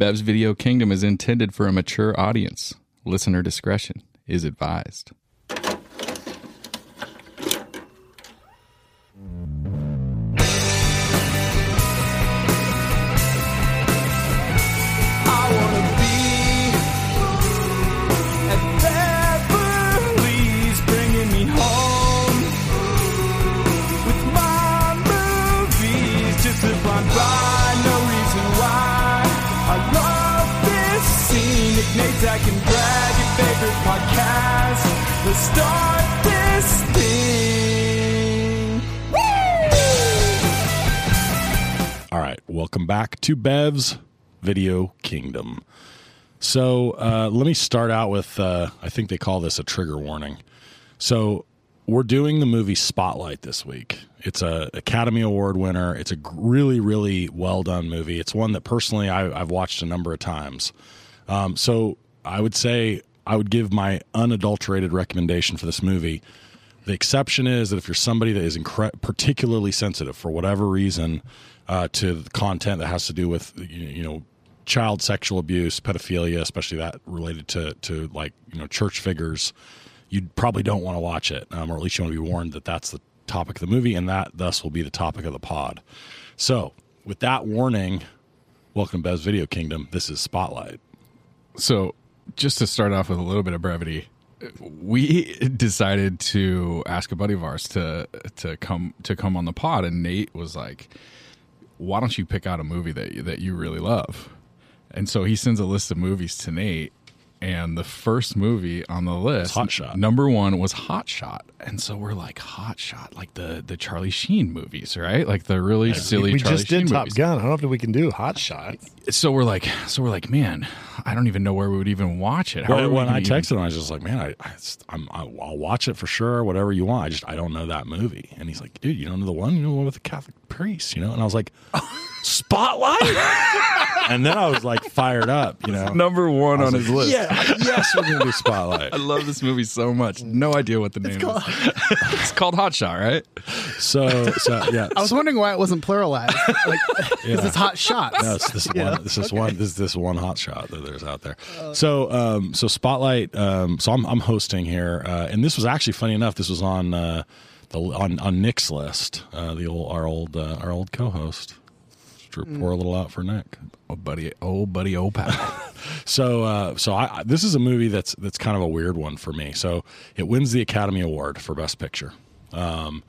Bev's Video Kingdom is intended for a mature audience. Listener discretion is advised. Let's start this thing. All right, welcome back to Bev's Video Kingdom. So uh, let me start out with uh, I think they call this a trigger warning. So we're doing the movie Spotlight this week. It's a Academy Award winner. It's a really really well done movie. It's one that personally I, I've watched a number of times. Um, so I would say I would give my unadulterated recommendation for this movie. The exception is that if you're somebody that is incre- particularly sensitive for whatever reason uh, to the content that has to do with you know child sexual abuse, pedophilia, especially that related to to like you know church figures, you probably don't want to watch it, um, or at least you want to be warned that that's the topic of the movie, and that thus will be the topic of the pod. So, with that warning, welcome to Bev's Video Kingdom. This is Spotlight. So, just to start off with a little bit of brevity, we decided to ask a buddy of ours to to come to come on the pod, and Nate was like, "Why don't you pick out a movie that that you really love?" And so he sends a list of movies to Nate, and the first movie on the list, Hot Shot. number one, was Hot Shot. And so we're like, Hot Shot, like the the Charlie Sheen movies, right? Like the really silly we Charlie just Sheen did Top movies Gun. I don't know if we can do Hot Shot. so we're like, so we're like, man, I don't even know where we would even watch it. Well, when I even- texted him, I was just like, man, I, I I'm, I'll watch it for sure, whatever you want. I just I don't know that movie. And he's like, dude, you don't know the one, you know the one with the Catholic priest, you know? And I was like, Spotlight. and then I was like fired up, you know. number one on his list. Yeah, yes, we're gonna do Spotlight. I love this movie so much. No idea what the name is. it's called Hot Shot, right? So, so yeah, I was wondering why it wasn't pluralized. Like, because it's hot shots. No, it's this one. This is one. This is this one hot shot that there's out there. So, um, so spotlight. Um, so I'm I'm hosting here, uh, and this was actually funny enough. This was on uh, the on on Nick's list. Uh, the old our old uh, our old co-host. To pour a little out for Nick. Oh, buddy, oh, buddy, oh, pal. So, uh, so I, I- this is a movie that's that's kind of a weird one for me. So, it wins the Academy Award for Best Picture, um,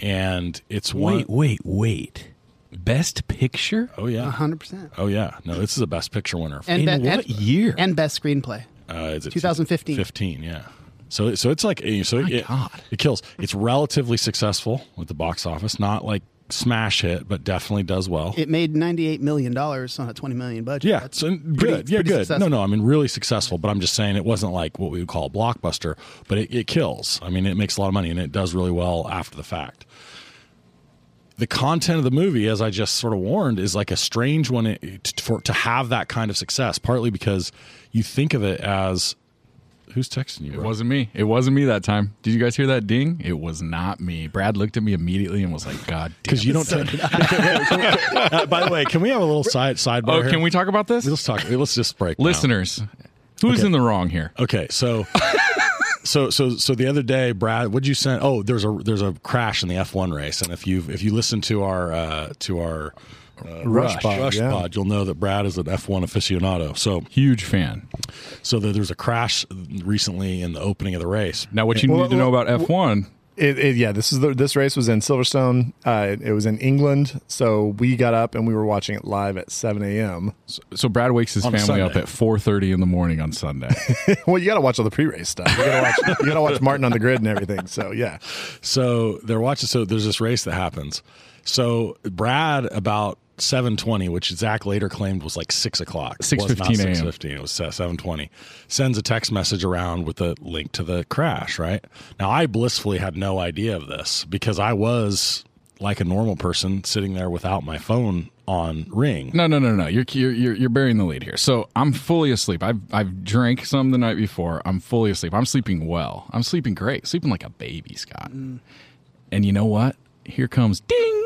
and it's one wait, wait. Wait. Best Picture? Oh yeah, 100%. oh yeah. No, this is a Best Picture winner. And In be- what and- year? And best screenplay. Uh, is it 2015. 15, yeah. So so it's like so it, God. it kills. It's relatively successful with the box office, not like smash hit, but definitely does well. It made $98 million on a 20 million budget. yeah, That's so pretty- good. Yeah, pretty good. successful. No, no, I mean really successful, but I'm just saying it wasn't like what we would call a blockbuster, but it, it kills. I mean, it makes a lot of money and it does really well after the fact. The content of the movie, as I just sort of warned, is like a strange one it, for to have that kind of success. Partly because you think of it as who's texting you. It wasn't me. It wasn't me that time. Did you guys hear that ding? It was not me. Brad looked at me immediately and was like, God damn. because you don't. take- Uh, by the way, can we have a little side sidebar? Oh, here? can we talk about this? Let's talk. Let's just break. now. Listeners, who's Okay. in the wrong here? Okay, so. So so so the other day, Brad, what'd you send? Oh, there's a there's a crash in the F1 race, and if you if you listen to our uh, to our uh, Rush rush, pod, rush yeah. pod, you'll know that Brad is an F1 aficionado. So Huge fan. so there, there was a crash recently in the opening of the race. Now, what you Well, need to know about F1 It, it, yeah, this is the, this race was in Silverstone. Uh, it, it was in England, so we got up and we were watching it live at 7 a.m. So Brad wakes his On family up at 4:30 in the morning on Sunday. well, you got to watch all the pre-race stuff. You got to watch you got to watch Martin on the grid and everything. So yeah, So they're watching. So there's this race that happens. So Brad about seven twenty, which Zach later claimed was like six o'clock. It was not 6:15 a.m.. 6:15. It was seven twenty. Sends a text message around with a link to the crash. Right now, I blissfully had no idea of this because I was like a normal person sitting there without my phone on ring. No, no, no, no. You're you're you're, you're burying the lead here. So I'm fully asleep. I've I've drank some the night before. I'm fully asleep. I'm sleeping well. I'm sleeping great. Sleeping like a baby, Scott. Mm. And you know what? Here comes ding, ding.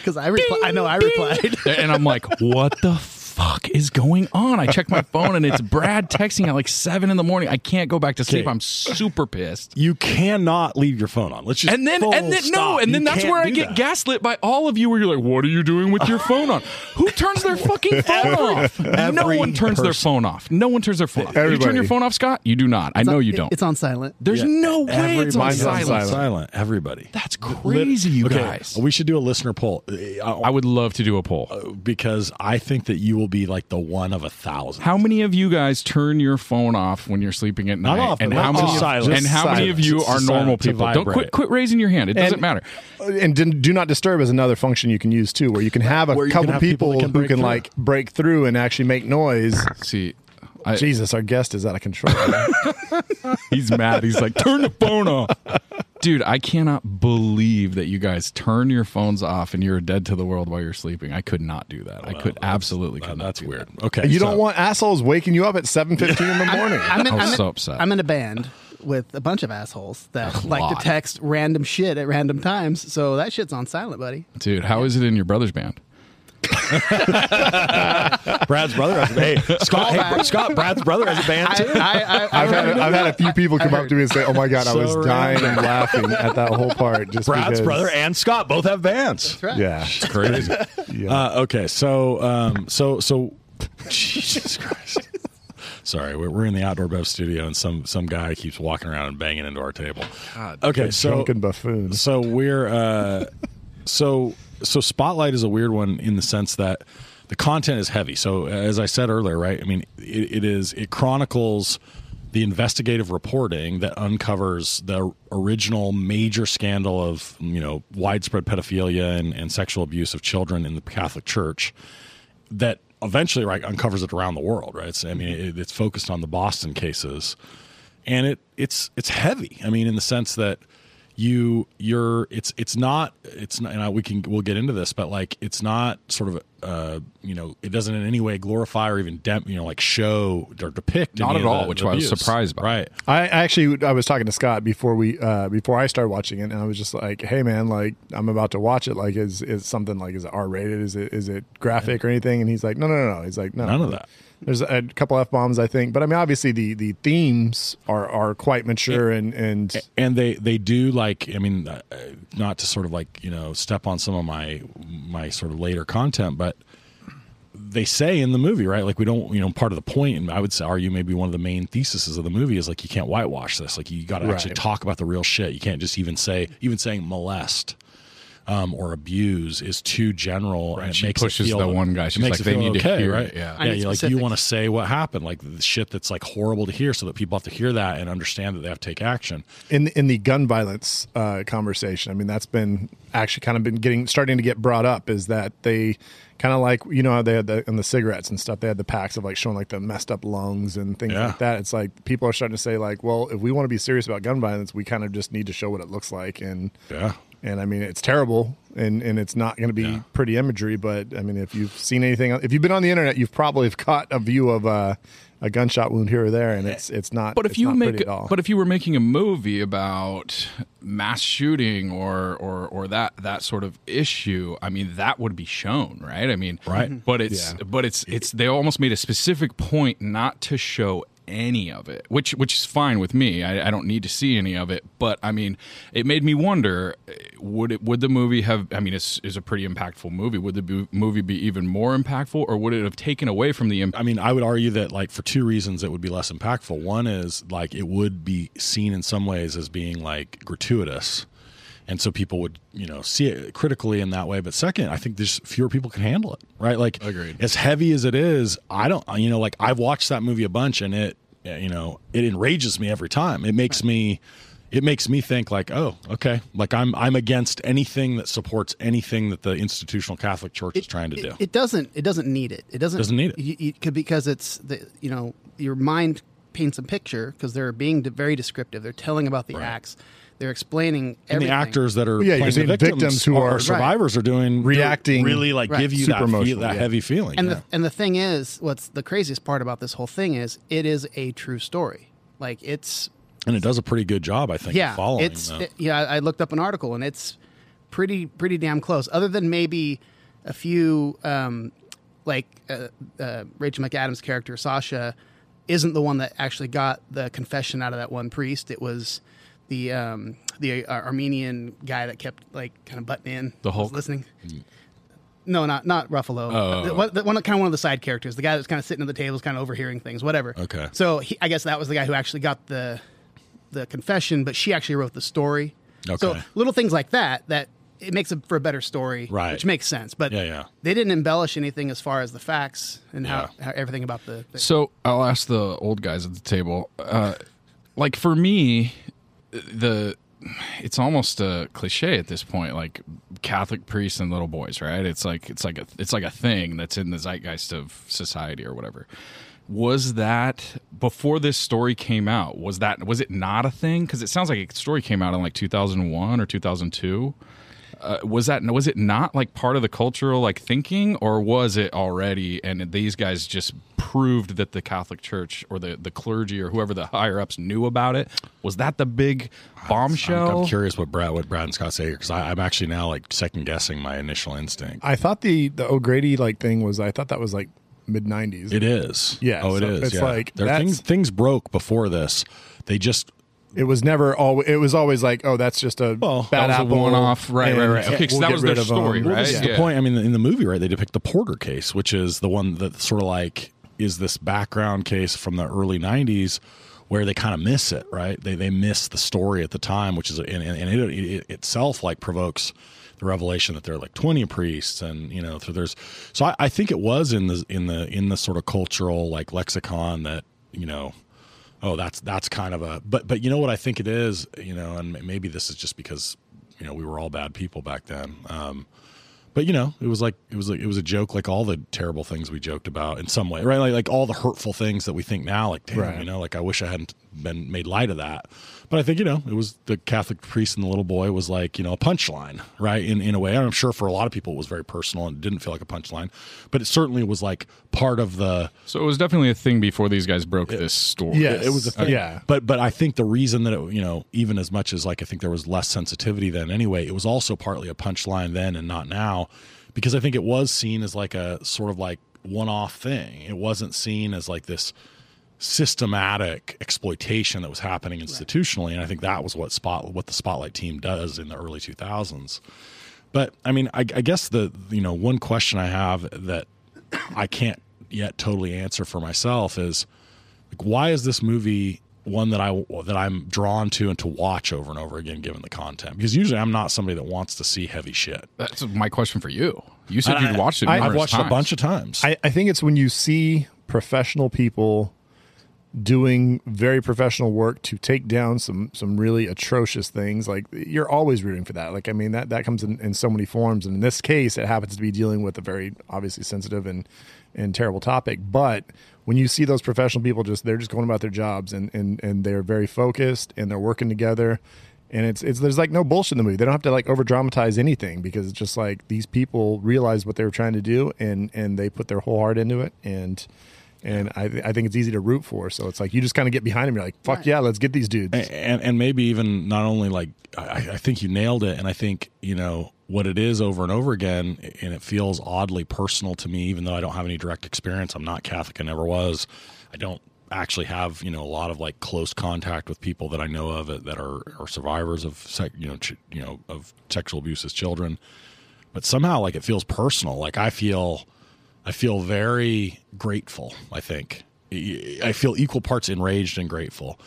Because I repli- I know I replied. and I'm like, what the fuck is going on? I check my phone and it's Brad texting at like seven in the morning. I can't go back to sleep. Okay. I'm super pissed. You cannot leave your phone on. Let's just And then, and then, no, and then You that's where I get that. gaslit by all of you, where you're like, "What are you doing with your phone on? Who turns their fucking phone off? no one turns their phone off. No one turns their phone off. You turn your phone off, Scott? You do not. I know you don't. It's on silent. There's Yeah, no way it's on Mine's on silent. silent. silent. Everybody. That's crazy, you okay, guys. We should do a listener poll Uh, I would love to do a poll. because I think that you will be like the one of a thousand. How many of you guys turn your phone off when you're sleeping at night? Not off, and how just many silent. and how many of you silent. are normal silent to people? Don't quit quit raising your hand. It doesn't And- matter. Uh, and do not disturb is another function you can use too, where you can have a Where couple have people people, can who can through. like break through and actually make noise. See, I, Jesus, our guest is out of control. he's mad. He's like, turn the phone off. Dude, I cannot believe that you guys turn your phones off and you're dead to the world while you're sleeping. I could not do that. I could absolutely That- could not that's do weird. that. Okay, you so- don't want assholes waking you up at seven fifteen in the morning. I'm in, I was I'm in- so upset. I'm in a band with a bunch of assholes that A like lot. to text random shit at random times. So that shit's on silent, buddy. Dude, how is it in your brother's band? Brad's brother has a band. Hey, Scott, hey, Scott, Brad's brother has a band too. I, I, I I've had I've had a few people come up to me and say, "Oh my god, I So was dying and laughing at that whole part." Just Brad's because- brother and Scott both have bands. That's right. Yeah, It's crazy. yeah. Uh, okay, so um, so so Jesus Christ. Sorry, we're, we're in the outdoor bev studio, and some some guy keeps walking around and banging into our table. okay, so drunken buffoon. so we're uh, so so spotlight is a weird one in the sense that the content is heavy. So as I said earlier, right? I mean, it, it is it chronicles the investigative reporting that uncovers the original major scandal of you know widespread pedophilia and, and sexual abuse of children in the Catholic Church that eventually right uncovers it around the world right it's, i mean it, it's focused on the boston cases and it it's it's heavy i mean in the sense that you you're it's it's not it's not and I, we can we'll get into this but like it's not sort of uh you know it doesn't in any way glorify or even dem, you know like show or depict Not at all, the which I was surprised by. right I actually I was talking to Scott before we uh before I started watching it and I was just like, "Hey man, like I'm about to watch it like is is something like is it R-rated? Is it is it graphic or anything?" And he's like, "No, no, no, no." He's like, "No. None of that. There's a couple F-bombs I think, but I mean obviously the the themes are are quite mature and and and they they do like i mean uh, not to sort of like you know step on some of my my sort of later content but they say in the movie right? Like we don't you know part of the point and i would say argue maybe one of the main theses of the movie is like you can't whitewash this. Like you got to actually talk about the real shit. You can't just even say even saying molest um, or abuse is too general and it She makes pushes it feel, the one guy. it She's makes like, it "They feel need to okay, hear right it." Yeah. I yeah need you like you want to say what happened like the shit that's like horrible to hear so that people have to hear that and understand that they have to take action in in the gun violence uh, conversation, I mean that's been actually kind of been getting starting to get brought up. Is that they kind of like you know how they had the and the cigarettes and stuff. They had the packs of like showing like the messed up lungs and things Yeah. like that. It's like people are starting to say like, well, if we want to be serious about gun violence, we kind of just need to show what it looks like and. yeah And I mean, it's terrible, and, and it's not going to be Yeah. pretty imagery. But I mean, if you've seen anything, if you've been on the internet, you've probably have caught a view of uh, a gunshot wound here or there, and it's it's not. But if you make, pretty at all. but if you were making a movie about mass shooting or or or that that sort of issue, I mean, that would be shown, right? I mean, Right. But it's Yeah. but it's it's they almost made a specific point not to show any of it, which which is fine with me. I, I don't need to see any of it. But I mean, it made me wonder: eh, would it would the movie have? I mean, it's, it's a pretty impactful movie. Would the movie be even more impactful, or would it have taken away from the? Imp- I mean, I would argue that like for two reasons it would be less impactful. One is like it would be seen in some ways as being like gratuitous. And so people would, you know, see it critically in that way. But second, I think there's fewer people can handle it, right? Like, Agreed. as heavy as it is, I don't, you know, like I've watched that movie a bunch, and it, Uh, you know, it enrages me every time. It makes me, it makes me think like, oh, okay, like I'm, I'm against anything that supports anything that the institutional Catholic Church is trying to it, do. It doesn't. It doesn't need it. It doesn't. Doesn't need it. You, you could because it's the you know your mind paints a picture because they're being very descriptive. They're telling about the acts. They're explaining and the actors that are Yeah, you're playing the seeing victims, victims who or are- survivors are doing Reacting- really like Right. give you Super that, feel, emotional, that yeah. heavy feeling. And yeah. the and the thing is, what's the craziest part about this whole thing is it is a true story. Like it's and it does a pretty good job, I think, yeah, following. it's the- it- yeah. I looked up an article and it's pretty pretty damn close. Other than maybe a few, um, like uh, uh, Rachel McAdams' character Sasha, isn't the one that actually got the confession out of that one priest. It was the um, the uh, Armenian guy that kept like kind of butting in. The was Hulk? listening. No, not not Ruffalo. Oh. The one, the one kind of one of the side characters, the guy that's kind of sitting at the tables, kind of overhearing things, whatever. Okay. So he, I guess that was the guy who actually got the the confession, but she actually wrote the story. Okay. So little things like that that it makes it for a better story, Right. Which makes sense. But Yeah, yeah. they didn't embellish anything as far as the facts and how, Yeah. how everything about the. the So I'll ask the old guys at the table. Uh, like for me, the it's almost a cliche at this point. Like Catholic priests and little boys, right? It's like it's like a it's like a thing that's in the zeitgeist of society or whatever. Was that before this story came out? Was that was it not a thing? Because it sounds like a story came out in like 2001 or 2002 uh, was that was it not like part of the cultural like thinking or was it already and these guys just proved that the catholic church or the, the clergy or whoever the higher ups knew about it was that the big I'm, bombshell I'm curious what Brad what Brad and Scott say here because I'm actually now like second guessing my initial instinct. I thought the the O'Grady like thing was. I thought that was like mid '90s. It is. Yeah, Oh, it so is. it's yeah. like, there things things broke before this. They just It was never all. It was always like, oh, that's just a Well, bad that was apple. one-off. Right, right, and right. Okay, we'll that was their rid of 'em. story, Well, right? this is the point. I mean, in the movie, right, they depict the Porter case, which is the one that sort of like is this background case from the early '90s, where they kind of miss it, right? They they miss the story at the time, which is and, and and it, it itself like provokes the revelation that there are like 20 priests and you know so there's so I, I think it was in the in the in the sort of cultural like lexicon that you know oh that's that's kind of a but but you know what i think it is you know and maybe this is just because you know we were all bad people back then um but you know it was like it was like it was a joke like all the terrible things we joked about in some way right like like all the hurtful things that we think now like damn Right. you know like i wish i hadn't been made light of that but i think you know it was the catholic priest and the little boy was like you know a punchline right in in a way and i'm sure for a lot of people it was very personal and didn't feel like a punchline but it certainly was like part of the so it was definitely a thing before these guys broke this story Yes. it was a thing. Yeah. But but I think the reason that it, you know, even as much as like I think there was less sensitivity then anyway, it was also partly a punchline then and not now, because I think it was seen as like a sort of like one-off thing. It wasn't seen as like this systematic exploitation that was happening institutionally, and I think that was what spot what the Spotlight team does in the early 2000s. But I mean, I, I guess the you know one question I have that I can't yet totally answer for myself is like why is this movie one that I that I'm drawn to and to watch over and over again given the content because usually I'm not somebody that wants to see heavy shit. that's my question for you you said And you'd I- watched it I- I've numerous watched a bunch of times. I, I think it's when you see professional people doing very professional work to take down some some really atrocious things like you're always rooting for that. Like i mean that that comes in, in so many forms. And in this case it happens to be dealing with a very obviously sensitive and and terrible topic. But when you see those professional people just they're just going about their jobs and and and they're very focused and they're working together. And it's it's there's like no bullshit in the movie. They don't have to like over dramatize anything because it's just like these people realize what they were trying to do and and they put their whole heart into it. And and I I think it's easy to root for. So it's like you just kind of get behind them. You're like, fuck yeah, let's get these dudes. and and maybe even not only like I, I think you nailed it, and I think you know what it is over and over again, and it feels oddly personal to me, even though I don't have any direct experience. I'm not Catholic, I never was. I don't actually have you know a lot of like close contact with people that I know of that are are survivors of sec, you know ch- you know of sexual abuse as children, but somehow like it feels personal. Like I feel. I feel very grateful. I think I feel equal parts enraged and grateful,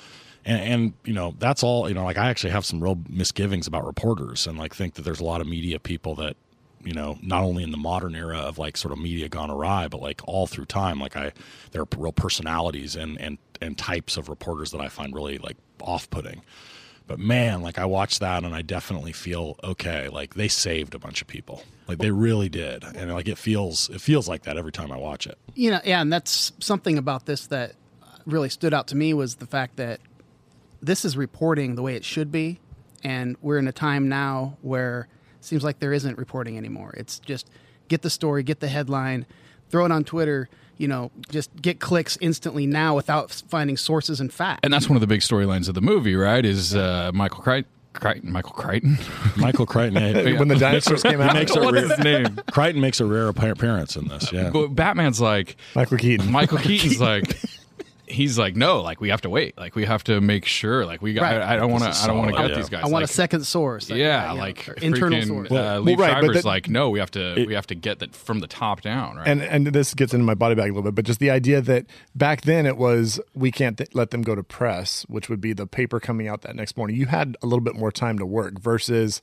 and, and you know that's all. You know, like I actually have some real misgivings about reporters, and like think that there's a lot of media people that you know not only in the modern era of like sort of media gone awry, but like all through time. Like I, there are real personalities and and and types of reporters that I find really like off putting. But man, like I watched that and I definitely feel okay. Like they saved a bunch of people. Like they really did. And like it feels it feels like that every time I watch it. you know, yeah, and that's something about this that really stood out to me was the fact that this is reporting the way it should be, and we're in a time now where it seems like there isn't reporting anymore. It's just get the story, get the headline, throw it on Twitter. You know, just get clicks instantly now without finding sources and facts. and that's one of the big storylines of the movie, right? Is uh, Michael Crichton, Crichton, Michael Crichton. Michael Crichton. eh, when the dinosaurs came out. makes a What's rare, his name? Crichton makes a rare appearance in this. Yeah. But Batman's like Michael Keaton. Michael Keaton's like he's like no, like we have to wait, like we have to make sure, like we got. Right. I, I don't want to. I don't want to solid, cut yeah. these guys. I want like, a second source. like, Yeah, you know, like or internal freaking, source. Uh, Well, Lee right, but that- like, no, we have to. we have to get that from the top down, right? and and this gets into my body bag a little bit, but just the idea that back then it was we can't th- let them go to press, which would be the paper coming out that next morning. You had a little bit more time to work versus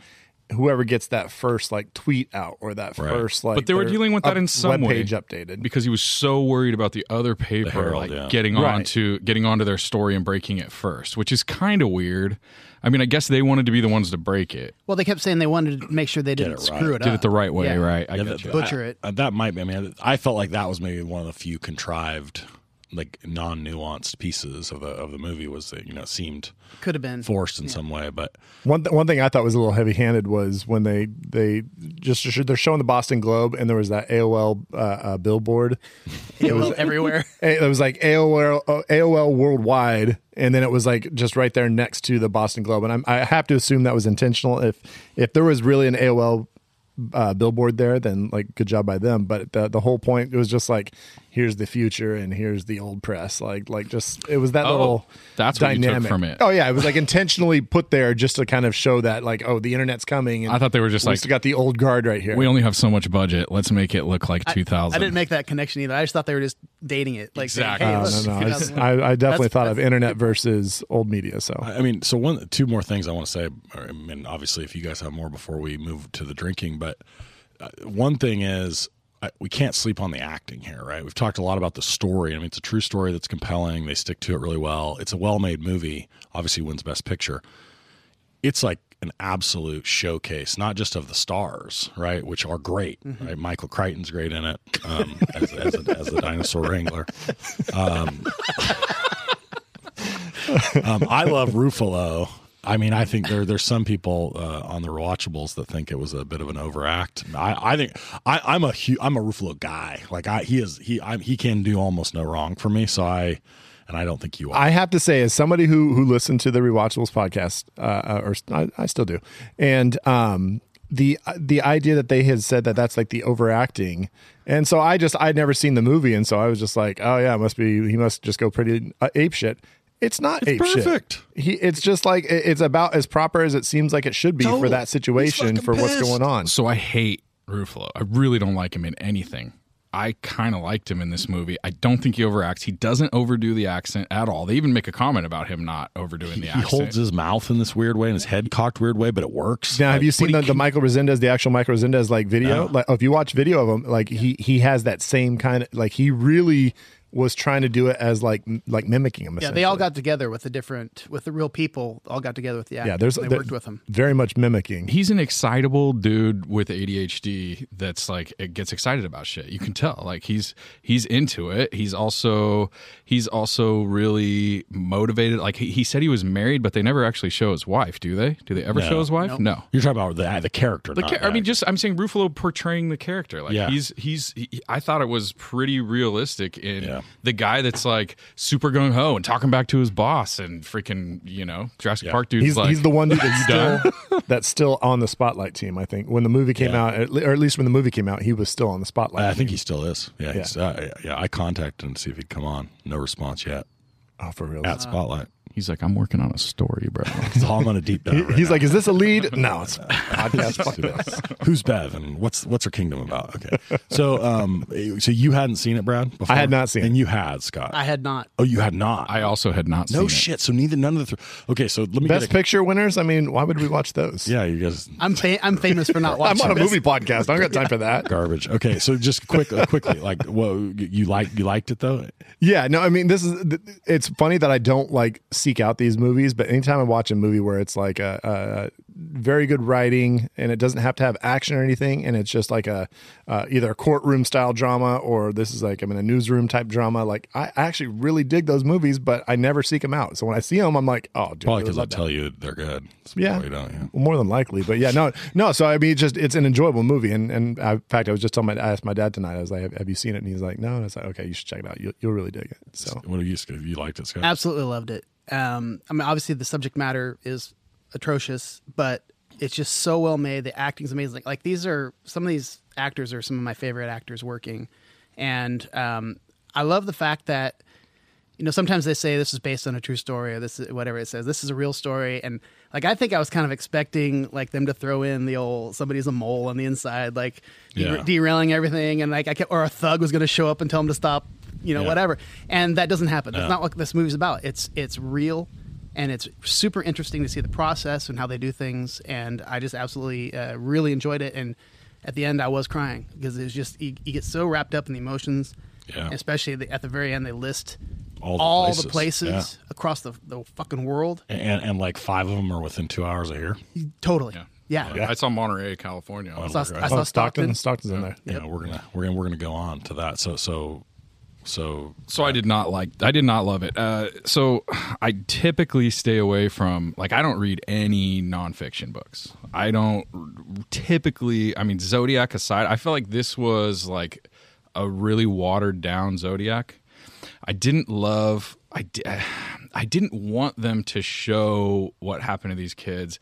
whoever gets that first like tweet out or that Right. first like but they were dealing with that in some way page updated. because he was so worried about the other paper Herald, like yeah. getting Right. onto getting onto their story and breaking it first, which is kind of weird. I mean, I guess they wanted to be the ones to break it, Well, they kept saying they wanted to make sure they didn't it right. screw it did up. it the right way, Yeah. right? I Yeah, get that- you. Butcher I- it. uh, that might be. I mean, I felt like that was maybe one of the few contrived, like non-nuanced pieces of the of the movie. Was that you know seemed Could have been. forced in some way, but One th- one thing I thought was a little heavy handed was when they they just they're showing the Boston Globe and there was that AOL uh, uh, billboard. It was everywhere. It was like AOL uh, AOL worldwide, and then it was like just right there next to the Boston Globe. And I'm, I have to assume that was intentional. If if there was really an AOL uh, billboard there, then like good job by them. But the the whole point it was just like here's the future and here's the old press. Like like just it was that Oh, little that's what you took dynamic from it. Oh yeah, it was like intentionally put there just to kind of show that like oh the internet's coming. And I thought they were just we like- got the old guard right here. we only have so much budget. Let's make it look like 2000. I didn't make that connection either. I just thought they were just dating it. Like saying, Exactly. hey, no, no, no. I, just- I, I definitely That's- thought of internet versus old media. So I mean, so one, two more things I want to say. I mean, obviously, if you guys have more before we move to the drinking, but uh, one thing is I, we can't sleep on the acting here, right? We've talked a lot about the story. I mean, it's a true story that's compelling. They stick to it really well. It's a well-made movie. Obviously, wins Best Picture. It's like an absolute showcase, not just of the stars, right, which are great. Right, Michael Crichton's great in it um, as, as, a, as a dinosaur wrangler. Um, I love Ruffalo. I mean, I think there there's some people uh, on the rewatchables that think it was a bit of an overact. I, I think I, I'm a I'm a Ruffalo guy. Like I he is he I, he can do almost no wrong for me. So I and I don't think you are. I have to say, as somebody who who listened to the Rewatchables podcast, uh, or I, I still do, and um, the the idea that they had said that that's like the overacting, and so I just I'd never seen the movie, and so I was just like, oh yeah, must be he must just go pretty uh, ape shit. It's not ape perfect. shit. He, it's just like it's about as proper as it seems like it should be for that situation He's for what's going on. So I hate Ruffalo. I really don't like him in anything. I kind of liked him in this movie. I don't think he overacts. He doesn't overdo the accent at all. They even make a comment about him not overdoing the accent. he holds his mouth in this weird way and his head cocked weird way, but it works. Now, have you seen he the, the Michael Rezendes, the actual Michael Rezendes like video? Like, oh, if you watch video of him, like he he has that same kind of like he really was trying to do it as like m- like mimicking him. Yeah, they all got together with the different, with the real people, all got together with the actors. yeah. There's and they worked with them. very much mimicking. He's an excitable dude with ADHD that's like it gets excited about shit. You can tell. Like he's he's into it. He's also he's also really motivated. Like he, he said he was married, but they never actually show his wife, do they? Do they ever No. show his wife? No. You're talking about the the character. The not cha- I the mean, just I'm saying Ruffalo portraying the character. Like Yeah. he's he's. He, I thought it was pretty realistic in Yeah. The guy that's like super gung ho and talking back to his boss and freaking you know Jurassic Yeah. Park dude. He's like he's the one dude that's still that's still on the spotlight team. I think when the movie came Yeah. out, or at least when the movie came out, he was still on the spotlight. I think team. he still is. Yeah, he's, uh, yeah. I contacted him to see if he'd come on. No response yet. oh for real. At Spotlight. He's like I'm working on a story, bro. That's all I'm going to deep dive. Right he's now. like, is this a lead? No, it's a podcast. Fuck this. Who's Bev and what's what's her kingdom about? Okay, so um, so you hadn't seen it, Brad? Before? I had not seen and it. And you had Scott. I had not. oh, you had not. I also had not no seen it. No shit. So neither none of the three. Okay, so let me Best get a, picture winners. I mean, why would we watch those? Yeah, you guys I'm fa- I'm famous for not watching. I'm on a this. movie podcast. I don't got time for that. garbage. Okay, so just quick, uh, quickly, like, well, you like you liked it though? Yeah, no, I mean, this is. It's funny that I don't like seek out these movies, but anytime I watch a movie where it's like a, a very good writing and it doesn't have to have action or anything, and it's just like a uh, either a courtroom style drama or this is like I'm in a newsroom type drama. Like I I actually really dig those movies, but I never seek them out. So when I see them, I'm like, oh, dude, Probably because I love that. tell you they're good. That's Yeah. probably don't, yeah. More than likely, but yeah, no, no. So I mean, it's just it's an enjoyable movie, and and I, in fact, I was just telling my I asked my dad tonight. I was like, "Have, have you seen it?" And he's like, "No." And I was like, "Okay, you should check it out. You'll, you'll really dig it." So What have you? You liked it, Scott? Absolutely loved it. Um, I mean, obviously the subject matter is atrocious, but it's just so well made. The acting's amazing. Like these are some of these actors are some of my favorite actors working, and um, I love the fact that you know sometimes they say this is based on a true story or this is whatever it says. This is a real story, and like I think I was kind of expecting like them to throw in the old somebody's a mole on the inside, like Yeah. derailing everything, and like I kept, or a thug was going to show up and tell him to stop, you know, Yeah. whatever, and that doesn't happen. Yeah. That's not what this movie's about. It's it's real and it's super interesting to see the process and how they do things. And I just absolutely uh, really enjoyed it. And at the end, I was crying because it was just you, you get so wrapped up in the emotions. Yeah. Especially the, at the very end, they list All all the the places, places, yeah. across the, the fucking world. and and like five of them are within two hours of here. Totally. Yeah. Yeah. I saw Monterey, California. I saw, I Oh, saw Oh, Stockton. Stockton. Stockton's in there. Yeah, we're gonna we're gonna we're gonna go on to that. So so so So I did not like. I did not love it. Uh, so I typically stay away from like I don't read any nonfiction books. I don't typically. I mean, Zodiac aside, I feel like this was like a really watered down Zodiac. I didn't love. I di- I didn't want them to show what happened to these kids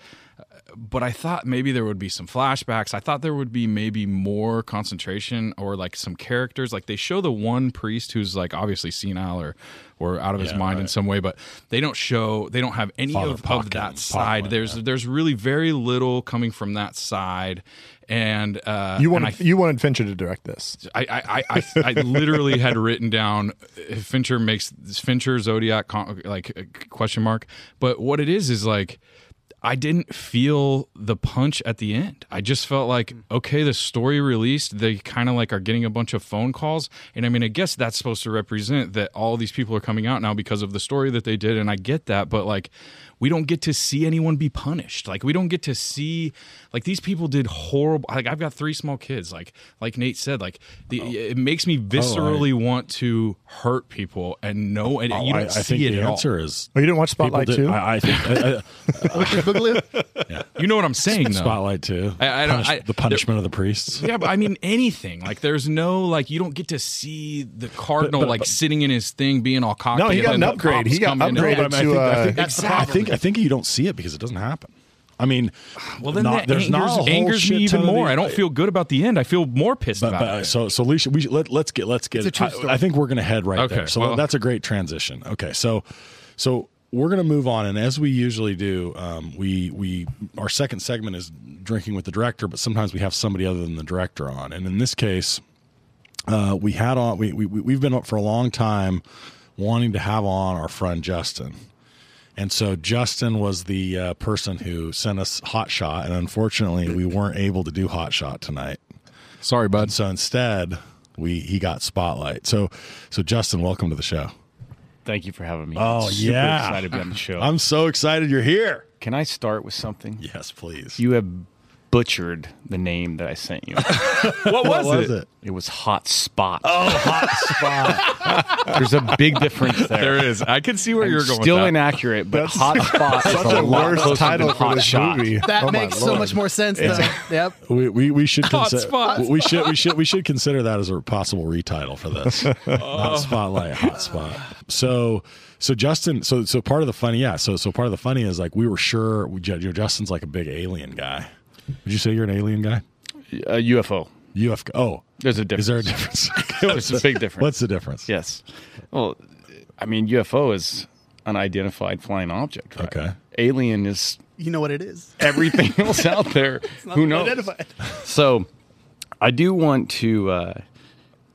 but I thought maybe there would be some flashbacks. I thought there would be maybe more concentration or like some characters. Like they show the one priest who's like obviously senile or or out of his Yeah, mind in some way, but they don't show they don't have any Father of, of that side. Pockman, there's yeah. there's really very little coming from that side. And uh You and I you wanted Fincher to direct this. I, I, I, I, I literally had written down uh, Fincher makes Fincher Zodiac con- like uh, question mark. But what it is is like I didn't feel the punch at the end. I just felt like mm. okay, the story released. They kind of like are getting a bunch of phone calls, and I mean, I guess that's supposed to represent that all these people are coming out now because of the story that they did, and I get that. But like, we don't get to see anyone be punished. Like we don't get to see like these people did horrible. Like I've got three small kids. Like like Nate said, like the, it makes me viscerally want to hurt people and know and you Oh, I, don't I see think it the at all. answer is Oh, you didn't watch Spotlight too? I, I think uh, uh, You know what I'm saying though. Spotlight too. I- I don't- Punish- I- the punishment of the priests. Yeah, but I mean anything. Like there's no like you don't get to see the cardinal But- but- like sitting in his thing being all cocky. No, he got an upgrade. He got come in upgraded. No, but I, mean, to, I think, I uh, think, I think you don't see it because it doesn't happen. I mean, Well, then not- that there's not a angers, whole angers me even more. the- I don't feel good about the end. I feel more pissed But, about but it. so so we we should, let, let's get let's get. It's a true I- I, think we're going to head right Okay, there. So well- that's a great transition. Okay, so so we're going to move on, and as we usually do, um, we we our second segment is drinking with the director, but sometimes we have somebody other than the director on, and in this case, uh, we had on we, we we've been up for a long time wanting to have on our friend Justin. And so Justin was the uh, person who sent us Hot Shot, and unfortunately, we weren't able to do Hot Shot tonight. Sorry, bud. So instead, we he got Spotlight. So so Justin, welcome to the show. Thank you for having me. Oh, I'm super yeah. excited to be on the show. I'm so excited you're here. Can I start with something? Yes, please. You have butchered the name that I sent you. What was, what was it? it? it was Hot Spot. Oh, Hot Spot. There's a big difference there. There is. I can see where I'm you're going. Still with that. inaccurate, but Hot Spot is Such a a lot worst title than for Hot this Shot. movie. That Oh makes so much more sense, though. yep. We, we, we should Hot consider Spot. we should we should we should consider that as a possible retitle for this. Oh. Not spotlight, hot spot. So so Justin, so so part of the funny, yeah. So so part of the funny is like we were sure we, you know, Justin's like a big alien guy. Would you say you're an alien guy? A UFO. UFO. Oh, There's a difference. is there a difference? There's a big difference. What's the difference? Yes. Well, I mean, UFO is an unidentified flying object. Right? Okay. Alien is You know what it is. everything else out there. Who knows? Identified. So, I do want to uh,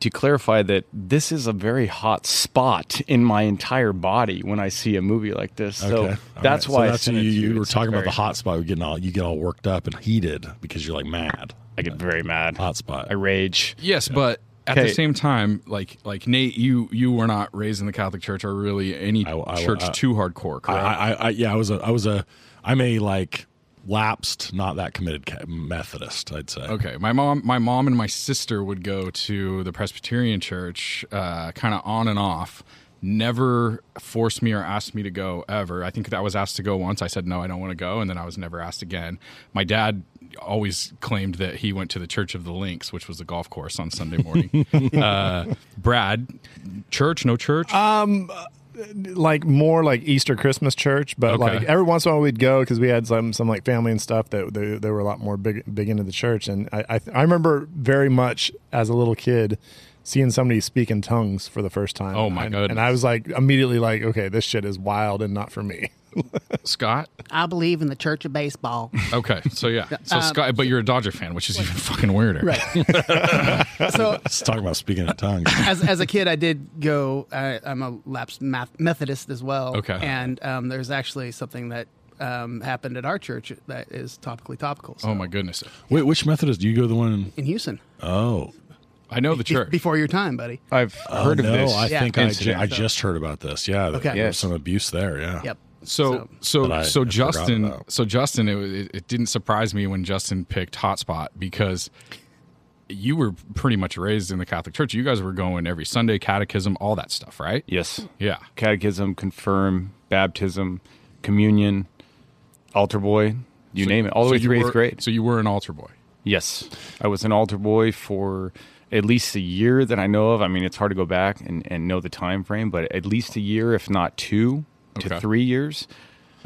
to clarify that this is a very hot spot in my entire body when I see a movie like this. So All that's right. why so that's sent you, you were talking about the hot spot. You getting all you get all worked up and heated because you're like mad. I get very mad. Hot spot. I rage. Yes, but at Okay. the same time, like like Nate, you you were not raised in the Catholic Church or really any I- I- church I- too hardcore, I, correct? I, I, yeah, I was a, I was a, I'm a like lapsed, not that committed Methodist. I'd say. Okay, my mom, my mom and my sister would go to the Presbyterian church, uh, kind of on and off. Never forced me or asked me to go ever. I think I was asked to go once. I said no, I don't want to go, and then I was never asked again. My dad always claimed that he went to the Church of the Links, which was the golf course on Sunday morning. uh, Brad, church, no church. Uh, like more like Easter Christmas church, but Okay. like every once in a while we'd go because we had some some like family and stuff that they, they were a lot more big big into the church, and I I, I remember very much as a little kid seeing somebody speak in tongues for the first time. Oh, my god! And I was like immediately like, okay, this shit is wild and not for me. Scott. I believe in the Church of Baseball. Okay, so yeah, so Um, Scott, but you're a Dodger fan, which is even fucking weirder. Right. so Let's talk about speaking in tongues. as as a kid, I did go. I, I'm a lapsed math, Methodist as well. Okay. And um, there's actually something that um, happened at our church that is topically topical. So Oh my goodness, Wait, which Methodist do you go? The one? In, In Houston, oh, I know the Be- church. before your time, buddy. I've Oh, heard of no, this. I Yeah. think I, ju- incident. I just heard about this. Yeah, Okay. there was Yes. some abuse there. Yeah. Yep. So so That I so had forgot Justin so Justin it, it, it didn't surprise me when Justin picked Hotspot because you were pretty much raised in the Catholic Church. You guys were going every Sunday catechism, all that stuff, right? Yes. Yeah. Catechism, confirm, baptism, communion, altar boy, you So- name it, all the so way you through eighth grade. So you were an altar boy. Yes, I was an altar boy for at least a year that I know of. I mean, it's hard to go back and, and know the time frame, but at least a year, if not two to Okay. three years.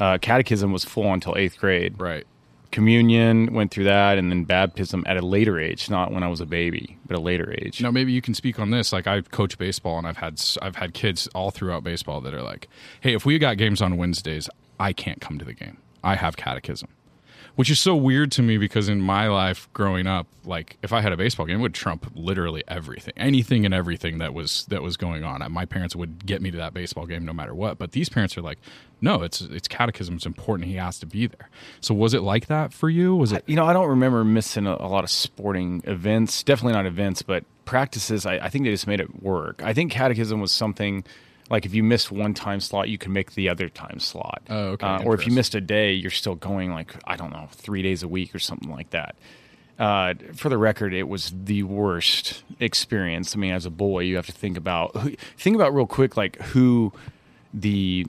Uh, catechism was full until eighth grade. Right. Communion went through that, and then baptism at a later age, not when I was a baby, but a later age. Now maybe you can speak on this. Like I coach baseball, and I've had I've had kids all throughout baseball that are like, "Hey, if we got games on Wednesdays, I can't come to the game. I have catechism," which is so weird to me because in my life growing up, like if I had a baseball game, it would trump literally everything, anything and everything that was that was going on. My parents would get me to that baseball game no matter what. But these parents are like, "No, it's it's catechism. It's important. He has to be there." So was it like that for you? Was it? You know, I don't remember missing a, a lot of sporting events. Definitely not events, but practices. I, I think they just made it work. I think catechism was something like if you missed one time slot, you can make the other time slot. Oh, okay. Uh, or if you missed a day, you're still going like I don't know, three days a week or something like that. Uh, for the record, it was the worst experience. I mean, as a boy, you have to think about think about real quick, like who the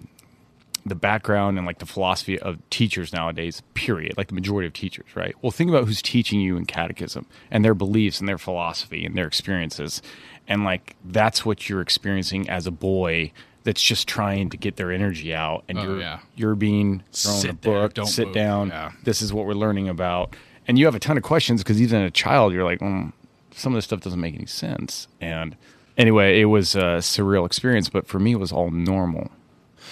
the background and like the philosophy of teachers nowadays, period, like the majority of teachers, right? Well, think about who's teaching you in catechism and their beliefs and their philosophy and their experiences. And like that's what you're experiencing as a boy that's just trying to get their energy out and Oh, you're yeah. you're being thrown Sit a there, book, don't sit move. down. Yeah. This is what we're learning about. And you have a ton of questions because even a child, you're like, mm, some of this stuff doesn't make any sense. And anyway, it was a surreal experience, but for me, it was all normal.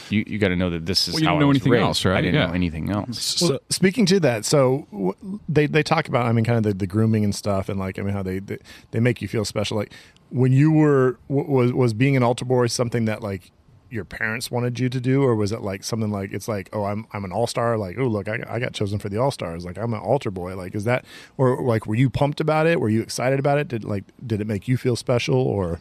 You you got to know that this is Well, you how didn't I know was anything raised. else, right? I didn't Yeah. know anything else. So, speaking to that, so w- they they talk about I mean kind of the, the grooming and stuff, and like I mean how they, they they make you feel special. Like when you were was was being an altar boy something that like your parents wanted you to do, or was it like something like it's like oh I'm I'm an all star like oh look I, I got chosen for the all stars like I'm an altar boy like is that or like were you pumped about it? Were you excited about it? Did like did it make you feel special or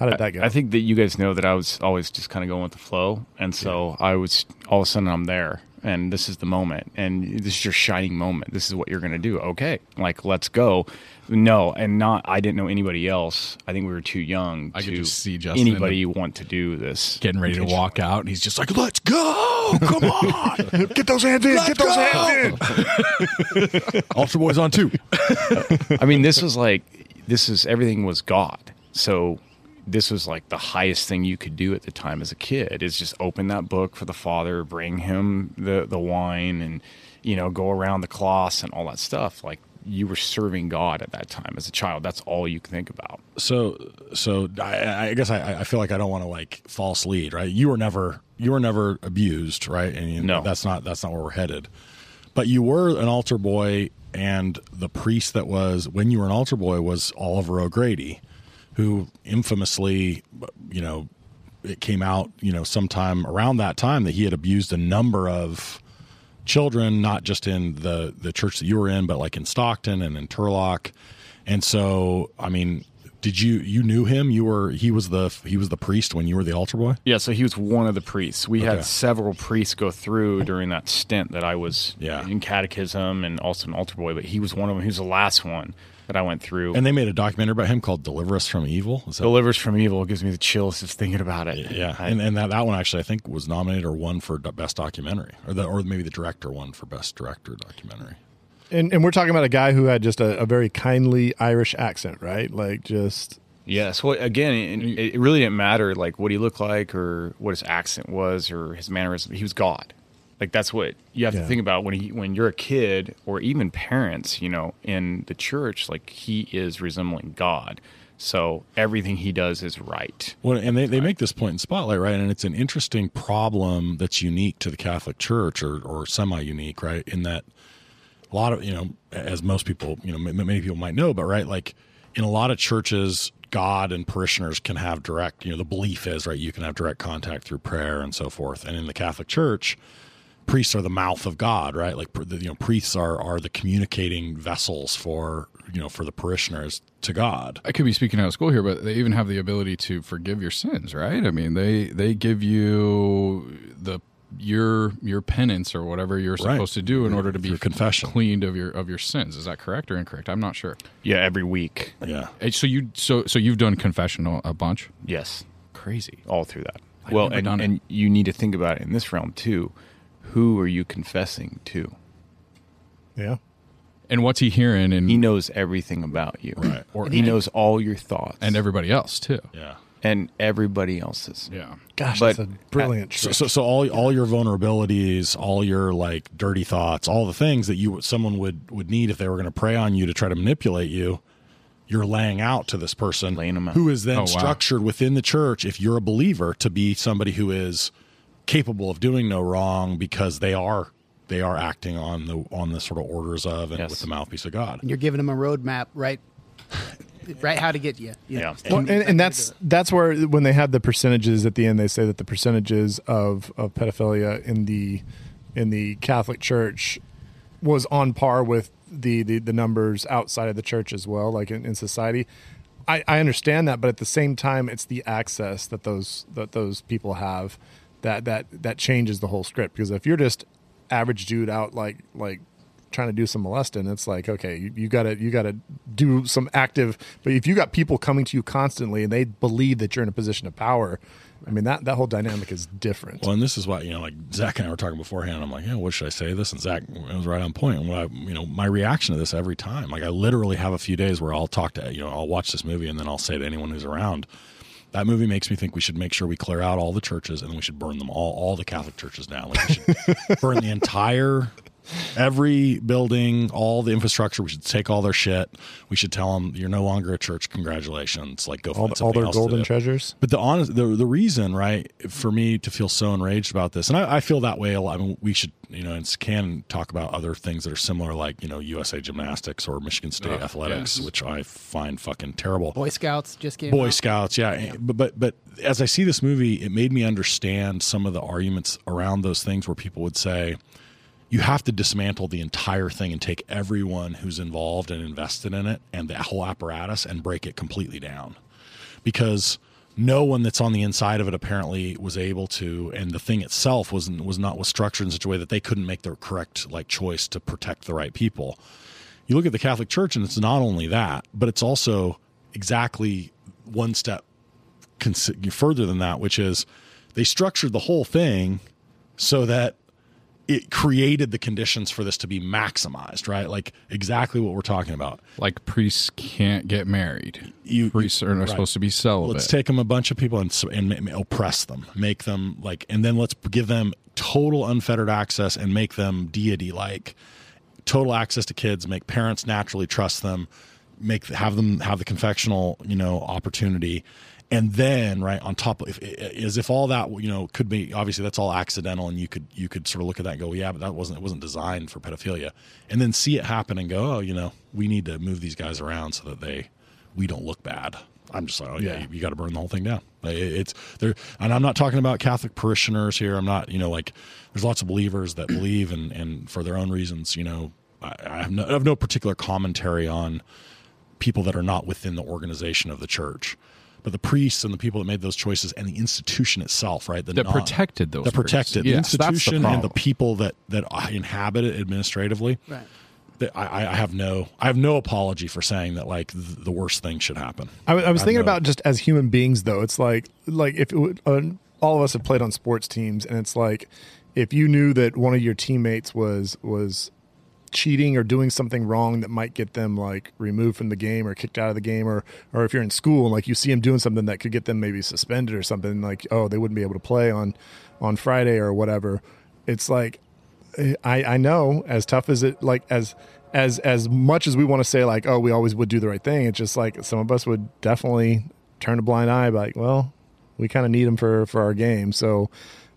how did that go? I think that you guys know that I was always just kind of going with the flow, and so I was all of a sudden I'm there, and this is the moment, and this is your shining moment. This is what you're going to do. Okay, like let's go. No, and not. I didn't know anybody else. I think we were too young I to could just see Justin in anybody want to do this. Getting ready to walk out, and he's just like, "Let's go! Come on!" get those hands in, get those hands in. Ultra Boys on two. I mean, this was like this is everything was God. So this was like the highest thing you could do at the time as a kid is just open that book for the father, bring him the the wine, and you know go around the cloths and all that stuff. Like you were serving God at that time as a child. That's all you can think about. So, so I, I guess I, I feel like I don't want to like false lead, right? You were never, you were never abused, right? And you, No. that's not that's not where we're headed. But you were an altar boy, and the priest that was when you were an altar boy was Oliver O'Grady, who infamously, you know, it came out, you know, sometime around that time that he had abused a number of children, not just in the the church that you were in, but like in Stockton and in Turlock. And so, I mean, did you you knew him? You were he was the he was the priest when you were the altar boy. Yeah, so he was one of the priests. We Okay. had several priests go through during that stint that I was Yeah. in catechism and also an altar boy, but he was one of them. He was the last one that I went through. And they made a documentary about him called "Deliver Us from Evil." Is that, Delivers from evil gives me the chills just thinking about it. yeah, I- and and that, that one actually I think was nominated or won for best documentary, or the or maybe the director won for best director documentary. And and we're talking about a guy who had just a, a very kindly Irish accent, right? Like just Yes. Well, again, it, it really didn't matter like what he looked like or what his accent was or his mannerism. He was God. Like that's what you have Yeah. to think about when he when you're a kid or even parents, you know, in the church. Like he is resembling God. So everything he does is right. Well, and they, they make this point in Spotlight, right? And it's an interesting problem that's unique to the Catholic Church or, or semi unique, right? In that a lot of, you know, as most people, you know, many people might know, but right, like in a lot of churches, God and parishioners can have direct, you know, the belief is, right, you can have direct contact through prayer and so forth. And in the Catholic Church, priests are the mouth of God, right? Like, you know, priests are, are the communicating vessels for, you know, for the parishioners to God. I could be speaking out of school here, but they even have the ability to forgive your sins, right? I mean, they they give you the your your penance or whatever you're Right. supposed to do in order to be Your confession. cleaned of your of your sins. Is that correct or incorrect? I'm not sure. Yeah, every week. Yeah. Eh, So you so so you've done confessional a a bunch. Yes. Crazy. all through that. I've well, and, and you need to think about it in this realm too. Who are you confessing to? Yeah. And what's he hearing? And He knows everything about you, Right. Or he knows all your thoughts and everybody else too. Yeah. and everybody else's. Yeah. Gosh, But- that's a brilliant So, so, so all all your vulnerabilities, all your like dirty thoughts, all the things that you someone would would need if they were going to prey on you to try to manipulate you, you're laying out to this person Laying 'em out. who is then Oh, wow. structured within the church. If you're a believer, to be somebody who is capable of doing no wrong because they are they are acting on the on the sort of orders of and Yes. with the mouthpiece of God. And you're giving them a roadmap, right? right, how to get you. you know. Yeah. Well, and, and that's that's where when they have the percentages at the end, they say that the percentages of, of pedophilia in the in the Catholic Church was on par with the, the, the numbers outside of the church as well, like in, in society. I, I understand that, but at the same time, it's the access that those that those people have that that that changes the whole script. Because if you're just average dude out like like trying to do some molesting, it's like okay, you, gotta you gotta do some active. But if you got people coming to you constantly and they believe that you're in a position of power, I mean that that whole dynamic is different. Well, and this is why you know, like Zach and I were talking beforehand. I'm like, yeah, what should I say this? And Zach was right on point. And what I, you know, my reaction to this every time, like I literally have a few days where I'll talk to, you know, I'll watch this movie and then I'll say to anyone who's around, that movie makes me think we should make sure we clear out all the churches and we should burn them all, all the Catholic churches down. Like we should burn the entire every building, all the infrastructure. We should take all their shit. We should tell them you're no longer a church. Congratulations. Like go all, find all something their else to golden do. treasures. But the honest, the the reason, right, for me to feel so enraged about this, and I, I feel that way a lot. I mean, we should, you know, and can talk about other things that are similar, like you know, USA Gymnastics or Michigan State Oh, Athletics, yes. which I find fucking terrible. Boy Scouts just came Boy out. Scouts, yeah. But, but but as I see this movie, it made me understand some of the arguments around those things where people would say, you have to dismantle the entire thing and take everyone who's involved and invested in it and the whole apparatus and break it completely down. Because no one that's on the inside of it apparently was able to and the thing itself was was not was structured in such a way that they couldn't make the correct like choice to protect the right people you look at the Catholic Church, and it's not only that, but it's also exactly one step further than that, which is they structured the whole thing so that it created the conditions for this to be maximized, right? Like exactly what we're talking about. Like priests can't get married. You- priests are not right. supposed to be celibate. Let's take them a bunch of people and, and oppress them, make them like, and then let's give them total unfettered access and make them deity like, total access to kids, make parents naturally trust them, make have them have the confectional you know opportunity, and then right on top of if, eh, eh, as if all that you know could be obviously that's all accidental and you could you could sort of look at that and go yeah but that wasn't it wasn't designed for pedophilia and then see it happen and go oh you know we need to move these guys around so that they we don't look bad. I'm just like, oh yeah, Yeah. you, you got to burn the whole thing down. It- It's there, and I'm not talking about Catholic parishioners here. I'm not, you know, like there's lots of believers that believe and and for their own reasons, you know, I, I have no I have no particular commentary on people that are not within the organization of the church. But the priests and the people that made those choices and the institution itself, right? The That non- protected those that protected priests. the Yes, that's the institution and the people that that inhabit it administratively Right. I, I have no I have no apology for saying that like the worst thing should happen. I, was- I was I thinking know. about just as human beings, though. It's like like if it would, uh, all of us have played on sports teams, and it's like if you knew that one of your teammates was was cheating or doing something wrong that might get them like removed from the game or kicked out of the game or or if you're in school and like you see them doing something that could get them maybe suspended or something like oh they wouldn't be able to play on on Friday or whatever it's like I I know as tough as it like as as as much as we want to say like oh we always would do the right thing it's just like some of us would definitely turn a blind eye like well we kind of need them for for our game. So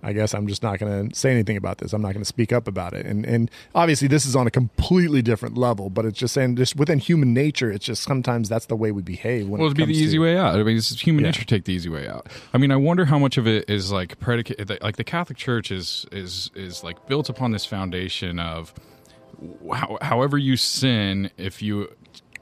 I guess I'm just not going to say anything about this. I'm not going to speak up about it. And and obviously this is on a completely different level, but it's just saying just within human nature, it's just sometimes that's the way we behave. When Well, it it'd be the easy to- way out. I mean, it's human Yeah. nature to take the easy way out. I mean, I wonder how much of it is like predicate, like the Catholic Church is is is like built upon this foundation of how, however you sin, if you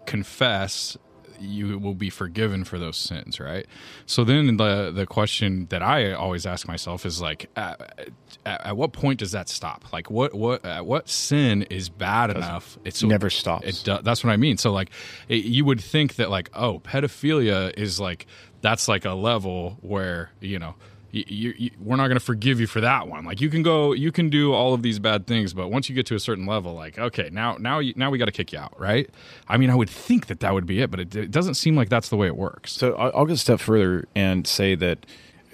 confess, you will be forgiven for those sins, right? So then the the question that I always ask myself is like, at, at, at what point does that stop? Like, what what at what sin is bad enough? It's never stops. It that's what I mean. So like, it, you would think that like, oh, pedophilia is like that's like a level where you know. You, you, we're not going to forgive you for that one. Like you can go, you can do all of these bad things, but once you get to a certain level, like okay, now now you, now we got to kick you out, right? I mean, I would think that that would be it, but it, it doesn't seem like that's the way it works. So I'll I'll go a step further and say that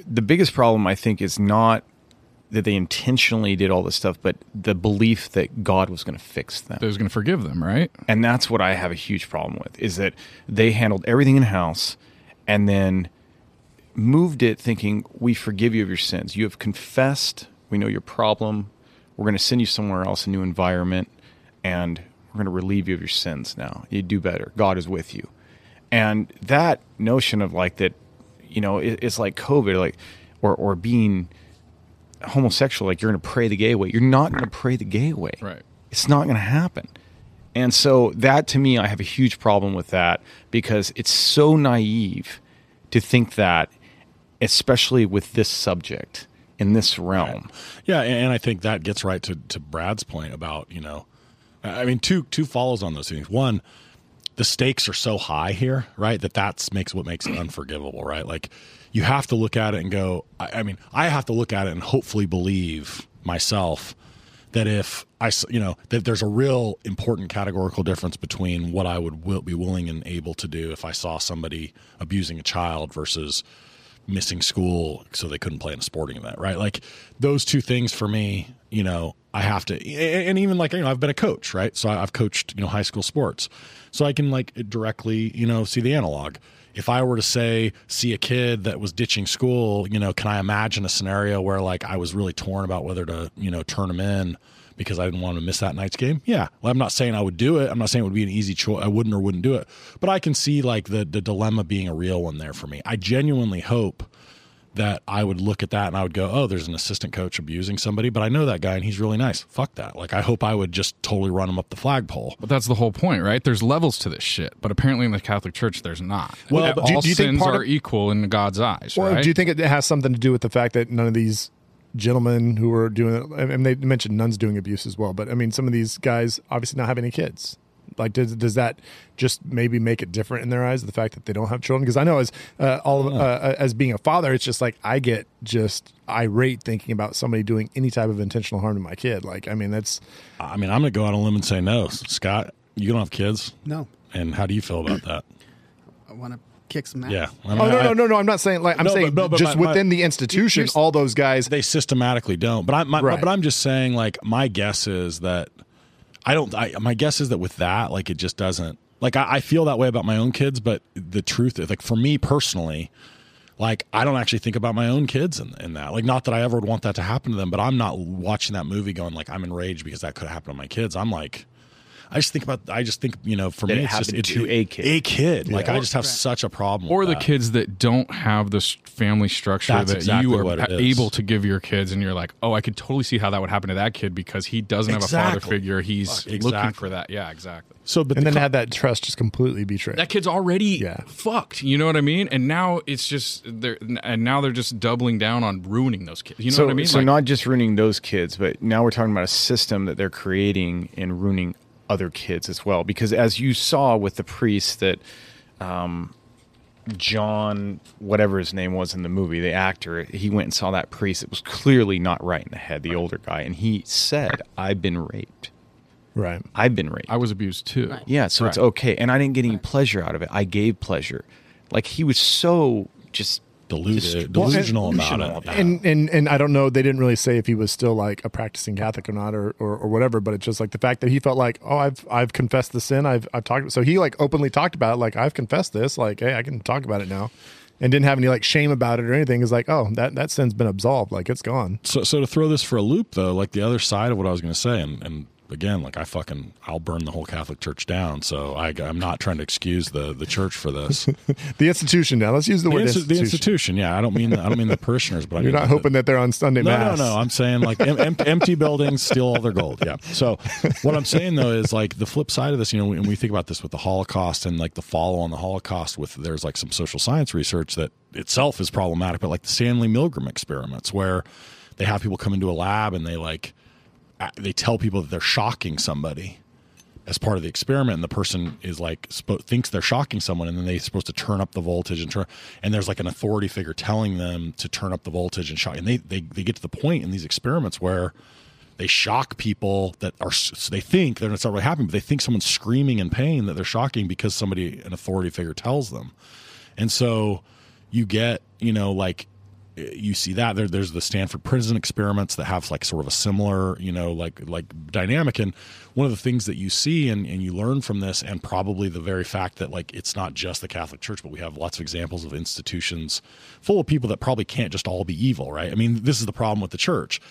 the biggest problem I think is not that they intentionally did all this stuff, but the belief that God was going to fix them. That was going to forgive them, right? and that's what I have a huge problem with is that they handled everything in house and then moved it thinking we forgive you of your sins. You have confessed, we know your problem. We're going to send you somewhere else, a new environment, and we're going to relieve you of your sins now. You do better. God is with you. And that notion of like that, you know, it, it's like COVID, like or or being homosexual, like you're going to pray the gay way. You're not going to pray the gay way. Right. It's not going to happen. And so that to me, I have a huge problem with that because it's so naive to think that, especially with this subject in this realm. Yeah, and, and I think that gets right to, to Brad's point about you know, I mean, two two follows on those things. One, the stakes are so high here, right? That that's makes what makes it unforgivable, right? Like you have to look at it and go. I, I mean, I have to look at it and hopefully believe myself that if I, you know, that there's a real important categorical difference between what I would will, be willing and able to do if I saw somebody abusing a child versus missing school so they couldn't play in a sporting event, right? Like those two things for me, you know, I have to, and even like, you know, I've been a coach, right? So I've coached, you know, high school sports. So I can like directly, you know, see the analog. If I were to say, see a kid that was ditching school, you know, can I imagine a scenario where like I was really torn about whether to, you know, turn him in because I didn't want to miss that night's game? Yeah. Well, I'm not saying I would do it. I'm not saying it would be an easy choice. I wouldn't or wouldn't do it. But I can see like the the dilemma being a real one there for me. I genuinely hope that I would look at that and I would go, oh, there's an assistant coach abusing somebody, but I know that guy and he's really nice. Fuck that. Like, I hope I would just totally run him up the flagpole. But that's the whole point, right? There's levels to this shit, but apparently in the Catholic Church, there's not. Well, all do- do you think sins part are of- equal in God's eyes, Or right? do you think it has something to do with the fact that none of these gentlemen who were doing it, and they mentioned nuns doing abuse as well, but I mean, some of these guys obviously not have any kids. Like, does, does that just maybe make it different in their eyes, the fact that they don't have children? Because I know as uh, all of, uh, as being a father, it's just like I get just irate thinking about somebody doing any type of intentional harm to my kid. Like, I mean, that's I mean, I'm going to go out on a limb and say no. Scott, you don't have kids. No, And how do you feel about that? I want to kick some ass. Yeah. I oh, mean, Oh no I- no no no! I'm not saying like I'm No, saying but- no, but just my- my- within the institution, Here's- all those guys. they systematically don't. But I, my, Right. but I'm just saying, like, my guess is that I don't. I, my guess is that with that, like, it just doesn't. Like, I, I feel that way about my own kids, but the truth is, like, for me personally, like, I don't actually think about my own kids in, in that. Like, not that I ever would want that to happen to them, but I'm not watching that movie going like I'm enraged because that could happen to my kids. I'm like. I just think about. I just think you know. For That me, it it's just happened it's to a kid. A kid. Like Yeah. I just have such a problem. or with the that. kids that don't have this family structure That's that exactly you are what it pa- is. able to give your kids, and you're like, oh, I could totally see how that would happen to that kid because he doesn't have a father figure. He's Fuck, looking for that. Yeah, exactly. So, but and the then co- have that trust just completely betrayed. That kid's already Yeah. fucked. You know what I mean? And now it's just they're and now they're just doubling down on ruining those kids. You know so, what I mean? so Like, not just ruining those kids, but now we're talking about a system that they're creating and ruining other kids as well. Because as you saw with the priest that um, John, whatever his name was in the movie, the actor, he went and saw that priest. It was clearly not right in the head, the older guy, and he said, "I've been raped." Right. I've been raped. I was abused too. Right. yeah, so it's okay. And I didn't get any pleasure out of it. I gave pleasure. Like he was so just Deluded, just- delusional about delusional it. and and and I don't know. They didn't really say if he was still like a practicing Catholic or not, or, or or whatever. But it's just like the fact that he felt like, oh, I've I've confessed the sin. I've I've talked. So he like openly talked about it. Like I've confessed this. Like hey, I can talk about it now, and didn't have any like shame about it or anything. Is like, oh, that that sin's been absolved. Like it's gone. So, so to throw this for a loop, though, like the other side of what I was going to say, and, and again, like I fucking, I'll burn the whole Catholic Church down. So I, I'm not trying to excuse the the church for this. The institution now. Let's use the, the, word insti- institution. the institution, yeah. I don't mean, the, I don't mean the parishioners, but You're mean not the- hoping that they're on Sunday No, mass. no, no. I'm saying like em- em- empty buildings steal all their gold. Yeah. So what I'm saying though is like the flip side of this, you know, and we think about this with the Holocaust and like the follow on the Holocaust with there's like some social science research that itself is problematic, but like the Stanley Milgram experiments where they have people come into a lab and they like they tell people that they're shocking somebody as part of the experiment and the person is like spo- thinks they're shocking someone and then they're supposed to turn up the voltage and turn and there's like an authority figure telling them to turn up the voltage and shock and they they, they get to the point in these experiments where they shock people that are so they think they're not really happening but they think someone's screaming in pain that they're shocking because somebody an authority figure tells them. And so you get you know like you see that there, there's the Stanford prison experiments that have like sort of a similar, you know, like like dynamic. And one of the things that you see and, and you learn from this, and probably the very fact that like it's not just the Catholic Church, but we have lots of examples of institutions full of people that probably can't just all be evil, right? I mean, this is the problem with the church.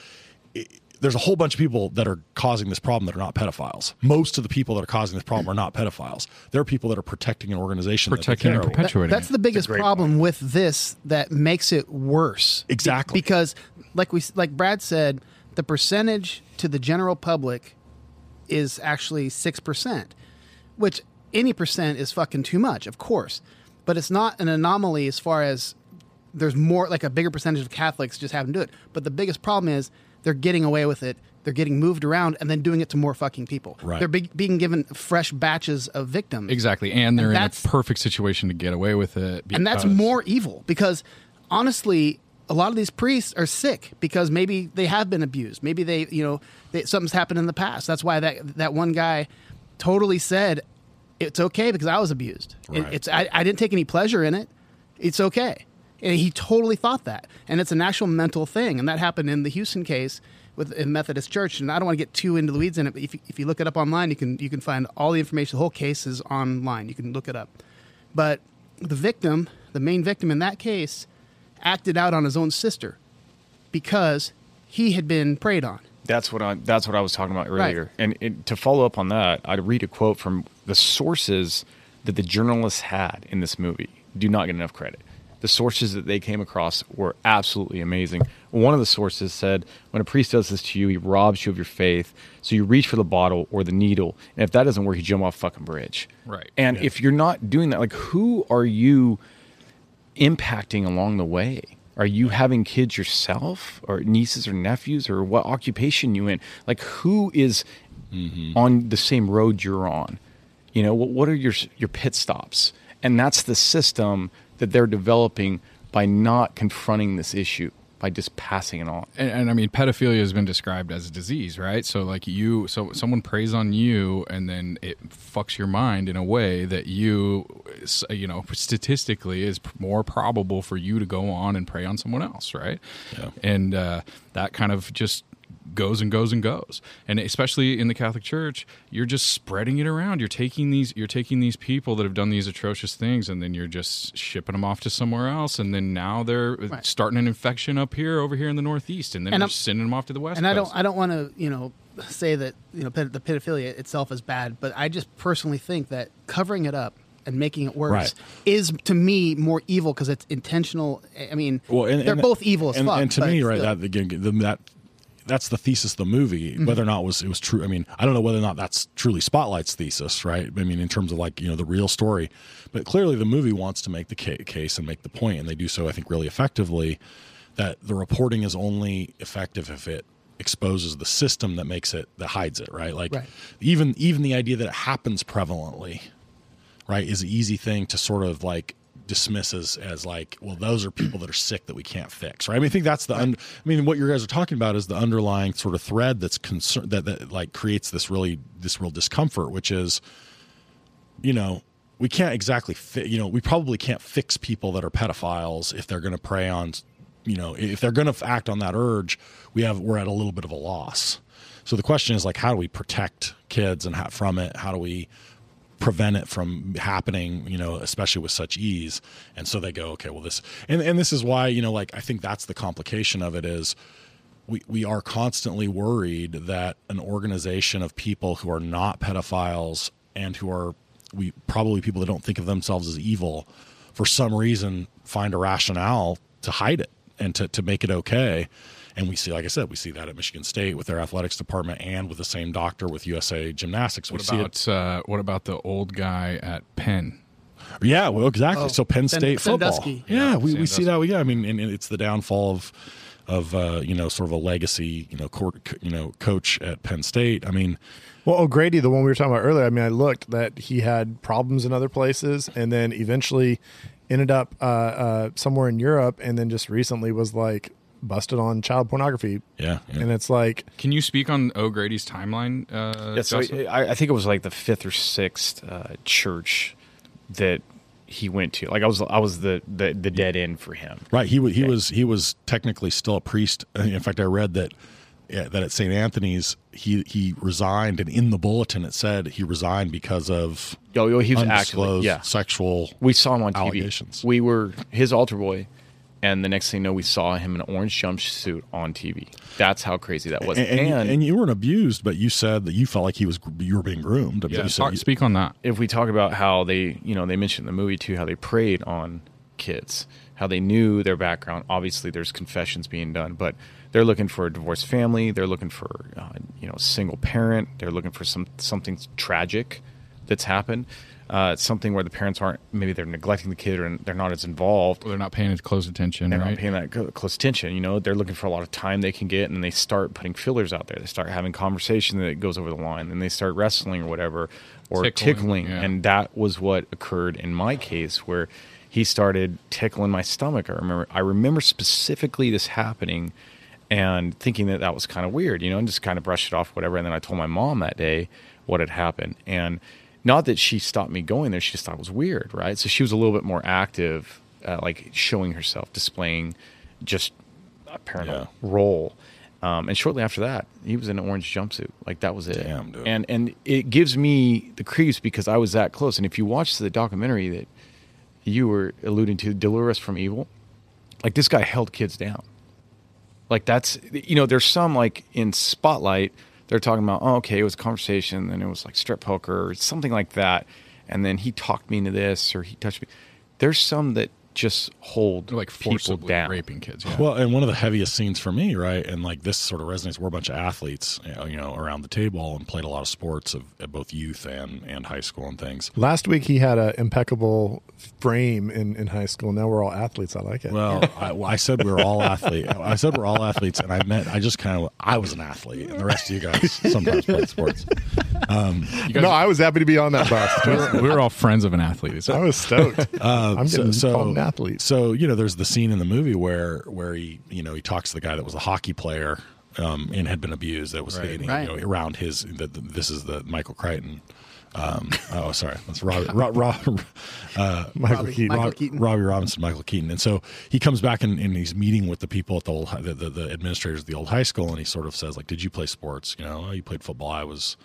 It- there's a whole bunch of people that are causing this problem that are not pedophiles. Most of the people that are causing this problem are not pedophiles. There are people that are protecting an organization, that Protecting and care about. perpetuating. That's the biggest great problem with this that makes it worse. Be- Exactly. because, like we like Brad said, the percentage to the general public is actually six percent, which any percent is fucking too much, of course. But it's not an anomaly as far as there's more like a bigger percentage of Catholics just having to do it. But the biggest problem is they're getting away with it. They're getting moved around and then doing it to more fucking people. Right. They're be- being given fresh batches of victims. exactly, and they're in a perfect situation to get away with it. and that's more evil because honestly a lot of these priests are sick because maybe they have been abused maybe they you know they, something's happened in the past that's why that that one guy totally said it's okay because i was abused It- it's I, I didn't take any pleasure in it it's okay and he totally thought that and it's an actual mental thing and that happened in the houston case with in methodist church and i don't want to get too into the weeds in it but if, you- if you look it up online you can you can find all the information the whole case is online you can look it up but the victim, the main victim in that case, acted out on his own sister because he had been preyed on. That's what I. That's what I was talking about earlier. Right. And it, to follow up on that, I'd read a quote from the sources that the journalists had in this movie. Do not get enough credit. The sources that they came across were absolutely amazing. One of the sources said, "When a priest does this to you, he robs you of your faith. So you reach for the bottle or the needle, and if that doesn't work, you jump off fucking bridge." Right. And if you're not doing that, like, who are you impacting along the way? Are you having kids yourself, or nieces or nephews, or what occupation you in? Like, who is mm-hmm. on the same road you're on? You know, what, what are your your pit stops? And that's the system that they're developing by not confronting this issue, by just passing it on. and, and I mean, pedophilia has been described as a disease, right? So, like you, so someone preys on you, and then it fucks your mind in a way that you, you know, statistically is more probable for you to go on and prey on someone else, right? Yeah. And uh, that kind of just goes and goes and goes and especially in the catholic church you're just spreading it around you're taking these you're taking these people that have done these atrocious things and then you're just shipping them off to somewhere else and then now they're starting an infection up here over here in the northeast and then And we're I'm- sending them off to the west And I don't I don't want to, you know, say that, you know, ped- the pedophilia itself is bad, but I just personally think that covering it up and making it worse Right. is to me more evil because it's intentional. I mean, Well, and, they're and- both evil as and, fuck. And to me, right, still. that again, the, that that's the thesis of the movie. Mm-hmm. Whether or not it was it was true. I mean, I don't know whether or not that's truly Spotlight's thesis, right? I mean, in terms of like you know the real story, but clearly the movie wants to make the case and make the point, and they do so, I think, really effectively. That the reporting is only effective if it exposes the system that makes it that hides it, right? Like Right. even even the idea that it happens prevalently, right, is an easy thing to sort of like dismiss as as like, well, those are people that are sick that we can't fix, right? I mean, I think that's the. Un- I mean, what you guys are talking about is the underlying sort of thread that's concern that that like creates this really this real discomfort, which is, you know, we can't exactly you know we probably can't fix people that are pedophiles if they're going to prey on you know if they're going to act on that urge we have we're at a little bit of a loss so the question is like how do we protect kids and how, from it how do we prevent it from happening you know especially with such ease. And so they go okay well this and, and this is why you know like i think that's the complication of it is we, we are constantly worried that an organization of people who are not pedophiles and who are we probably people that don't think of themselves as evil for some reason find a rationale to hide it and to, to make it okay and we see like i said we see that at michigan state with their athletics department and with the same doctor with usa gymnastics we What see it about uh, what about the old guy at Penn? yeah, well, exactly. Oh, so Penn San- State football. Sandusky. Yeah, Yeah, we, we see Sandusky. that. Yeah, I mean, and, and it's the downfall of of uh, you know sort of a legacy you know court, you know coach at Penn State. I mean, Well, O'Grady, the one we were talking about earlier, I mean, I looked that he had problems in other places and then eventually ended up uh, uh, somewhere in Europe and then just recently was like busted on child pornography. yeah, yeah. And it's like, Can you speak on O'Grady's timeline? Uh, Yeah, so I, I think it was like the fifth or sixth uh, church that he went to. Like I was, I was the the, the dead end for him. right. He wa- he was he was technically still a priest. In fact, I read that. Yeah, that at St. Anthony's he he resigned, and in the bulletin it said he resigned because of Oh, oh, he was actively, undisclosed yeah. sexual. We saw him on TV. We were his altar boy, and the next thing you know, we saw him in an orange jumpsuit on TV. That's how crazy that was. And, and, and you weren't abused, but you said that you felt like he was you were being groomed. I mean, yeah, you said talk- you- speak on that. if we talk about how they, you know, they mentioned in the movie too, how they preyed on kids, how they knew their background. Obviously, there's confessions being done, but they're looking for a divorced family. They're looking for, uh, you know, a single parent. They're looking for some something tragic that's happened. Uh, something where the parents aren't maybe they're neglecting the kid or they're not as involved. They're not paying as close attention, They're right? not paying that close attention. You know, they're looking for a lot of time they can get, and they start putting fillers out there. They start having conversation that goes over the line, and they start wrestling or whatever, or Tickling, tickling. yeah. And that was what occurred in my case, where he started tickling my stomach. I remember, I remember specifically this happening, and thinking that that was kind of weird, you know, and just kind of brushed it off, whatever. And then I told my mom that day what had happened, and not that she stopped me going there, she just thought it was weird, right? So she was a little bit more active, uh, like showing herself, displaying just a parental Yeah. role. Um, and shortly after that, he was in an orange jumpsuit. Like that was it. Damn, dude. And and it gives me the creeps because I was that close. And if you watch the documentary that you were alluding to, Deliver Us from Evil, like this guy held kids down. Like that's you know, there's some like in Spotlight, they're talking about, oh, okay, it was conversation, and it was like strip poker or something like that, and then he talked me into this or he touched me. There's some that just hold They're like people forcibly down. raping kids. Yeah. Well, and one of the heaviest scenes for me, right, and like this sort of resonates. We're a bunch of athletes, you know, you know, around the table and played a lot of sports of at both youth and and high school and things. last week he had an impeccable frame in, in high school. Now we're all athletes. I like it. Well, I, well, I said we were all athletes. I said we're all athletes, and I meant I just kind of I was an athlete, and the rest of you guys sometimes played sports. you guys, no, I was happy to be on that bus. we were all friends of an athlete. So. I was stoked. Uh, I'm so- getting so, called an athlete. So you know, there's the scene in the movie where where he you know he talks to the guy that was a hockey player um, and had been abused. That was Right. you Right. know, around his. The, the- this is the Michael Crichton. Um, oh, sorry, that's Robbie. Ro, Ro, uh, Michael Robbie- Keaton. Michael Rob- Keaton. Robbie Robinson, Michael Keaton, and so he comes back and, and he's meeting with the people at the old the, the, the administrators of the old high school, and he sort of says like, "Did you play sports? You know, oh, you played football. I was,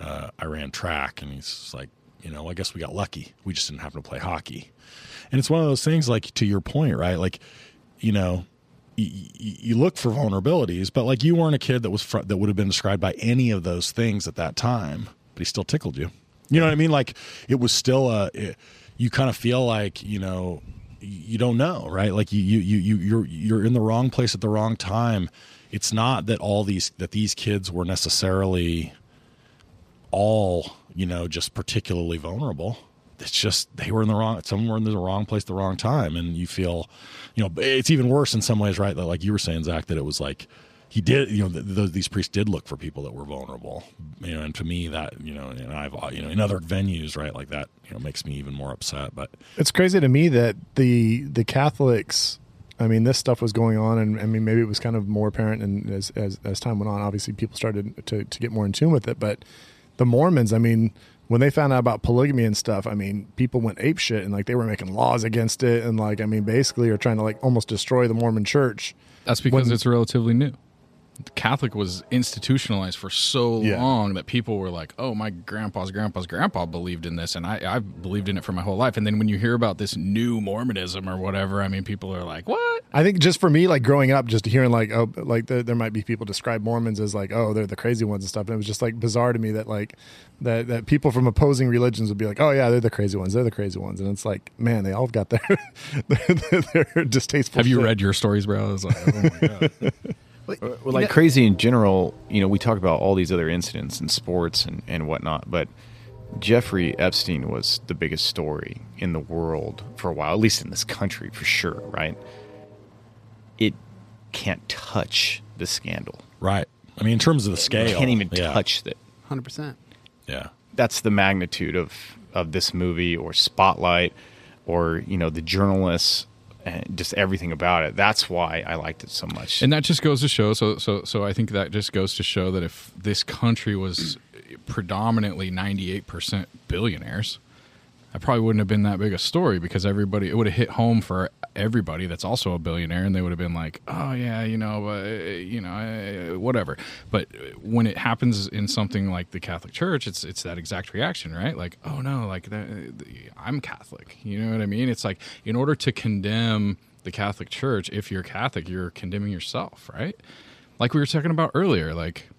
uh, I ran track." And he's like, "You know, I guess we got lucky. We just didn't happen to play hockey." And it's one of those things, like to your point, right? Like, you know, you, look for vulnerabilities, but like you weren't a kid that was fr- that would have been described by any of those things at that time, but he still tickled you. You know what I mean? Like it was still a. It, you kind of feel like you know you don't know, right? Like you you you you you're you're in the wrong place at the wrong time. It's not that all these that these kids were necessarily all you know just particularly vulnerable it's just they were in the wrong some were in the wrong place at the wrong time and you feel you know it's even worse in some ways right like you were saying zach that it was like he did, you know, th- th- these priests did look for people that were vulnerable, you know, and to me that, you know, and I've, you know, in other venues, right, like that, you know, makes me even more upset. But It's crazy to me that the the Catholics. I mean, this stuff was going on, and I mean, maybe it was kind of more apparent, and as as, as time went on, obviously people started to to get more in tune with it. But the Mormons, I mean, when they found out about polygamy and stuff, I mean, people went ape shit, and like they were making laws against it, and like I mean, basically, are trying to like almost destroy the Mormon Church. That's because When- it's relatively new. Catholic was institutionalized for so Yeah. long that people were like, "Oh, my grandpa's grandpa's grandpa believed in this, and I I've believed in it for my whole life." And then when you hear about this new Mormonism or whatever, I mean, people are like, "What?" I think just for me, like growing up, just hearing like oh, like the, there might be people describe Mormons as like oh they're the crazy ones and stuff, and it was just like bizarre to me that like that that people from opposing religions would be like oh yeah they're the crazy ones, they're the crazy ones, and it's like man they all got their their, their distasteful. Have you shit. read your stories, bro? I was like, "Oh my god." But, Well, you like know- crazy in general, you know, we talk about all these other incidents in sports and, and whatnot, but Jeffrey Epstein was the biggest story in the world for a while, at least in this country for sure, right? It can't touch the scandal. right, I mean, in terms of the scale, It can't even yeah, touch it. Hundred percent. Yeah, That's the magnitude of, of this movie or Spotlight or, you know, the journalists and just everything about it. That's why I liked it so much. and that just goes to show. So so so I think that just goes to show that if this country was predominantly ninety eight percent billionaires, that probably wouldn't have been that big a story because everybody it would have hit home for everybody that's also a billionaire, and they would have been like, oh yeah, you know, uh, you know, uh, whatever. But when it happens in something like the Catholic Church, it's it's that exact reaction, right? Like, oh no, like the, the, I'm Catholic. You know what I mean? It's like in order to condemn the Catholic Church, if you're Catholic, you're condemning yourself, right? Like we were talking about earlier, like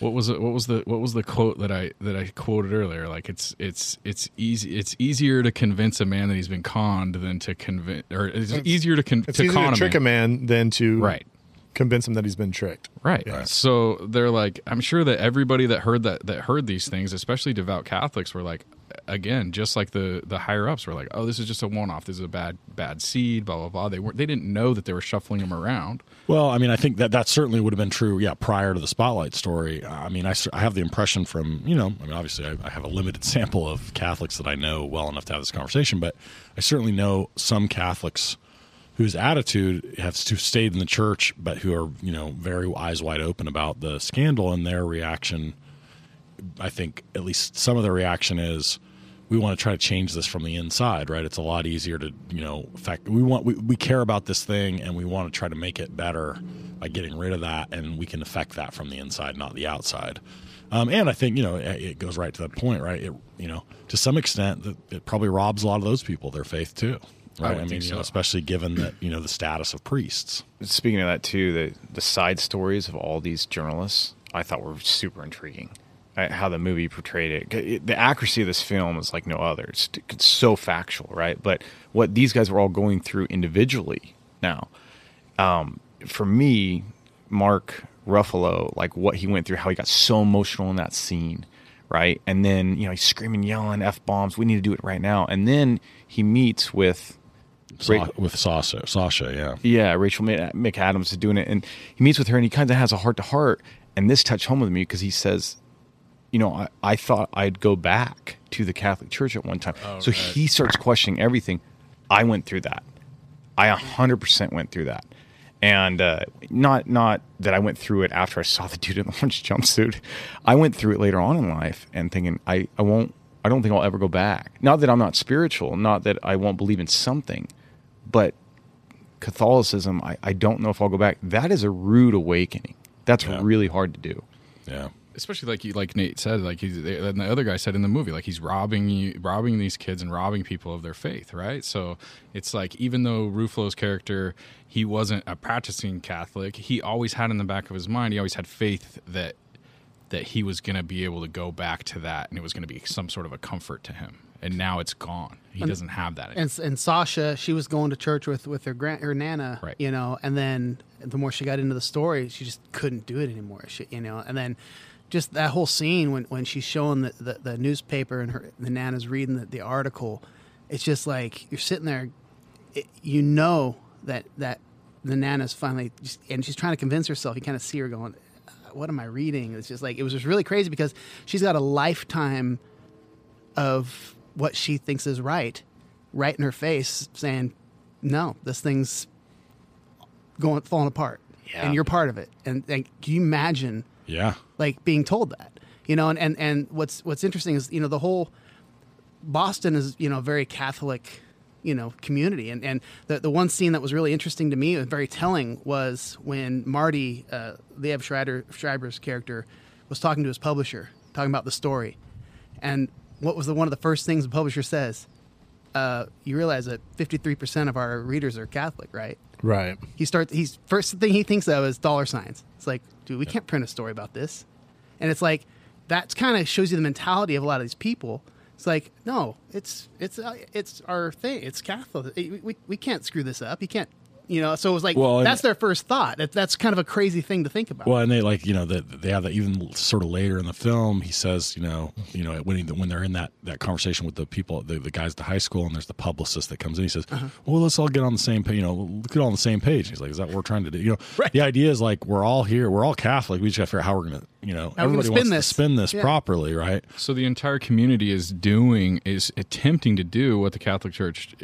what was it what was the what was the quote that i that i quoted earlier like it's it's it's easy it's easier to convince a man that he's been conned than to convince or it's, easier to con- It's to easier con to trick a man. man than to right convince him that he's been tricked. Right. So they're like, I'm sure that everybody that heard that that heard these things, especially devout Catholics, were like, again, just like the the higher ups were like, oh, this is just a one off. This is a bad bad seed. Blah blah blah. They weren't. They didn't know that they were shuffling them around. Well, I mean, I think that that certainly would have been true, yeah, prior to the spotlight story. I mean, I, I have the impression from, you know, I mean, obviously I, I have a limited sample of Catholics that I know well enough to have this conversation, but I certainly know some Catholics whose attitude has to stayed in the church, but who are, you know, very eyes wide open about the scandal and their reaction. I think at least some of the reaction is, we want to try to change this from the inside, right? It's a lot easier to, you know, fact we want we, we care about this thing and we want to try to make it better by getting rid of that, and we can affect that from the inside, not the outside. Um, and I think you know it it goes right to that point, right? It, you know, to some extent, that it probably robs a lot of those people their faith too, right? would I, mean, think you know, especially given that you know the status of priests. Speaking of that too, the the side stories of all these journalists, I thought were super intriguing. Uh, How the movie portrayed it. The accuracy of this film is like no other. It's, it's so factual, right? But what these guys were all going through individually now, um, for me, Mark Ruffalo, like what he went through, how he got so emotional in that scene, right? And then you know he's screaming, yelling f bombs. We need to do it right now. And then he meets with Sa- with Sacha, Sacha, yeah, yeah, Rachel Mc- McAdams is doing it, and he meets with her, and he kind of has a heart to heart. And this touched home with me because he says, "You know, I, I thought I'd go back to the Catholic Church at one time." so he starts questioning everything. I went through that. I hundred percent went through that, and uh, not not that I went through it after I saw the dude in the orange jumpsuit. I went through it later on in life, and thinking, I I won't. I don't think I'll ever go back. Not that I'm not spiritual, not that I won't believe in something, but Catholicism, I, I don't know if I'll go back. That is a rude awakening. That's Yeah. really hard to do. yeah. Especially like you, like Nate said, like he's and the other guy said in the movie, like he's robbing you, robbing these kids and robbing people of their faith, right? So it's like even though Ruffalo's character, he wasn't a practicing Catholic, he always had in the back of his mind, he always had faith that that he was going to be able to go back to that, and it was going to be some sort of a comfort to him. And now it's gone. He doesn't have that. and and Sacha, she was going to church with with her grand her nana, Right. you know, and then the more she got into the story, she just couldn't do it anymore, she, you know, and then just that whole scene when when she's showing the the, the newspaper and her the nana's reading the, the article, it's just like you're sitting there, it, you know that that the nana's finally, just, and she's trying to convince herself. You kind of see her going, uh, "What am I reading?" It's just like it was just really crazy because she's got a lifetime of what she thinks is right, right in her face, saying, "No, this thing's going falling apart, Yeah. and you're part of it." And, and can you imagine? Yeah. like being told that you know and, and and what's what's interesting is you know the whole boston is you know a very catholic you know community and and the, the one scene that was really interesting to me and very telling was when marty uh, Liev Schreiber, schreiber's character was talking to his publisher talking about the story and what was the one of the first things the publisher says? Uh, you realize that 53% of our readers are catholic right? Right. he starts he's first thing he thinks of is dollar signs. It's like dude we can't print a story about this. And it's like that kind of shows you the mentality of a lot of these people. It's like no it's it's uh, it's our thing. It's catholic. We, we, we can't screw this up. You can't you know so it was like Well, that's their first thought that, that's kind of a crazy thing to think about Well, and they like you know that they have that even sort of later in the film. He says you know you know when he, when they're in that that conversation with the people the, the guys at the high school and there's the publicist that comes in. He says, Uh-huh. "Well, let's all get on the same page. You know, look at all on the same page." He's like, "Is that what we're trying to do?" You know, the idea is like we're all here, we're all Catholic. We just got to figure out how we're gonna you know How everybody spin wants this. to spin this Yeah. properly, right? So the entire community is doing is attempting to do what the Catholic Church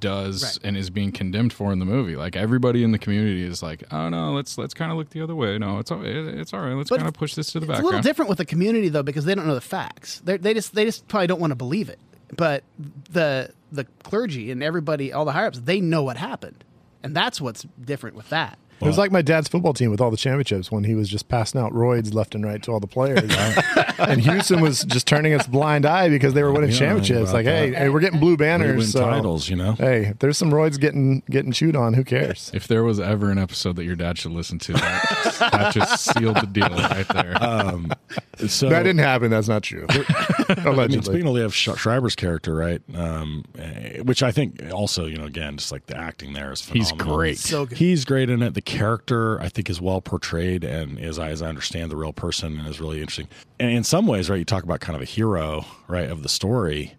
does Right. and is being condemned for in the movie. Like everybody in the community is like, oh no, let's let's kind of look the other way. No, it's all it- it's all right. Let's kind of push this to the back it's a little different with the community though because they don't know the facts. They're, they just they just probably don't want to believe it. But the the clergy and everybody all the higher ups they know what happened. And that's what's different with that It was like my dad's football team with all the championships when he was just passing out roids left and right to all the players. and Houston was just turning its blind eye because they were winning We championships. about Like, hey, that. hey, we're getting blue We banners. win so, titles, you know. Hey, if there's some roids getting getting chewed on, who cares? if there was ever an episode that your dad should listen to, that, that just sealed the deal right there. So that didn't happen. That's not true. I mean, Allegedly. speaking of Liev Sch- Schreiber's character, right? Um, eh, which I think also, you know, again, just like the acting there is He's great. so good He's great in it. The character, I think, is well portrayed, and as I as I understand the real person, and is really interesting. And in some ways, right, you talk about kind of a hero, right, of the story.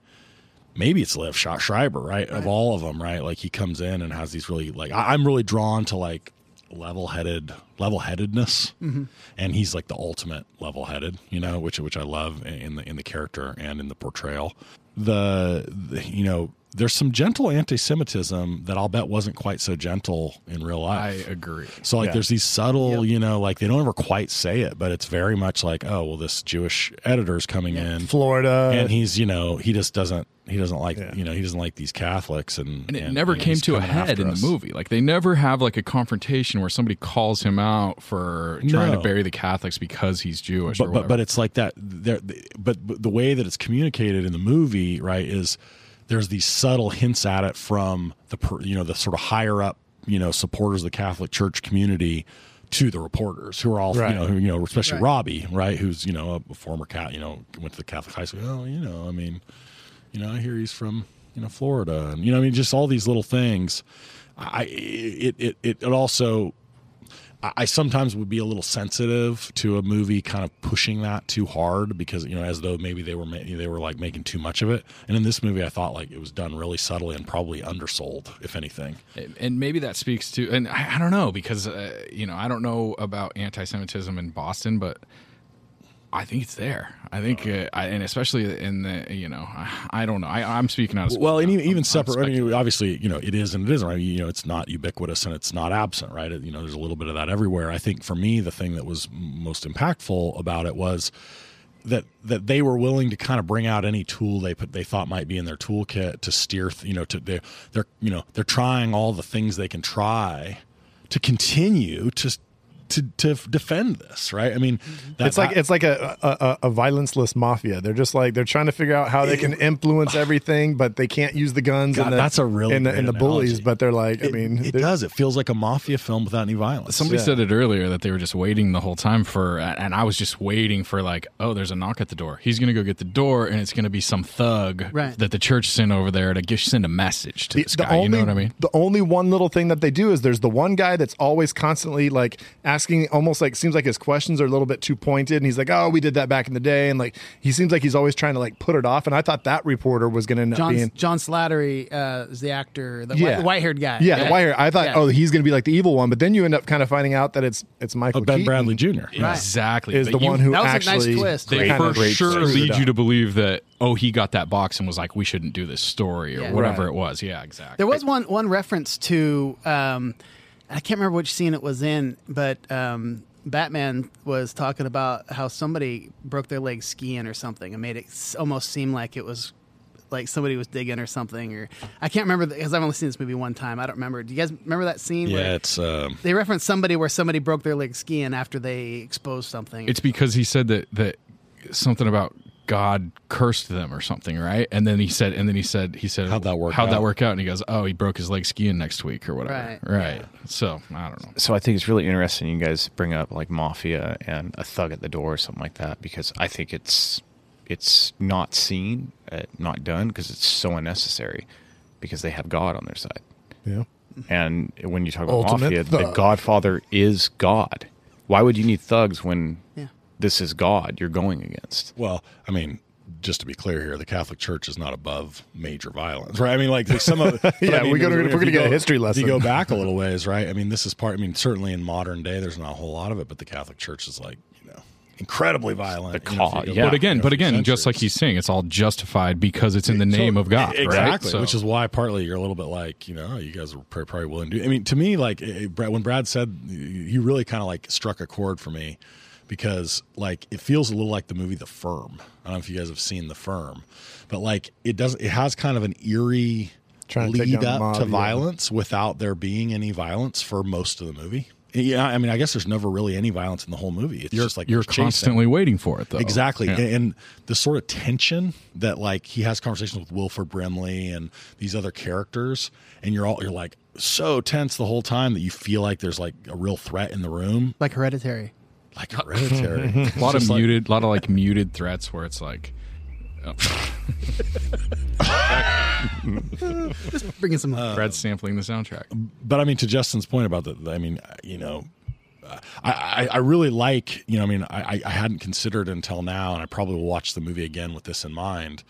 Maybe it's Liev Schreiber, right, of all of them, right? Like he comes in and has these really like I'm really drawn to like level headed level headedness, mm-hmm. and he's like the ultimate level headed, you know, which which I love in the in the character and in the portrayal. The, the you know. There's some gentle anti-Semitism that I'll bet wasn't quite so gentle in real life. I agree. So like Yeah. there's these subtle, you know, like they don't ever quite say it, but it's very much like, oh, well, this Jewish editor's coming in Florida. and he's, you know, he just doesn't he doesn't like Yeah. you know, he doesn't like these Catholics and And it never and came to a head after in the movie. Like they never have like a confrontation where somebody calls him out for trying No. to bury the Catholics because he's Jewish. But or but but it's like that there but, but the way that it's communicated in the movie, right, is there's these subtle hints at it from the you know, the sort of higher up, you know, supporters of the Catholic Church community to the reporters who are all Right. you know who, you know especially Right. Robbie right who's you know a former cat you know went to the Catholic high school oh you know I mean you know I hear he's from you know Florida and you know I mean just all these little things I it it it, it also I- sometimes would be a little sensitive to a movie kind of pushing that too hard because you know as though maybe they were ma- they were like making too much of it. And in this movie I thought like it was done really subtly and probably undersold if anything. And- and maybe that speaks to and I, I don't know because uh, you know I don't know about anti-Semitism in Boston, but I think it's there. I think, uh, I, and especially in the you know I, I don't know. I, I'm speaking out of well, and I'm- even, even separate. I mean, obviously, you know, it is and it isn't. Right? You know, it's not ubiquitous and it's not absent, right? It- you know, there's a little bit of that everywhere. I think for me, the thing that was most impactful about it was that that they were willing to kind of bring out any tool they put they thought might be in their toolkit to steer. You know, to they they're you know they're trying all the things they can try to continue to to to defend this, right? I mean, that, it's like it's like a, a a- a violenceless mafia. They're just like they're trying to figure out how they can influence everything, but they can't use the guns. God, and the, that's a really and the, and the bullies. But they're like, I mean, it does. It feels like a mafia film without any violence. Somebody Yeah. said it earlier that they were just waiting the whole time for, and I was just waiting for like, oh, there's a knock at the door. He's gonna go get the door, and it's gonna be some thug Right. that the church sent over there to give, send a message to The, this the guy. only, you know what I mean? The only one little thing that they do is there's the one guy that's always constantly like asking asking almost like seems like his questions are a little bit too pointed, and he's like, "Oh, we did that back in the day," and like he seems like he's always trying to like put it off. And I thought that reporter was going to end up John being John Slattery uh, is the actor, the Yeah. white, white-haired guy. yeah, the wire. I thought, Yeah. oh, he's going to be like the evil one, but then you end up kind of finding out that it's it's Michael Oh, Ben Keaton Bradlee Jr. Right. Exactly. is But the you- one who That was a nice actually twist. they kind for of sure screwed lead you to believe that oh he got that box and was like we shouldn't do this story or Yeah. whatever Right. it was yeah exactly There was one one reference to um, I can't remember which scene it was in, but um, Batman was talking about how somebody broke their leg skiing or something and made it almost seem like it was like somebody was digging or something or I can't remember because I've only seen this movie one time. I don't remember. Do you guys remember that scene? Yeah, where it's um, they referenced somebody where somebody broke their leg skiing after they exposed something. it's because he said that that something about God cursed them or something, right? And then he said, and then he said, he said, How'd that work How'd out? that work out? And he goes, oh, he broke his leg skiing next week or whatever, Right. right? So I don't know. So I think it's really interesting you guys bring up like mafia and a thug at the door or something like that because I think it's it's not seen, uh, not done because it's so unnecessary because they have God on their side. yeah. And when you talk about Ultimate mafia, the. Godfather is God. Why would you need thugs when Yeah. This is God you're going against? well, I mean, just to be clear here, the Catholic Church is not above major violence, right? I mean, like some of Yeah, I mean, we're gonna- we're gonna you get a go- history If lesson. you go back a little ways, right? I mean, this is part. I mean, certainly in modern day, there's not a whole lot of it, but the Catholic Church is like you know incredibly violent. The you know, if ca- you go yeah. But again, you know, but for again, just like he's saying, it's all justified because it's in the name So- of God, exactly. right? So- Which is why partly you're a little bit like, you know, you guys are probably willing to. do I mean, to me, like eh, when Brad said, he really kind of like struck a chord for me because like it feels a little like the movie The Firm. I don't know if you guys have seen The Firm, but like it does, it has kind of an eerie Trying to lead down up mob, to yeah. violence without there being any violence for most of the movie. Yeah, I mean, I guess there's never really any violence in the whole movie. It's you're just like you're chasing. constantly waiting for it, though. Exactly. Yeah. And, and the sort of tension that like he has conversations with Wilford Brimley and these other characters, and you're all you're like so tense the whole time that you feel like there's like a real threat in the room, like Hereditary. Like hereditary. a lot of muted, a lot of like muted threats where it's like, just Bringing some Uh, Brad's sampling the soundtrack. but I mean, to Justin's point about the, I mean, you know, I, I, I really like, you know, I mean, I, I hadn't considered until now, and I probably will watch the movie again with this in mind,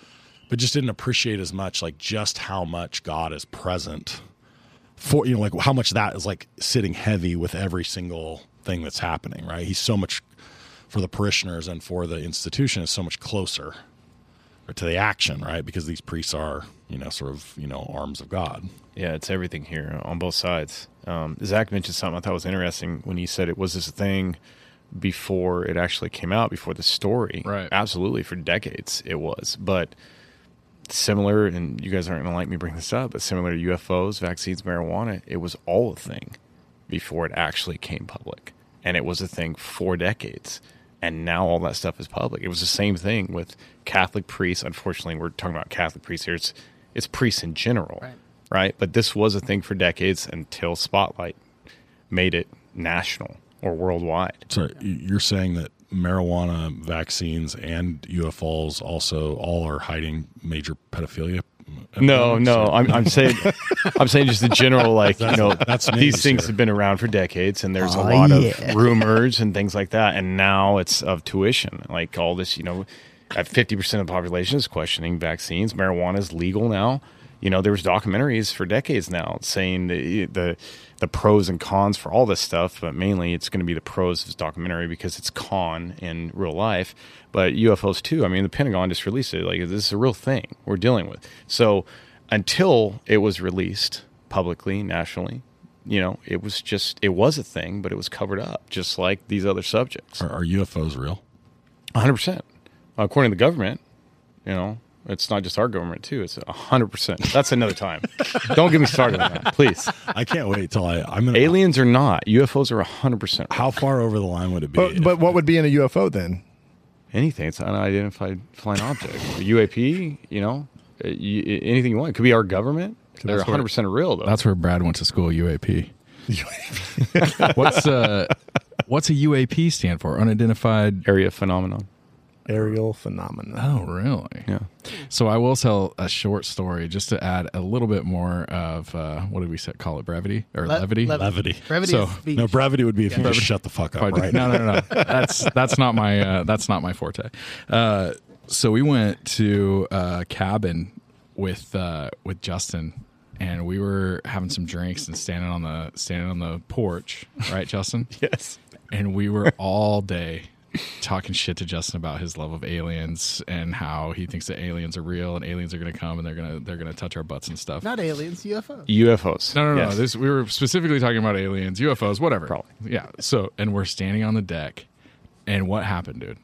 but just didn't appreciate as much, like just how much God is present for, you know, like how much that is like sitting heavy with every single thing that's happening, right? He's so much for the parishioners and for the institution is so much closer to the action, right? Because these priests are, you know, sort of, you know, arms of God. Yeah, it's everything here on both sides. Um, Zach mentioned something I thought was interesting when he said it was this thing before it actually came out, before the story. Right. Absolutely, for decades it was. But similar, and you guys aren't going to like me bring this up, but similar to UFOs, vaccines, marijuana, it was all a thing before it actually came public. And it was a thing for decades. And now all that stuff is public. It was the same thing with Catholic priests. Unfortunately, we're talking about Catholic priests here. It's, it's priests in general Right. right? But this was a thing for decades until Spotlight made it national or worldwide. So you're saying that marijuana, vaccines, and UFOs also all are hiding major pedophilia? No, no, I'm, I'm saying, I'm saying just the general, like you know, that's these news things here. have been around for decades, and there's a Oh, lot yeah. of rumors and things like that, and now it's of tuition, like all this, you know, at 50 percent of the population is questioning vaccines. Marijuana is legal now. You know, there was documentaries for decades now saying the the the pros and cons for all this stuff, but mainly it's going to be the pros of this documentary because it's con in real life. But UFOs too. I mean, the Pentagon just released it. Like this is a real thing we're dealing with. So until it was released publicly, nationally, you know, it was just it was a thing, but it was covered up, just like these other subjects. Are, are UFOs real? 100 percent, according to the government. You know, it's not just our government too. It's 100 percent. That's another time. Don't get me started on that, please. I can't wait till I. I'm gonna. Aliens are not, UFOs are 100 percent. How far over the line would it be? But, but what would be in a UFO then? Anything. It's an unidentified flying object. UAP. You know, uh, you, anything you want. It could be our government. They're 100 percent real though. That's where Brad went to school. UAP. what's uh, what's a UAP stand for? Unidentified. area phenomenon. Aerial phenomena. Oh, really? Yeah. So I will tell a short story just to add a little bit more of uh, what did we say, call it brevity or Le- levity? lev- Levity. Brevity So, of. No, brevity would be if you just shut the fuck up, right? No, no, no, no. That's that's not my uh, that's not my forte. Uh, so we went to a cabin with uh, with Justin, and we were having some drinks and standing on the standing on the porch, right, Justin? Yes. and we were all day talking shit to Justin about his love of aliens and how he thinks that aliens are real and aliens are going to come and they're going to they're going to touch our butts and stuff. Not aliens, UFOs. UFOs. No, no, no. Yes. This we were specifically talking about aliens, UFOs, whatever. Probably. Yeah. So, and we're standing on the deck, and what happened, dude?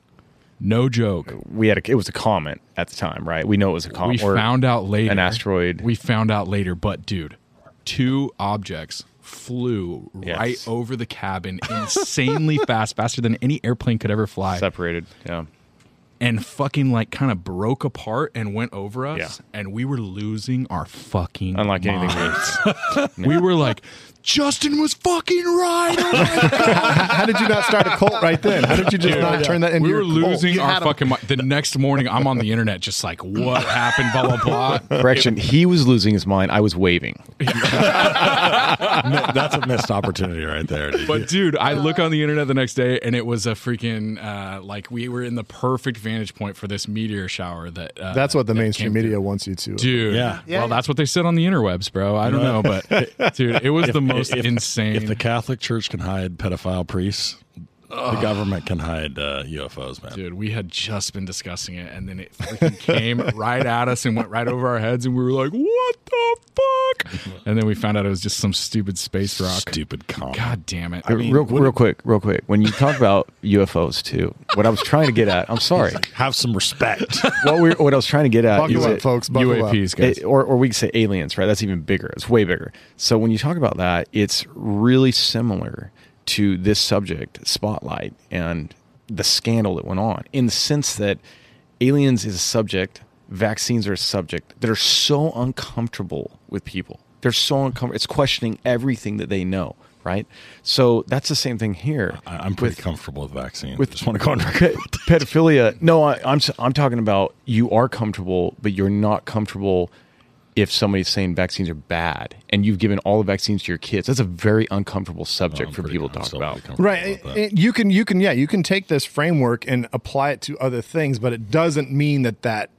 No joke. we had a, it was a comet at the time, right? We know it was a We comet. or found out later. an asteroid. We found out later, but dude, two objects flew Yes. right over the cabin insanely fast, faster than any airplane could ever fly. separated. Yeah. and fucking like kind of broke apart and went over us Yeah. and we were losing our fucking Unlike anything minds. we were like Justin was fucking right. Oh my How did you not start a cult right then? How did you just not turn that into we were cult? losing You our fucking mind. The next morning, I'm on the internet just like, what happened? Blah blah blah. Correction. he was losing his mind. I was waving. That's a missed opportunity right there. dude. But dude, I look on the internet the next day and it was a freaking uh, like we were in the perfect vantage point for this meteor shower that. Uh, That's what the that mainstream media through. wants you to. Dude, Yeah. Yeah, well, that's what they said on the interwebs, bro. I don't know, but dude, it was the most if- insane. If the Catholic Church can hide pedophile priests, the government can hide uh, UFOs, man. Dude, we had just been discussing it, and then it freaking came right at us and went right over our heads, and we were like, "What the fuck?" And then we found out it was just some stupid space rock. Stupid comet. God damn it! I mean, real, real quick, real quick. When you talk about UFOs too, what I was trying to get at, I'm sorry. Have some respect. What we what I was trying to get at Buckle is up, it- folks. Buckle UAPs, up. guys. It- or, or we could say aliens, right? That's even bigger. It's way bigger. So when you talk about that, it's really similar to this subject, Spotlight, and the scandal that went on in the sense that aliens is a subject, vaccines are a subject that are so uncomfortable with people. They're so uncomfortable. It's questioning everything that they know, right? So that's the same thing here. I, I'm pretty with- comfortable with vaccines. with- just want to go on record. Pedophilia. No, I, I'm I'm talking about you are comfortable, but you're not comfortable if somebody's saying vaccines are bad and you've given all the vaccines to your kids. That's a very uncomfortable subject oh, I'm for people to talk about. Right. with that. and You can you can yeah, you can take this framework and apply it to other things, but it doesn't mean that that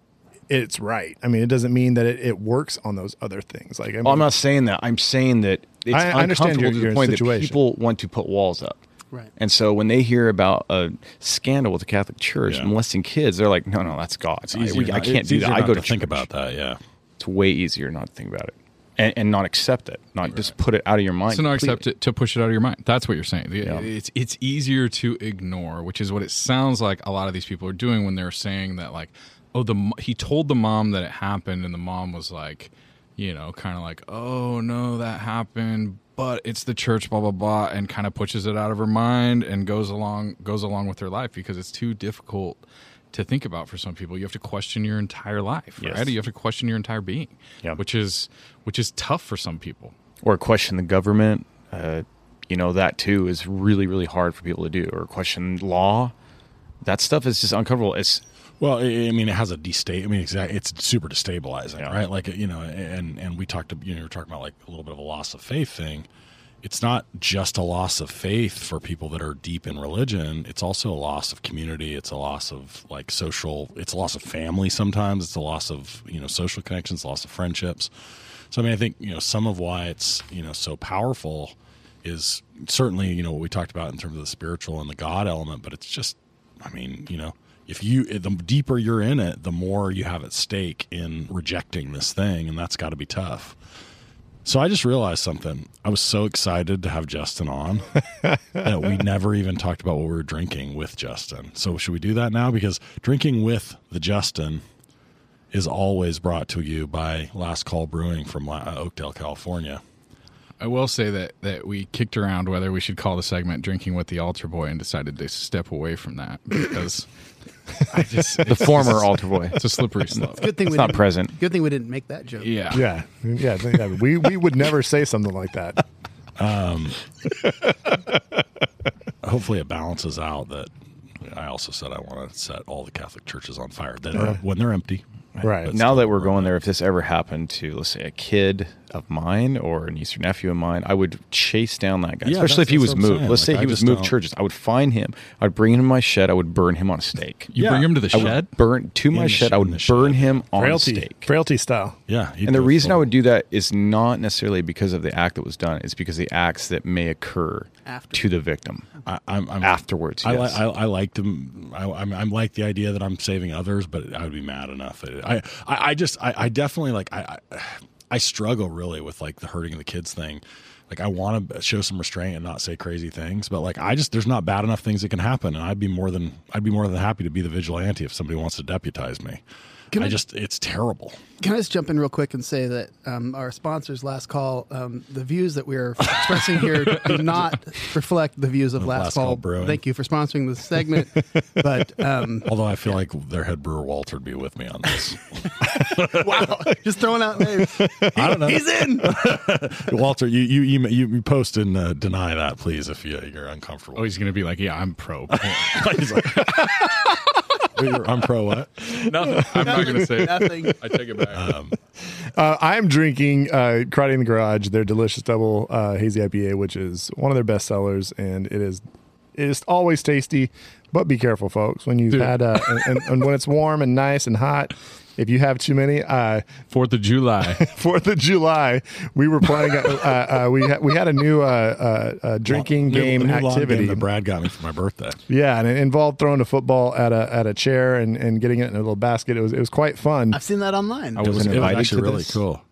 it's right. I mean, it doesn't mean that it, it works on those other things. Like I mean, Well, I'm not saying that. I'm saying that it's I- I understand uncomfortable your- to your the point that people want to put walls up. Right. And so when they hear about a scandal with the Catholic Church Yeah. molesting kids, they're like, no, no, that's God. I, we- I can't do that. I go to to think church. about that. Yeah. It's way easier not to think about it and, and not accept it, not just put it out of your mind. to not completely. accept it to push it out of your mind. That's what you're saying. Yeah. It's it's easier to ignore, which is what it sounds like a lot of these people are doing when they're saying that like, oh, the he told the mom that it happened, and the mom was like, you know, kind of like, oh no, that happened, but it's the church, blah blah blah, and kind of pushes it out of her mind and goes along goes along with her life because it's too difficult to think about for some people. You have to question your entire life, Yes. right? You have to question your entire being, Yeah. which is which is tough for some people. or question the government. Uh, you know that too is really really hard for people to do. Or question law. That stuff is just uncomfortable. It's Well, I I mean, it has a destate. I mean, exactly. It's super destabilizing, Yeah. right? Like you know, and and we talked. About you know, we were talking about like a little bit of a loss of faith thing. It's not just a loss of faith for people that are deep in religion. It's also a loss of community. It's a loss of like social. It's a loss of family. Sometimes it's a loss of you know social connections, loss of friendships. So I mean, I think you know some of why it's you know so powerful is certainly you know what we talked about in terms of the spiritual and the God element, but it's just I mean, you know, if you the deeper you're in it, the more you have at stake in rejecting this thing, and that's got to be tough. So I just realized something. I was so excited to have Justin on that we never even talked about what we were drinking with Justin. So should we do that now? Because drinking with the Justin is always brought to you by Last Call Brewing from uh, Oakdale, California. I will say that that we kicked around whether we should call the segment "Drinking with the Altar Boy" and decided to step away from that because I just the former altar boy. it's a slippery slope. Good thing It's we not didn't, present. Good thing we didn't make that joke. Yeah, yeah, yeah, yeah. We we would never say something like that. Um, hopefully it balances out that I also said I want to set all the Catholic churches on fire that are, when they're empty. Right. But now that we're going there, if this ever happened to, let's say, a kid of mine or a niece or nephew of mine, I would chase down that guy, Yeah, especially if he that's- was that's what I'm moved. saying. Let's Like, say I he was moved don't- churches. I would find him. I'd bring him to my shed. I would burn him on a stake. You Yeah. bring him to the I shed. burn to my the shed. shed- I would burn shed. him on a stake. frailty style. Yeah, And the do a reason I would do that is not necessarily because of the act that was done. It's because the acts that may occur After. to the victim. I, I'm, I'm Afterwards, I, yes. li- I, I like them. I, I'm, I'm like the idea that I'm saving others, but I would be mad enough. I, I, I just, I, I definitely like, I, I, I struggle really with like the hurting the kids thing. Like I want to show some restraint and not say crazy things, but like I just, there's not bad enough things that can happen, and I'd be more than, I'd be more than happy to be the vigilante if somebody wants to deputize me. Can I I- just, it's terrible. Can I just jump in real quick and say that um, our sponsors, Last Call, um, the views that we are expressing here do not reflect the views of Of Last, Last Call. Call Brewing. Thank you for sponsoring this segment. but um, Although I feel like their head brewer Walter would be with me on this. wow, just throwing out names. I don't know. He's in. Walter, you you you, you, you post and uh, deny that, please, if you, you're uncomfortable. Oh, he's gonna be like, yeah, I'm pro. He's like, I'm pro what? Nothing. I'm not gonna say. it. Nothing. I take it back. Uh, I'm drinking uh, Karate in the Garage, their delicious double uh, hazy IPA, which is one of their best sellers, and it is it is always tasty. But be careful, folks, when you've Dude. had uh, and, and, and when it's warm and nice and hot. If you have too many, uh, Fourth of July. Fourth of July, we were playing. Uh, uh, we had, we had a new uh, uh, uh, drinking New- game new lawn activity. that Brad got me for my birthday. Yeah, and it involved throwing a football at a at a chair and, and getting it in a little basket. It was it was quite fun. I've seen that online. I It was, wasn't it was invited actually to really this. cool.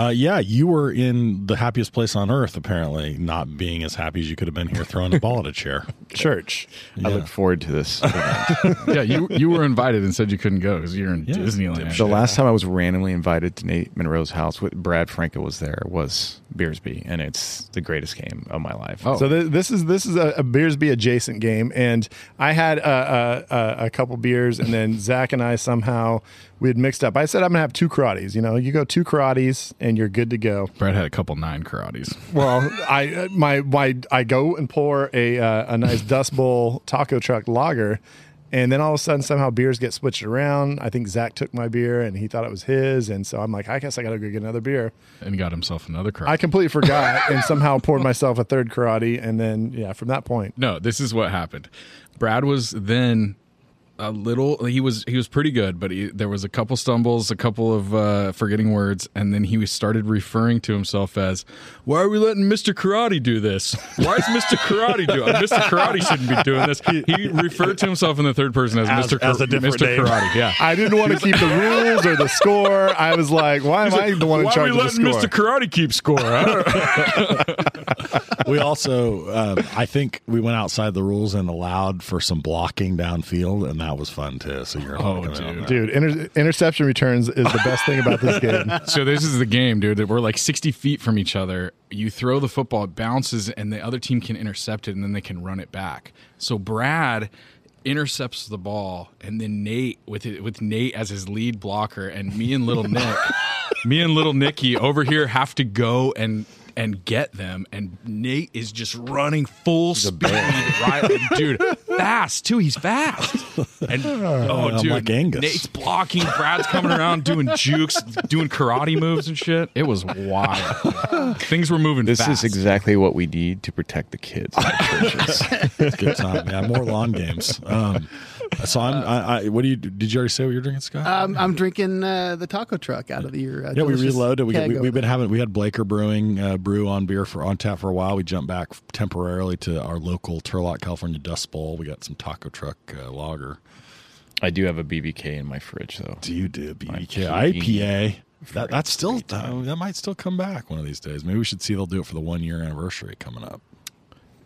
Uh, yeah, you were in the happiest place on earth, apparently, not being as happy as you could have been here throwing a ball at a chair. Church. I look forward to this. yeah, you you were invited and said you couldn't go because you're in Yeah. Disneyland. the last time I was randomly invited to Nate Monroe's house with Brad Franco was there was Beersby, and it's the greatest game of my life. Oh. So th- this is this is a, a Beersby adjacent game, and I had a, a, a, a couple beers, and then Zach and I somehow we had mixed up. I said I'm gonna have two karates. You know, you go two karates, and you're good to go. Brad had a couple nine karates. Well, I uh, my my I go and pour a uh, a nice Dust Bowl taco truck lager. And then all of a sudden, somehow beers get switched around. I think Zach took my beer and he thought it was his. And so I'm like, I guess I got to go get another beer. and got himself another karate. I completely forgot and somehow poured myself a third karate. And then, yeah, from that point, no, this is what happened. Brad was then a little. He was he was pretty good, but he, there was a couple stumbles, a couple of uh, forgetting words, and then he started referring to himself as, "Why are we letting Mister Karate do this? Why is Mister Karate doing? Mister Karate shouldn't be doing this." He referred to himself in the third person as, As- Mister as a different Mister name. Karate. Yeah. I didn't want to keep the rules or the score. I was like, why am I the one in Why are charge we of the letting score? Mister Karate keep score? I don't- we also, um, I think we went outside the rules and allowed for some blocking downfield, and that was fun too. So you're Oh, dude. that. Dude, inter- interception returns is the best thing about this game. so this is the game, dude. We're like 60 feet from each other. You throw the football, it bounces, and the other team can intercept it, and then they can run it back. So Brad intercepts the ball, and then Nate with it, with Nate as his lead blocker, and me and little Nick, me and little Nicky over here have to go and and get them. And Nate is just running full speed, right, dude, fast too. He's fast, and oh, I'm dude, like Angus. Nate's blocking. Brad's coming around doing jukes, doing karate moves and shit. It was wild. Things were moving. This fast. is exactly what we need to protect the kids in the churches. It's good time. Yeah, more lawn games. Um, so I'm. I, I, what do you? Did you already say what you're drinking, Scott? Um, I'm drinking uh, the taco truck out of your. Uh, yeah, we delicious reloaded. We, we, we've been there. having. We had Blaker Brewing uh, brew on beer for on tap for a while. We jumped back temporarily to our local Turlock, California Dust Bowl. We got some taco truck uh, lager. I do have a BBK in my fridge, though. Do you do BBK IPA? That, that's still uh, that might still come back one of these days. Maybe we should see they'll do it for the one year anniversary coming up.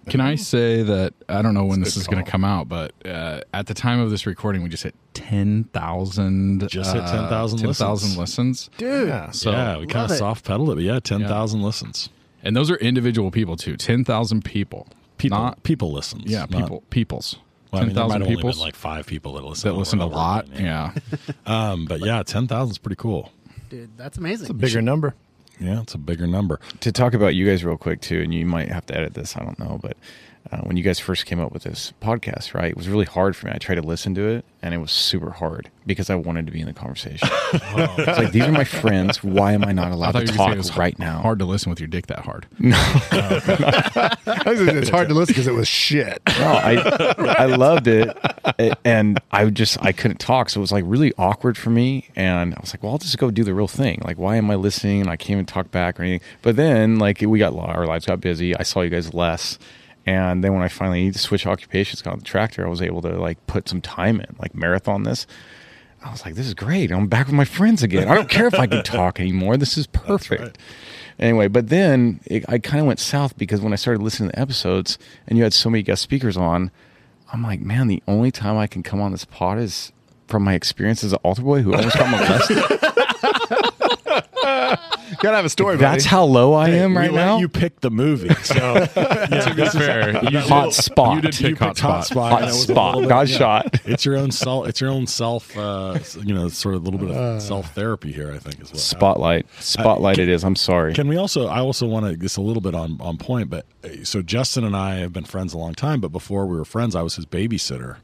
Can I say that I don't know when It's this a is going to come out, but uh, at the time of this recording, we just hit ten thousand. Just hit 10,000 10,000 listens. listen. dude. Yeah. So yeah, we kind of soft pedaled it, but yeah, ten thousand listens. and those are individual people too. Ten thousand people. People, Not people listens. yeah, not- people. Peoples. Well, I mean, there might thousand have only people been like five people that listen. that listen a lot. over. Yeah. Um, but yeah, ten thousand is pretty cool. dude, that's amazing. It's a bigger number. Yeah, it's a bigger number. to talk about you guys real quick too, and you might have to edit this. I don't know, but uh, when you guys first came up with this podcast, right? It was really hard for me. I tried to listen to it, and it was super hard because I wanted to be in the conversation. it's like these are my friends. Why am I not allowed thought to you were gonna say talk it was right now? Hard to listen with your dick that hard. No. it's hard to listen because it was shit. No, I I loved it, and I just I couldn't talk, so it was like really awkward for me. And I was like, well, I'll just go do the real thing. Like, why am I listening? And I can't even talk back or anything. But then, like, we got our lives got busy. I saw you guys less, and then when I finally needed to switch occupations, got on the tractor, I was able to like put some time in, like marathon this. I was like, this is great. I'm back with my friends again. I don't care if I can talk anymore. This is perfect. Anyway, but then it, I kind of went south because when I started listening to the episodes and you had so many guest speakers on, I'm like, man, the only time I can come on this pod is from my experience as an altar boy who almost got molested. Gotta have a story. That's buddy. how low I am right now. you pick the movie. So yeah, To be fair, you Hot did- spot. You did you pick hot Hot spot. Spot. Hot and it was a spot. little bit- Got yeah. shot. It's your own self. It's your own self. Uh, you know, sort of a little bit of self therapy here. I think is what Spotlight. Spotlight it is. I'm sorry. Can we also? I also want to just a little bit on on point. But uh, so Justin and I have been friends a long time. But before we were friends, I was his babysitter.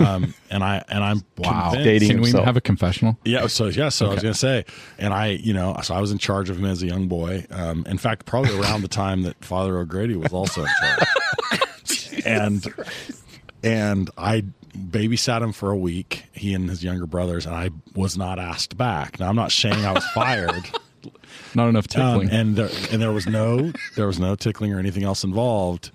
Um, and I and I'm Wow. Dating Can we himself. have a confessional? Yeah, so yeah, so I was gonna say, and I, you know, so I was in charge of him as a young boy. Um, in fact, probably around the time that Father O'Grady was also in charge, and and I babysat him for a week. He and his younger brothers, and I was not asked back. Now I'm not saying I was fired, Not enough um, tickling. and there and there was no there was no tickling or anything else involved.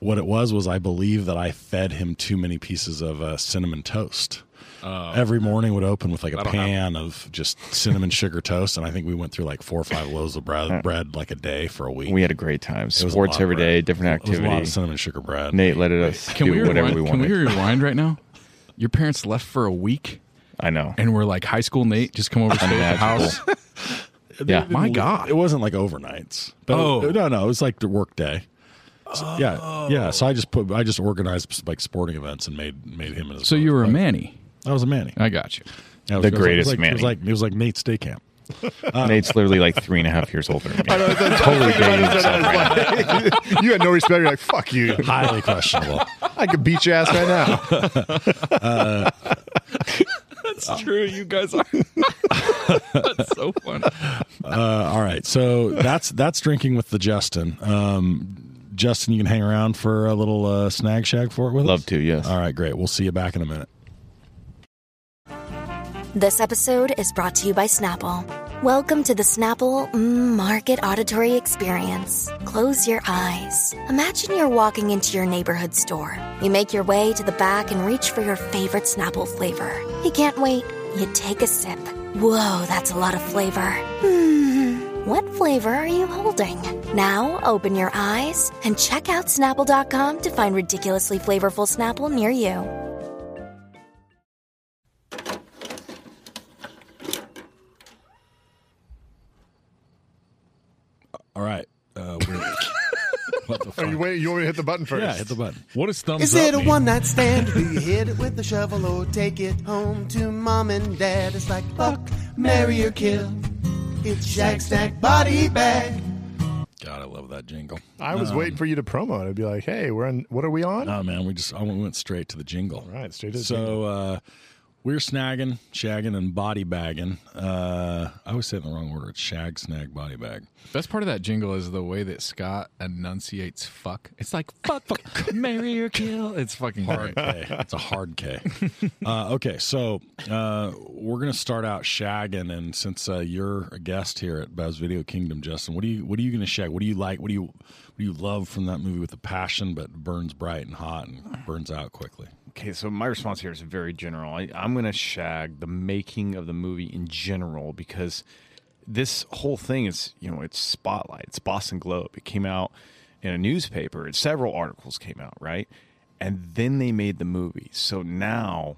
What it was was I believe that I fed him too many pieces of uh, cinnamon toast. Every morning would open with like a That'll pan of just cinnamon sugar toast, and I think we went through like four or five loaves of bread, bread like a day for a week. We had a great time. It was Sports every day, different It was a lot of cinnamon sugar bread. Nate let us can do we whatever rewind? we Can we rewind right now? Your parents left for a week, I know. and we're like high school Nate just come over to stay the house. Yeah. My God. it wasn't like overnights. But Oh. no, no, it was like the work day. So, Yeah, yeah. So I just put, I just organized like sporting events and made made him. And his So you were a Manny. I was a Manny. I got you. Yeah, it The it it greatest like, It was Manny. like it was like Nate's day camp. Nate's literally like three and a half years older than me. totally dating himself right now. you had no respect. You're like, fuck you. Highly questionable. I could beat your ass right now. That's true. You guys are. That's so funny. Uh, all right, so that's that's drinking with the Justin. Um, Justin, you can hang around for a little uh, snag shag for it with us. Love us. to, yes. All right, great. We'll see you back in a minute. This episode is brought to you by Snapple. Welcome to the Snapple mm, Market Auditory Experience. Close your eyes. Imagine you're walking into your neighborhood store. You make your way to the back and reach for your favorite Snapple flavor. You can't wait. You take a sip. Whoa, that's a lot of flavor. Hmm. What flavor are you holding? Now open your eyes and check out Snapple.com to find ridiculously flavorful Snapple near you. All right. Uh, we're, what the Are you wait? You want me to hit the button first? yeah, hit the button. What does thumbs Is up it a mean? one night stand? Do you hit it with a shovel or take it home to mom and dad? It's like fuck, marry or kill. It's Shag Stack Body Bag. God, I love that jingle. I was waiting for you to promo it. I'd be like, hey, we're on. What are we on? Oh man, we just I went straight to the jingle. All right, straight to the jingle. So uh, we're snagging, shagging, and body bagging. Uh, I always say it in the wrong order. It's shag, snag, body bag. Best part of that jingle is the way that Scott enunciates "fuck." It's like "fuck, fuck. marry or kill." It's fucking Hard great. K. It's a hard K. Uh, okay, so uh, we're gonna start out shagging, and since uh, you're a guest here at Bev's Video Kingdom, Justin, what do you what are you gonna shag? What do you like? What do you what do you love from that movie with the passion, but burns bright and hot and burns out quickly? Okay, so my response here is very general. I, I'm going to shag the making of the movie in general because this whole thing is, you know, it's Spotlight, it's Boston Globe. It came out in a newspaper, and several articles came out, right? And then they made the movie. So now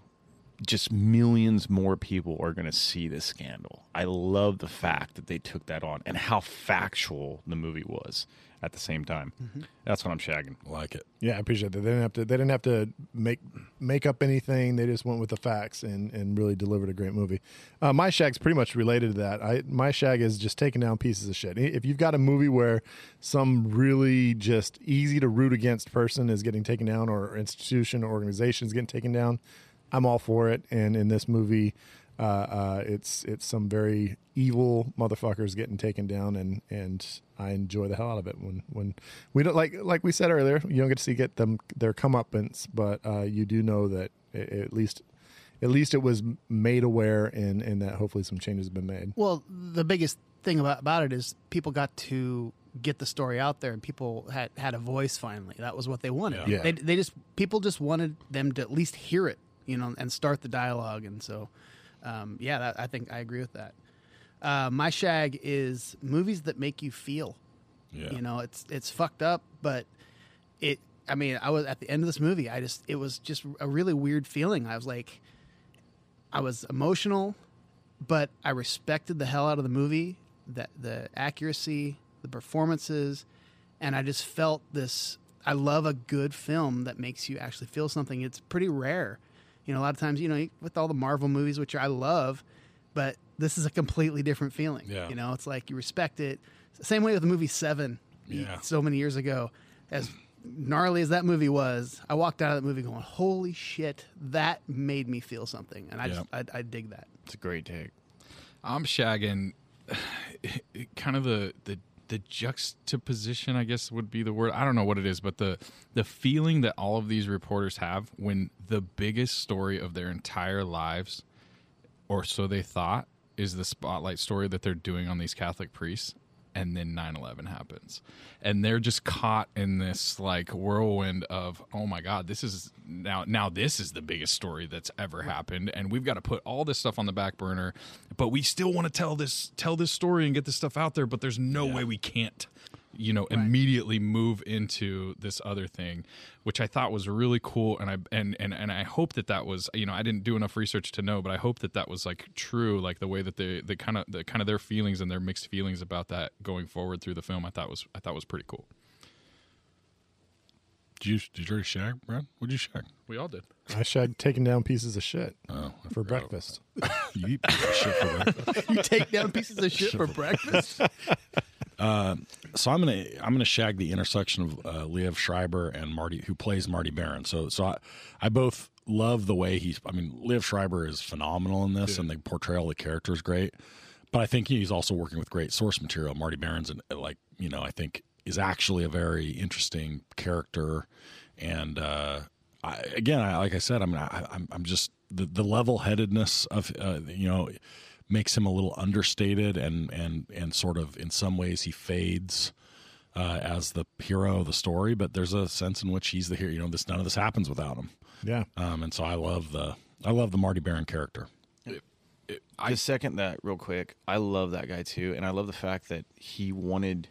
just millions more people are going to see this scandal. I love the fact that they took that on and how factual the movie was. At the same time. Mm-hmm. That's what I'm shagging. Like it. Yeah, I appreciate that. They didn't have to. They didn't have to make make up anything. They just went with the facts and and really delivered a great movie. Uh, my shag's pretty much related to that. I my shag is just taking down pieces of shit. If you've got a movie where some really just easy to root against person is getting taken down, or institution or organization is getting taken down, I'm all for it. And in this movie. Uh, uh, it's it's some very evil motherfuckers getting taken down, and and I enjoy the hell out of it when when we don't like like we said earlier, you don't get to see get them their comeuppance, but uh, you do know that a- at least at least it was made aware, and and that hopefully some changes have been made. Well, the biggest thing about, about it is people got to get the story out there and people had, had a voice finally. That was what they wanted. Yeah. They, they just, people just wanted them to at least hear it, you know, and start the dialogue. And so, um, yeah, that, I think I agree with that. Uh, my shag is movies that make you feel. Yeah. You know, it's it's fucked up, but it. I mean, I was at the end of this movie. I just it was just a really weird feeling. I was like, I was emotional, but I respected the hell out of the movie, that the accuracy, the performances, and I just felt this. I love a good film that makes you actually feel something. It's pretty rare. You know, a lot of times, you know, with all the Marvel movies, which I love, but this is a completely different feeling. Yeah. You know, it's like you respect it. Same way with the movie Seven, Yeah. so many years ago. As gnarly as that movie was, I walked out of that movie going, "Holy shit, that made me feel something," and I just, I, I dig that. It's a great take. I'm shagging kind of the the the juxtaposition I guess would be the word. I don't know what it is, but the the feeling that all of these reporters have when the biggest story of their entire lives or so they thought is the spotlight story that they're doing on these Catholic priests and then 9/11 happens. And they're just caught in this like whirlwind of oh my god, this is now now this is the biggest story that's ever happened. And we've got to put all this stuff on the back burner, but we still want to tell this tell this story and get this stuff out there, but there's no way we can't you know immediately move into this other thing which i thought was really cool. And i and and, and i hope that that was you know i didn't do enough research to know but i hope that that was like true like the way that they the kind of the kind of their feelings and their mixed feelings about that going forward through the film i thought was i thought was pretty cool Did you did you already shag, Brad? What'd you shag? we all did I shag taking down pieces of shit Oh, for breakfast. You eat shit for breakfast. You take down pieces of shit for breakfast. so I'm gonna I'm gonna shag the intersection of uh, Liev Schreiber and Marty, who plays Marty Baron. So so I, I both love the way he's. I mean, Liev Schreiber is phenomenal in this, and the portrayal of the character is great. But I think he's also working with great source material. Marty Baron's and like you know I think is actually a very interesting character, and uh, I, again, I, like I said, I'm I, I'm I'm just the the level headedness of uh, you know makes him a little understated and and and sort of in some ways he fades uh, as the hero of the story, but there's a sense in which he's the hero. You know, this none of this happens without him. Yeah. Um, and so I love the I love the Marty Baron character. I second that real quick. I love that guy too, and I love the fact that he wanted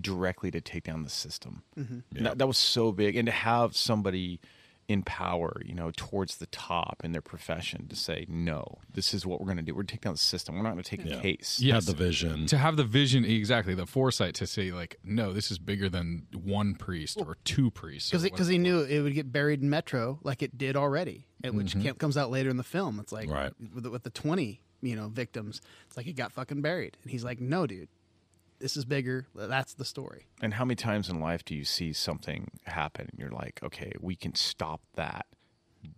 directly to take down the system. And That, that was so big, and to have somebody in power, you know, towards the top in their profession to say, "No, this is what we're going to do. We're going to take down the system. We're not going to take a case." Yeah. The vision. to have the vision exactly the foresight to say like no this is bigger than one priest or two priests because because he knew it would get buried in Metro like it did already, and which Mm-hmm. ca- comes out later in the film. It's like Right. with, the, with the twenty you know victims, it's like it got fucking buried, and he's like, no, dude, this is bigger. That's the story. And how many times in life do you see something happen and you're like, okay, we can stop that,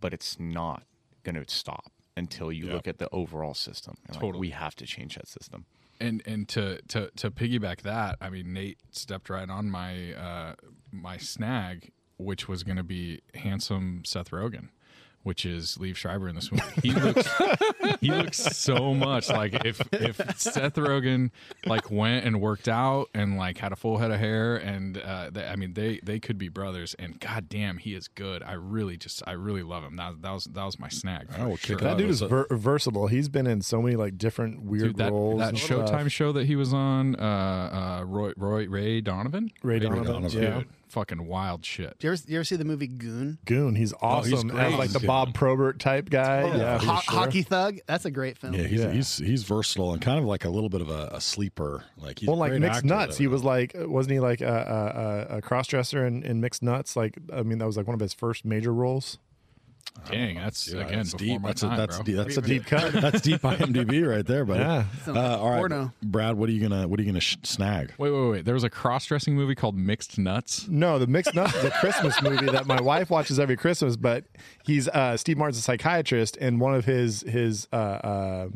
but it's not going to stop until you Yeah. look at the overall system. And like, Totally. we have to change that system. and and to to to piggyback that, I mean Nate stepped right on my uh, my snag, which was going to be handsome Seth Rogen, which is Liev Schreiber in this movie. He looks he looks so much like if if Seth Rogen like went and worked out and like had a full head of hair and uh, they, I mean they they could be brothers. And goddamn, he is good. I really just I really love him. That that was that was my snag. for I will sure. kick That dude is ver- versatile. He's been in so many like different weird Dude, that, roles. that and stuff. Showtime show that he was on, uh, uh, Roy, Roy Ray Donovan. Ray Donovan, Donovan. yeah. Dude, fucking wild shit. Do you ever, you ever see the movie Goon? Goon, he's oh, awesome. great. As like the He's Bob Probert type guy. Oh, yeah, for Ho- sure. Hockey Thug. That's a great film. Yeah, he's Yeah. he's he's versatile and kind of like a little bit of a, a sleeper. Like he's Well, a like great mixed actor, nuts. though. He was like, wasn't he like a, a, a, a cross dresser in, in mixed nuts? Like, I mean, that was like one of his first major roles. Dang, that's Yeah, again that's deep. That's time, a, that's deep. That's a Deep cut. That's deep IMDb right there, buddy. Yeah. Uh, all right, porno. Brad. What are you gonna What are you gonna sh- snag? Wait, wait, wait. There was a cross-dressing movie called Mixed Nuts. No, the Mixed Nuts is a Christmas movie that my wife watches every Christmas. But he's uh, Steve Martin's a psychiatrist, and one of his his uh, uh,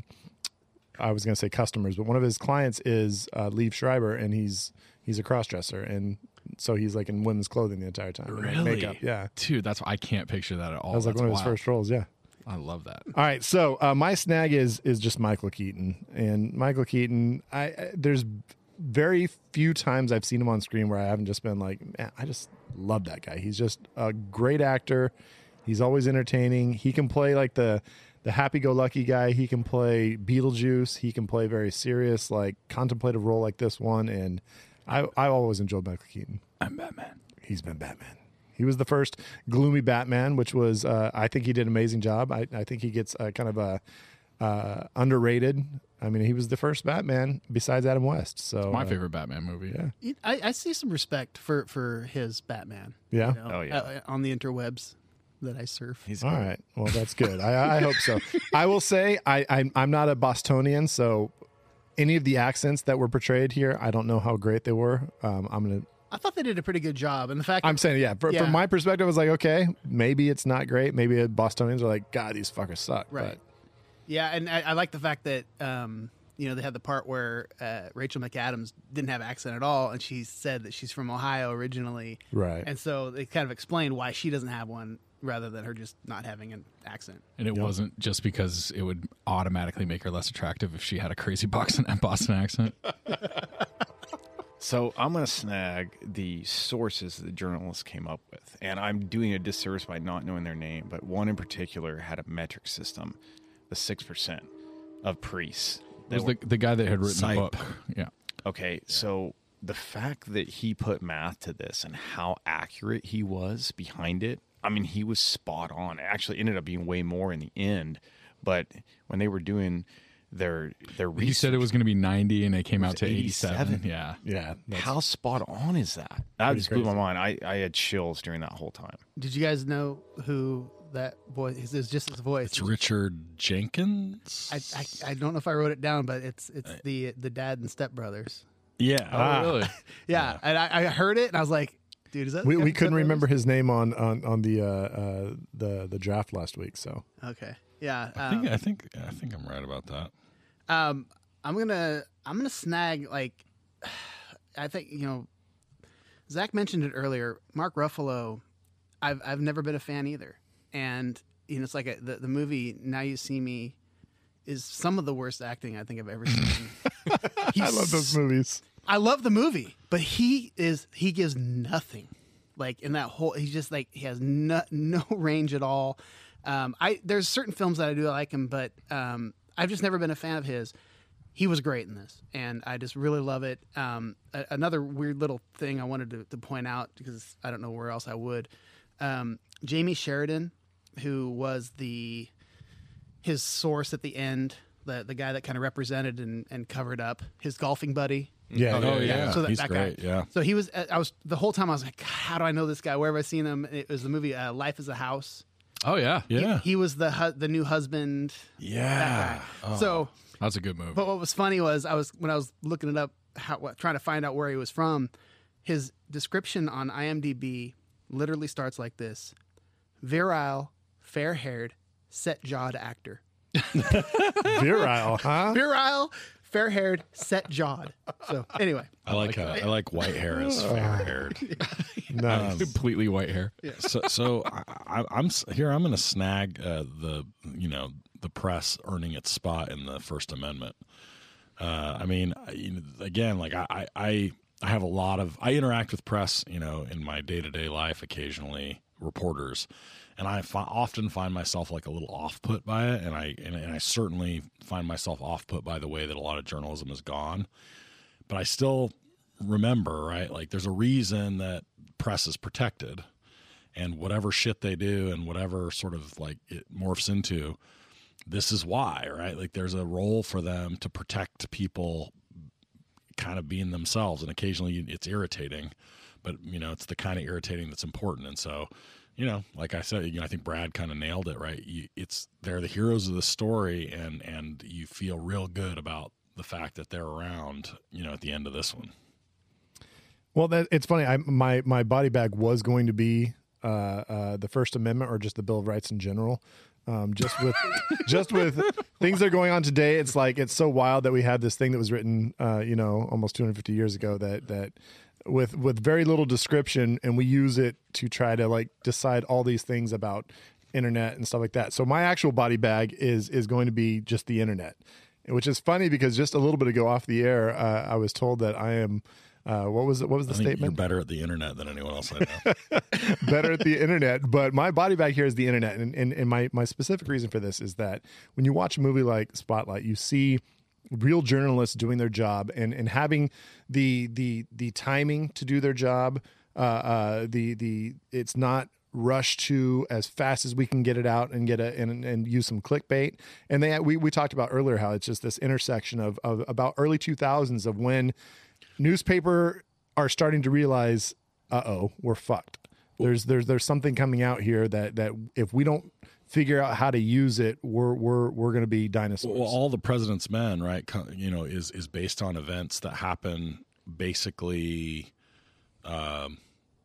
I was going to say customers, but one of his clients is uh, Liev Schreiber, and he's he's a cross dresser, and so he's like in women's clothing the entire time, and, like, makeup. Yeah, dude, that's I can't picture that at all. that was like That's one of his first roles. Yeah. I love that. All right, so uh, my snag is is just Michael Keaton, and Michael Keaton. I, I there's very few times I've seen him on screen where I haven't just been like, man, I just love that guy. He's just a great actor. He's always entertaining. He can play like the the happy-go-lucky guy. He can play Beetlejuice. He can play very serious, like contemplative role like this one. And I I always enjoyed Michael Keaton. I'm Batman. He's been Batman. He was the first gloomy Batman, which was uh, I think he did an amazing job. I, I think he gets uh, kind of a uh, underrated. I mean, he was the first Batman besides Adam West. So My uh, favorite Batman movie. Yeah. I, I see some respect for for his Batman. Yeah? you know, Oh, yeah. uh, on the interwebs that I surf. He's All great. right. Well, that's good. I, I hope so. I will say I, I I'm not a Bostonian, so any of the accents that were portrayed here, I don't know how great they were. Um, I'm gonna. I thought they did a pretty good job, and the fact I'm saying, yeah, for, Yeah. From my perspective, I was like, okay, maybe it's not great. Maybe Bostonians are like, God, these fuckers suck. Right. But Yeah, and I, I like the fact that um, you know they had the part where uh, Rachel McAdams didn't have accent at all, and she said that she's from Ohio originally, Right. And so they kind of explained why she doesn't have one, rather than her just not having an accent. And it wasn't just because it would automatically make her less attractive if she had a crazy Boston, Boston accent. So I'm going to snag the sources that the journalists came up with, and I'm doing a disservice by not knowing their name. But one in particular had a metric system, the six percent of priests. It was the, the guy that had written Sipe. the book. Yeah. Okay, so the fact that he put math to this and how accurate he was behind it, I mean, he was spot on. It actually ended up being way more in the end, but when they were doing their their research, He said it was going to be 90 and it came out to 87. 87. Yeah. yeah, how spot on is that? That just blew my mind. I, I had chills during that whole time. Did you guys know who that voice is? Is just his voice. It's Richard Jenkins. I, I I don't know if I wrote it down, but it's it's the the dad and Step Brothers. yeah. Oh, really? Yeah, and I, I heard it and I was like, dude, is that we, we couldn't Step remember his name on on on the uh, uh, the the draft last week. So Okay, yeah. I um, think I think I think I'm right about that. Um, I'm gonna I'm gonna snag like I think you know Zach mentioned it earlier. Mark Ruffalo, I've I've never been a fan either, and you know it's like a, the the movie Now You See Me is some of the worst acting I think I've ever seen. I love those movies. I love the movie, but he is he gives nothing. Like in that whole, he's just like he has no no range at all. Um, I there's certain films that I do like him, but um, I've just never been a fan of his. He was great in this, and I just really love it. Um, a- another weird little thing I wanted to, to point out because I don't know where else I would. Um, Jamey Sheridan, who was the his source at the end, the the guy that kind of represented and, and covered up his golfing buddy. Yeah, Oh, yeah. So that, He's that great, Guy. yeah. So he was. uh, I was the whole time. I was like, God, how do I know this guy? Where have I seen him? It was the movie uh, Life as a House. Oh, yeah. Yeah. He was the hu- the new husband. yeah. That guy. So, That's a good movie. but what was funny was I was when I was looking it up, how, what, trying to find out where he was from. His description on IMDb literally starts like this: virile, fair-haired, set-jawed actor. virile, huh? Virile, fair-haired, set-jawed. So anyway, I like uh, I like white hair as fair haired. Nice. Completely white hair. so so I, I, I'm here. I'm going to snag uh, the you know the press earning its spot in the First Amendment. Uh, I mean, I- you know, again, like I, I I I have a lot of I interact with press, you know, in my day to day life occasionally, reporters, and I fi- often find myself like a little off put by it, and I and, and I certainly find myself off put by the way that a lot of journalism has gone but I still remember, right? Like there's a reason that press is protected, and whatever shit they do and whatever sort of like it morphs into, this is why, right? Like there's a role for them to protect people kind of being themselves and occasionally it's irritating but you know it's the kind of irritating that's important and so you know like i said you know i think brad kind of nailed it right you, it's they're the heroes of the story and and you feel real good about the fact that they're around you know at the end of this one Well, that, it's funny. I, my my body bag was going to be uh, uh, the First Amendment or just the Bill of Rights in general. Um, just with just with things that are going on today, it's like it's so wild that we have this thing that was written, uh, you know, almost 250 years ago that that with with very little description, and we use it to try to like decide all these things about internet and stuff like that. So my actual body bag is is going to be just the internet, which is funny because just a little bit ago off the air, uh, I was told that I am. Uh, what was it? What was the think you're statement? better at the internet than anyone else I know. better at the internet. But my body bag here is the internet. And, and, and my, my specific reason for this is that when you watch a movie like Spotlight, you see real journalists doing their job and, and having the the the timing to do their job. Uh, uh, the the it's not rushed to as fast as we can get it out and get a and, and use some clickbait. And they we we talked about earlier how it's just this intersection of of about early two thousands of when newspaper are starting to realize, uh oh, we're fucked. There's there's there's something coming out here that that if we don't figure out how to use it, we're we're we're going to be dinosaurs. well, all the president's men, right? You know, is is based on events that happen basically um,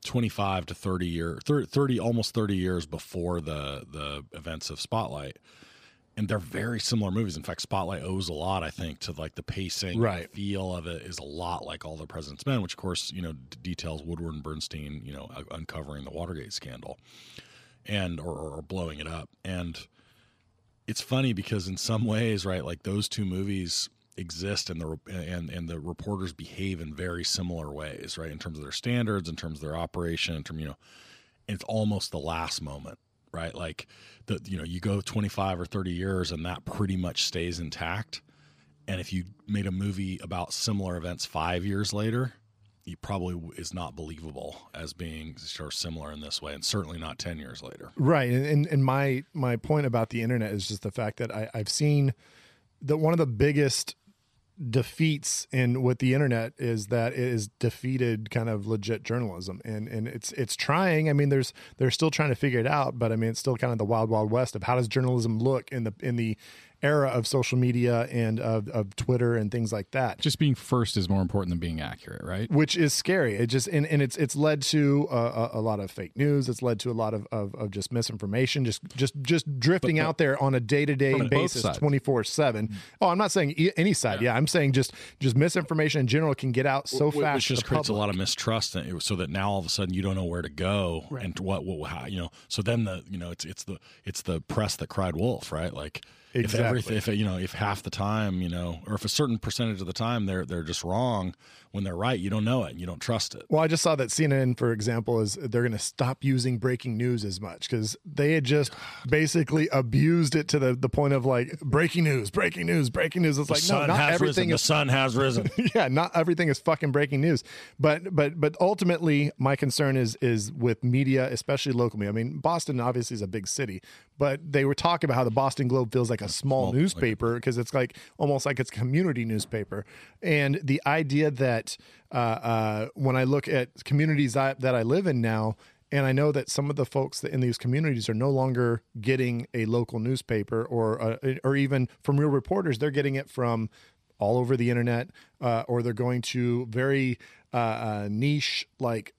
twenty five to thirty year, 30, 30 almost thirty years before the the events of Spotlight. And they're very similar movies. In fact, Spotlight owes a lot, I think, to like the pacing, Right. feel of it is a lot like All the President's Men, which of course you know details Woodward and Bernstein, you know, uncovering the Watergate scandal, and or, or blowing it up. And it's funny because in some ways, right, like those two movies exist and the and and the reporters behave in very similar ways, right, in terms of their standards, in terms of their operation, in terms, you know, it's almost the last moment, right? Like the you know, you go 25 or 30 years and that pretty much stays intact. And if you made a movie about similar events 5 years later, it probably is not believable as being of similar in this way and certainly not 10 years later. Right, and, and and my my point about the internet is just the fact that I, I've seen that one of the biggest defeats in with the internet is that it is defeated kind of legit journalism and and it's it's trying i mean there's they're still trying to figure it out but i mean it's still kind of the wild wild west of how does journalism look in the in the era of social media and of, of twitter and things like that Just being first is more important than being accurate, right? which is scary. It just and, and it's it's led to a, a, a lot of fake news. It's led to a lot of, of, of just misinformation, just just just drifting out there on a day to day basis, twenty four seven. Oh, I'm not saying e- any side. Yeah. I'm saying just just misinformation in general can get out so Wh- fast. which just the creates a lot of mistrust, and it- so that now all of a sudden you don't know where to go and what, what, how, you know. So then the, you know, it's it's the it's the press that cried wolf, right? Like if Exactly. everything, if you know, if half the time, you know, or if a certain percentage of the time they're they're just wrong when they're right, you don't know it, and you don't trust it. Well, I just saw that CNN, for example, is they're going to stop using breaking news as much because they had just basically abused it to the, the point of like breaking news, breaking news, breaking news. It's The like no, not has everything risen. is The sun has risen. yeah, not everything is fucking breaking news. But but but ultimately my concern is is with media, especially local media. I mean, Boston obviously is a big city, but they were talking about how the Boston Globe feels like a small small, newspaper because it's like almost like it's community newspaper. And the idea that uh, uh, when I look at communities I, that I live in now, and I know that some of the folks that in these communities are no longer getting a local newspaper or uh, or even from real reporters, they're getting it from all over the internet, uh, or they're going to very uh, uh, niche like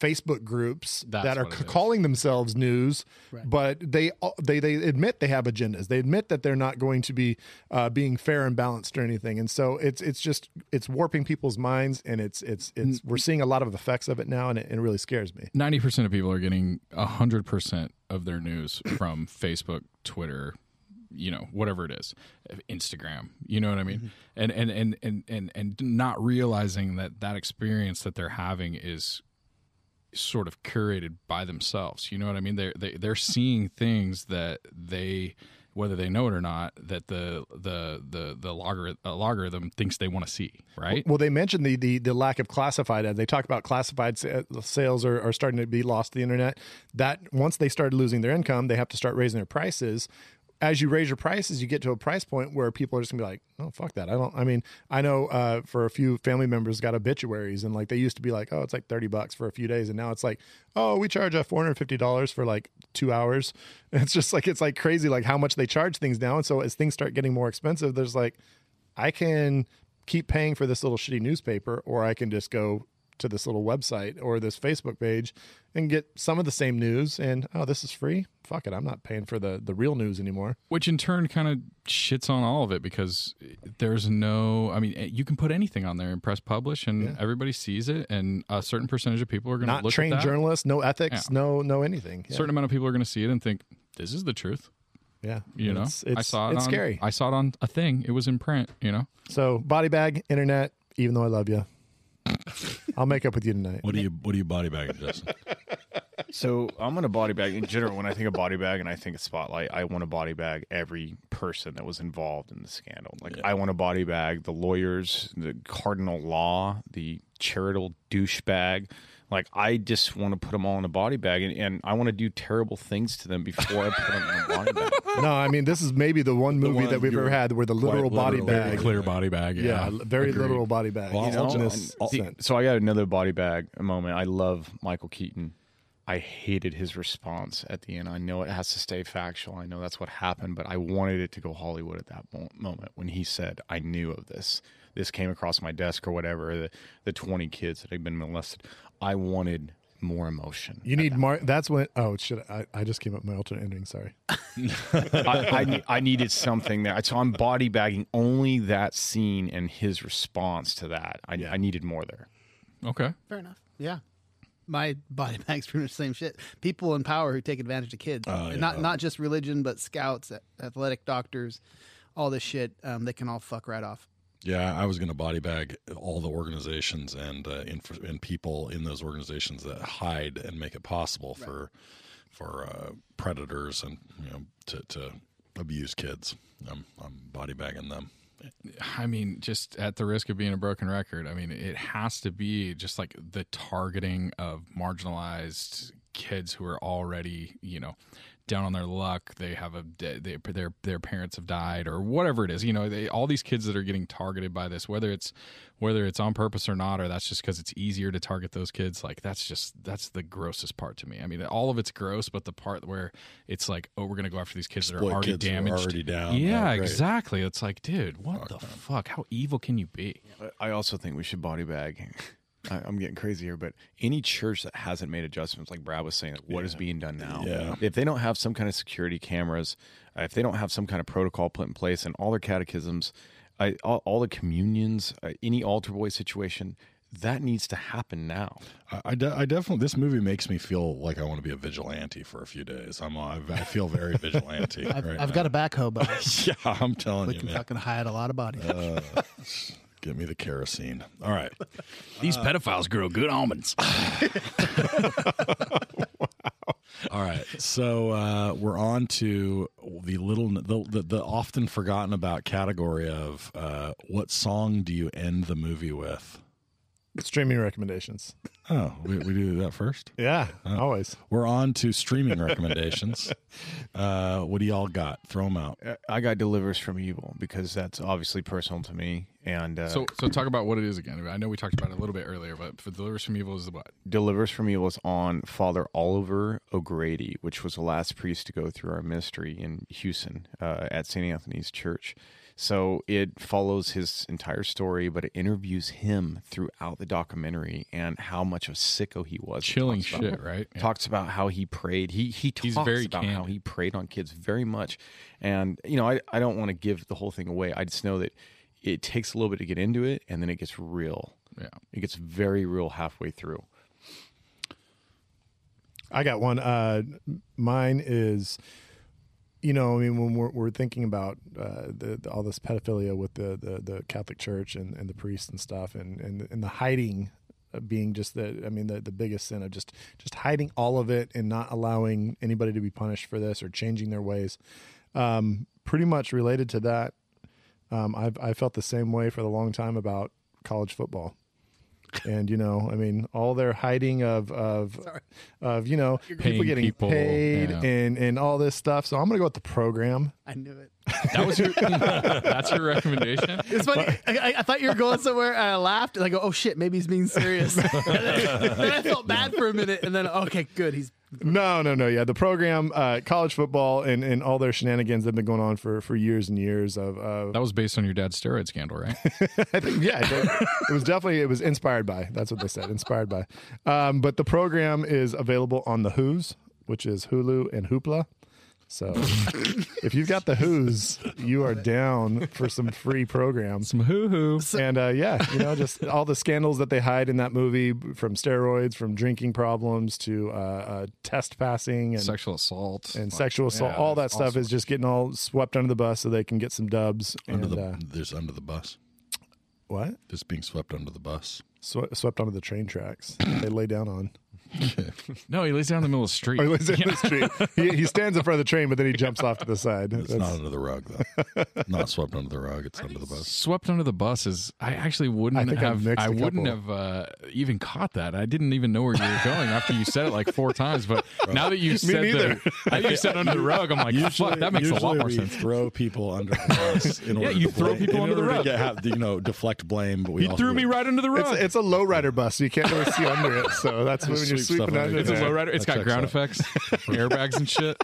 Facebook groups That's that are what c- is. calling themselves news, but they they they admit they have agendas. They admit that they're not going to be uh, being fair and balanced or anything. And so it's it's just it's warping people's minds, and it's it's it's we're seeing a lot of effects of it now, and it, it really scares me. Ninety percent of people are getting hundred percent of their news from Facebook, Twitter, you know, whatever it is, Instagram. You know what I mean? And, and and and and and not realizing that that experience that they're having is sort of curated by themselves. You know what I mean? They're they, they're seeing things that they whether they know it or not, that the the the the logarithm, uh, logarithm thinks they want to see, right? Well, they mentioned the, the the lack of classified ads. They talk about classified sales are, are starting to be lost to the internet. That once they started losing their income, they have to start raising their prices. As you raise your prices, you get to a price point where people are just gonna be like, "Oh, fuck that!" I don't. I mean, I know uh, for a few family members got obituaries, and like they used to be like, "Oh, it's like thirty bucks for a few days," and now it's like, "Oh, we charge a four hundred fifty dollars for like two hours." And it's just like it's like crazy, like how much they charge things now. And so as things start getting more expensive, there's like, I can keep paying for this little shitty newspaper, or I can just go to this little website or this Facebook page and get some of the same news. And oh, this is free. Fuck it, I'm not paying for the the real news anymore. Which in turn kind of shits on all of it because there's no. I mean, eh, you can put anything on there and press publish, and everybody sees it, and a certain percentage of people are going to Not look trained journalists, no ethics, Yeah. no no anything. Yeah. certain amount of people are going to see it and think this is the truth. yeah, You know, it's, it's, I saw it. It's on, scary. I saw it on a thing. It was in print. You know, so body bag, internet. Even though I love you, I'll make up with you tonight. What do you what do you body bagging, Justin? So I'm gonna body bag in general. When I think of body bag and I think of spotlight, I want to body bag every person that was involved in the scandal. Like I want to body bag the lawyers, the cardinal law, the charitable douchebag. Like I just want to put them all in a body bag, and, and I want to do terrible things to them before I put them in a body bag. No, I mean this is maybe the one movie one that we've ever had where the literal body literally bag. clear body bag. Yeah, Yeah, very Agreed. literal body bag. Well, in I'll this And- sense. so I got another body bag moment. I love Michael Keaton. I hated his response at the end. I know it has to stay factual. I know that's what happened, but I wanted it to go Hollywood at that moment when he said, "I knew of this. This came across my desk or whatever. The the twenty kids that had been molested. I wanted more emotion. You need Mar. That's when. Oh shit! I, I just came up with my alternate ending. Sorry. I, I, I needed something there. So I'm body bagging only that scene and his response to that. I, I needed more there. Okay. Fair enough. Yeah. My body bag's pretty much the same shit. People in power who take advantage of kids. Oh, yeah. Not not just religion, but scouts, athletic doctors, all this shit. Um, they can all fuck right off. Yeah, I was going to body bag all the organizations and uh, inf- and people in those organizations that hide and make it possible for for uh, predators and you know to, to abuse kids. I'm, I'm body bagging them. I mean, just at the risk of being a broken record, I mean, it has to be just like the targeting of marginalized kids who are already, you know, down on their luck. They have a they, their their parents have died or whatever it is. You know, they, all these kids that are getting targeted by this, whether it's whether it's on purpose or not, or that's just because it's easier to target those kids. Like that's just that's the grossest part to me. I mean, all of it's gross, but the part where it's like, oh, we're gonna go after these kids that are already kids who are damaged, already down. Yeah, Oh, exactly. It's like, dude, what the fuck? How evil can you be? I also think we should body bag. I, I'm getting crazy here, but any church that hasn't made adjustments, like Brad was saying, like, what is being done now? Yeah. If they don't have some kind of security cameras, uh, if they don't have some kind of protocol put in place, and all their catechisms, I, all, all the communions, uh, any altar boy situation, that needs to happen now. I, I, de- I definitely this movie makes me feel like I want to be a vigilante for a few days. I'm I, I feel very vigilante. I've, right I've got a backhoe, but yeah, I'm telling we you, we can man. fucking hide a lot of bodies. Give me the kerosene. All right. These pedophiles grow good almonds. All right, so uh, we're on to the little, the, the, the often forgotten about category of uh, what song do you end the movie with? Streaming recommendations. Oh, we, we do that first. Yeah, always. We're on to streaming recommendations. Uh, what do y'all got? Throw them out. Uh, I got delivers from evil because that's obviously personal to me. And uh, So, so talk about what it is again. I know we talked about it a little bit earlier, but for Deliver Us from Evil is the what? Deliver Us from Evil is on Father Oliver O'Grady, which was the last priest to go through our ministry in Houston uh, at St. Anthony's Church. So it follows his entire story, but it interviews him throughout the documentary and how much of a sicko he was. Chilling about- shit, right? Yeah. Talks about how he prayed. He he He's talks very about how he preyed on kids very much. And, you know, I, I don't want to give the whole thing away. I just know that it takes a little bit to get into it and then it gets real. Yeah. It gets very real halfway through. I got one. Uh, mine is, you know, I mean, when we're, we're thinking about uh, the, the, all this pedophilia with the, the, the Catholic Church and, and the priests and stuff, and, and, and the hiding uh, being just the, I mean, the, the biggest sin of just just hiding all of it and not allowing anybody to be punished for this or changing their ways. Um, pretty much related to that, um, I've I felt the same way for a long time about college football. And you know, I mean, all their hiding of of of you know people getting people, paid yeah. and and all this stuff. So I'm gonna go with the program. I knew it. That was your. that's your recommendation. It's funny. I, I- I thought you were going somewhere. And I laughed. And I go, "Oh shit, maybe he's being serious." and then, then I felt bad for a minute, and then okay, good. He's No, no, no. Yeah, the program, uh, college football, and, and all their shenanigans have been going on for, for years and years. Of, of That was based on your dad's steroid scandal, right? I think, yeah, it, it was definitely it was inspired by. That's what they said, inspired by. Um, but the program is available on the Who's, which is Hulu and Hoopla. So if you've got the Who's, you are down for some free programs. Some hoo hoo. And uh, yeah, you know, just all the scandals that they hide in that movie, from steroids, from drinking problems to uh, uh, test passing and Sexual assault and sexual assault. yeah, all that all stuff is just getting all swept under the bus so they can get some dubs. Under and, the uh, there's under the bus. what? Just being swept under the bus. Swe- swept under the train tracks. they lay down on. No, he lays down in the middle of the street. Or he lays down in the street. He, he stands in front of the train, but then he jumps off to the side. It's That's- not under the rug though. not swept under the rug. It's under the bus. Swept under the bus is. I actually wouldn't I think I've mixed I a wouldn't couple. have uh, even caught that. I didn't even know where you were going after you said it like four times. But now that you said neither. the, now that you said under the rug, I'm like, fuck, that makes a lot more we sense. Throw people under the bus. In Yeah, order you to throw blame- people in under the order to rug. Get, have, you know, deflect blame. But we He also threw me right under the rug. It's, it's a lowrider bus, so you can't really see under it. So that's when Just you're sweep stuff under under it's a there. there. lowrider. It's That got ground out. effects, airbags and shit.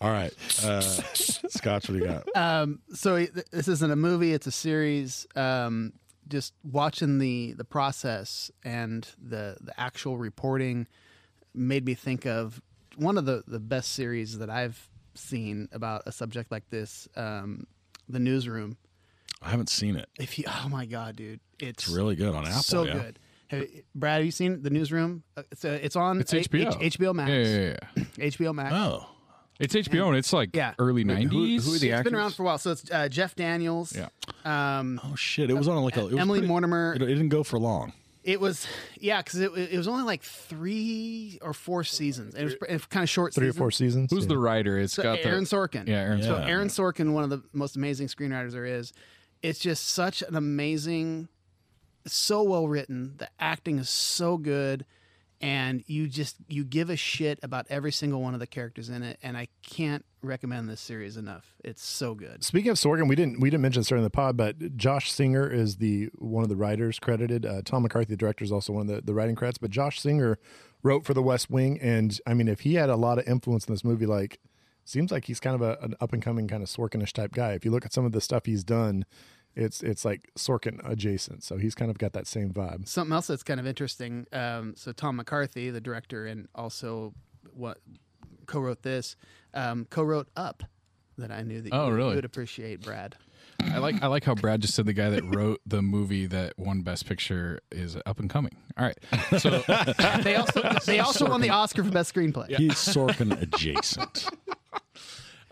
All right, uh, Scotch. What do you got? um, so this isn't a movie; it's a series. Um, just watching the the process and the the actual reporting made me think of one of the the best series that I've seen about a subject like this. Um, the newsroom. I haven't seen it. If you, oh my god, dude, it's, It's really good on Apple. so yeah. good. Have, Brad, have you seen the newsroom? Uh, It's uh, it's on It's HBO. H- HBO Max. Yeah, yeah, yeah. HBO Max. Oh, It's HBO and it's like Yeah. early '90s. who are the It's been around for a while. So it's uh, Jeff Daniels. Yeah. Um, oh shit! It was on like a it was Emily pretty- Mortimer. It, it didn't go for long. It was, yeah, because it, it was only like three or four seasons. It was, it was kind of short. Three or four seasons. Who's Yeah. the writer? It's So got Aaron the, Sorkin. Yeah, Aaron So Yeah. Aaron Sorkin, one of the most amazing screenwriters there is. It's just such an amazing, so well written. The acting is so good, and you just you give a shit about every single one of the characters in it. And I can't recommend this series enough. It's so good. Speaking of Sorkin, we didn't we didn't mention this during the pod, but Josh Singer is the one of the writers credited. Uh, Tom McCarthy, the director, is also one of the, the writing credits. But Josh Singer wrote for The West Wing, and I mean, if he had a lot of influence in this movie, like seems like he's kind of a, an up and coming kind of Sorkinish type guy. If you look at some of the stuff he's done, it's it's like Sorkin adjacent. So he's kind of got that same vibe. Something else that's kind of interesting. Um, so Tom McCarthy, the director, and also what co-wrote this, um, co-wrote Up. That I knew that Oh, you, really? would appreciate, Brad. I like I like how Brad just said the guy that wrote the movie that won Best Picture is up and coming. All right, so They also they also won the Oscar for best screenplay. He's Sorkin adjacent.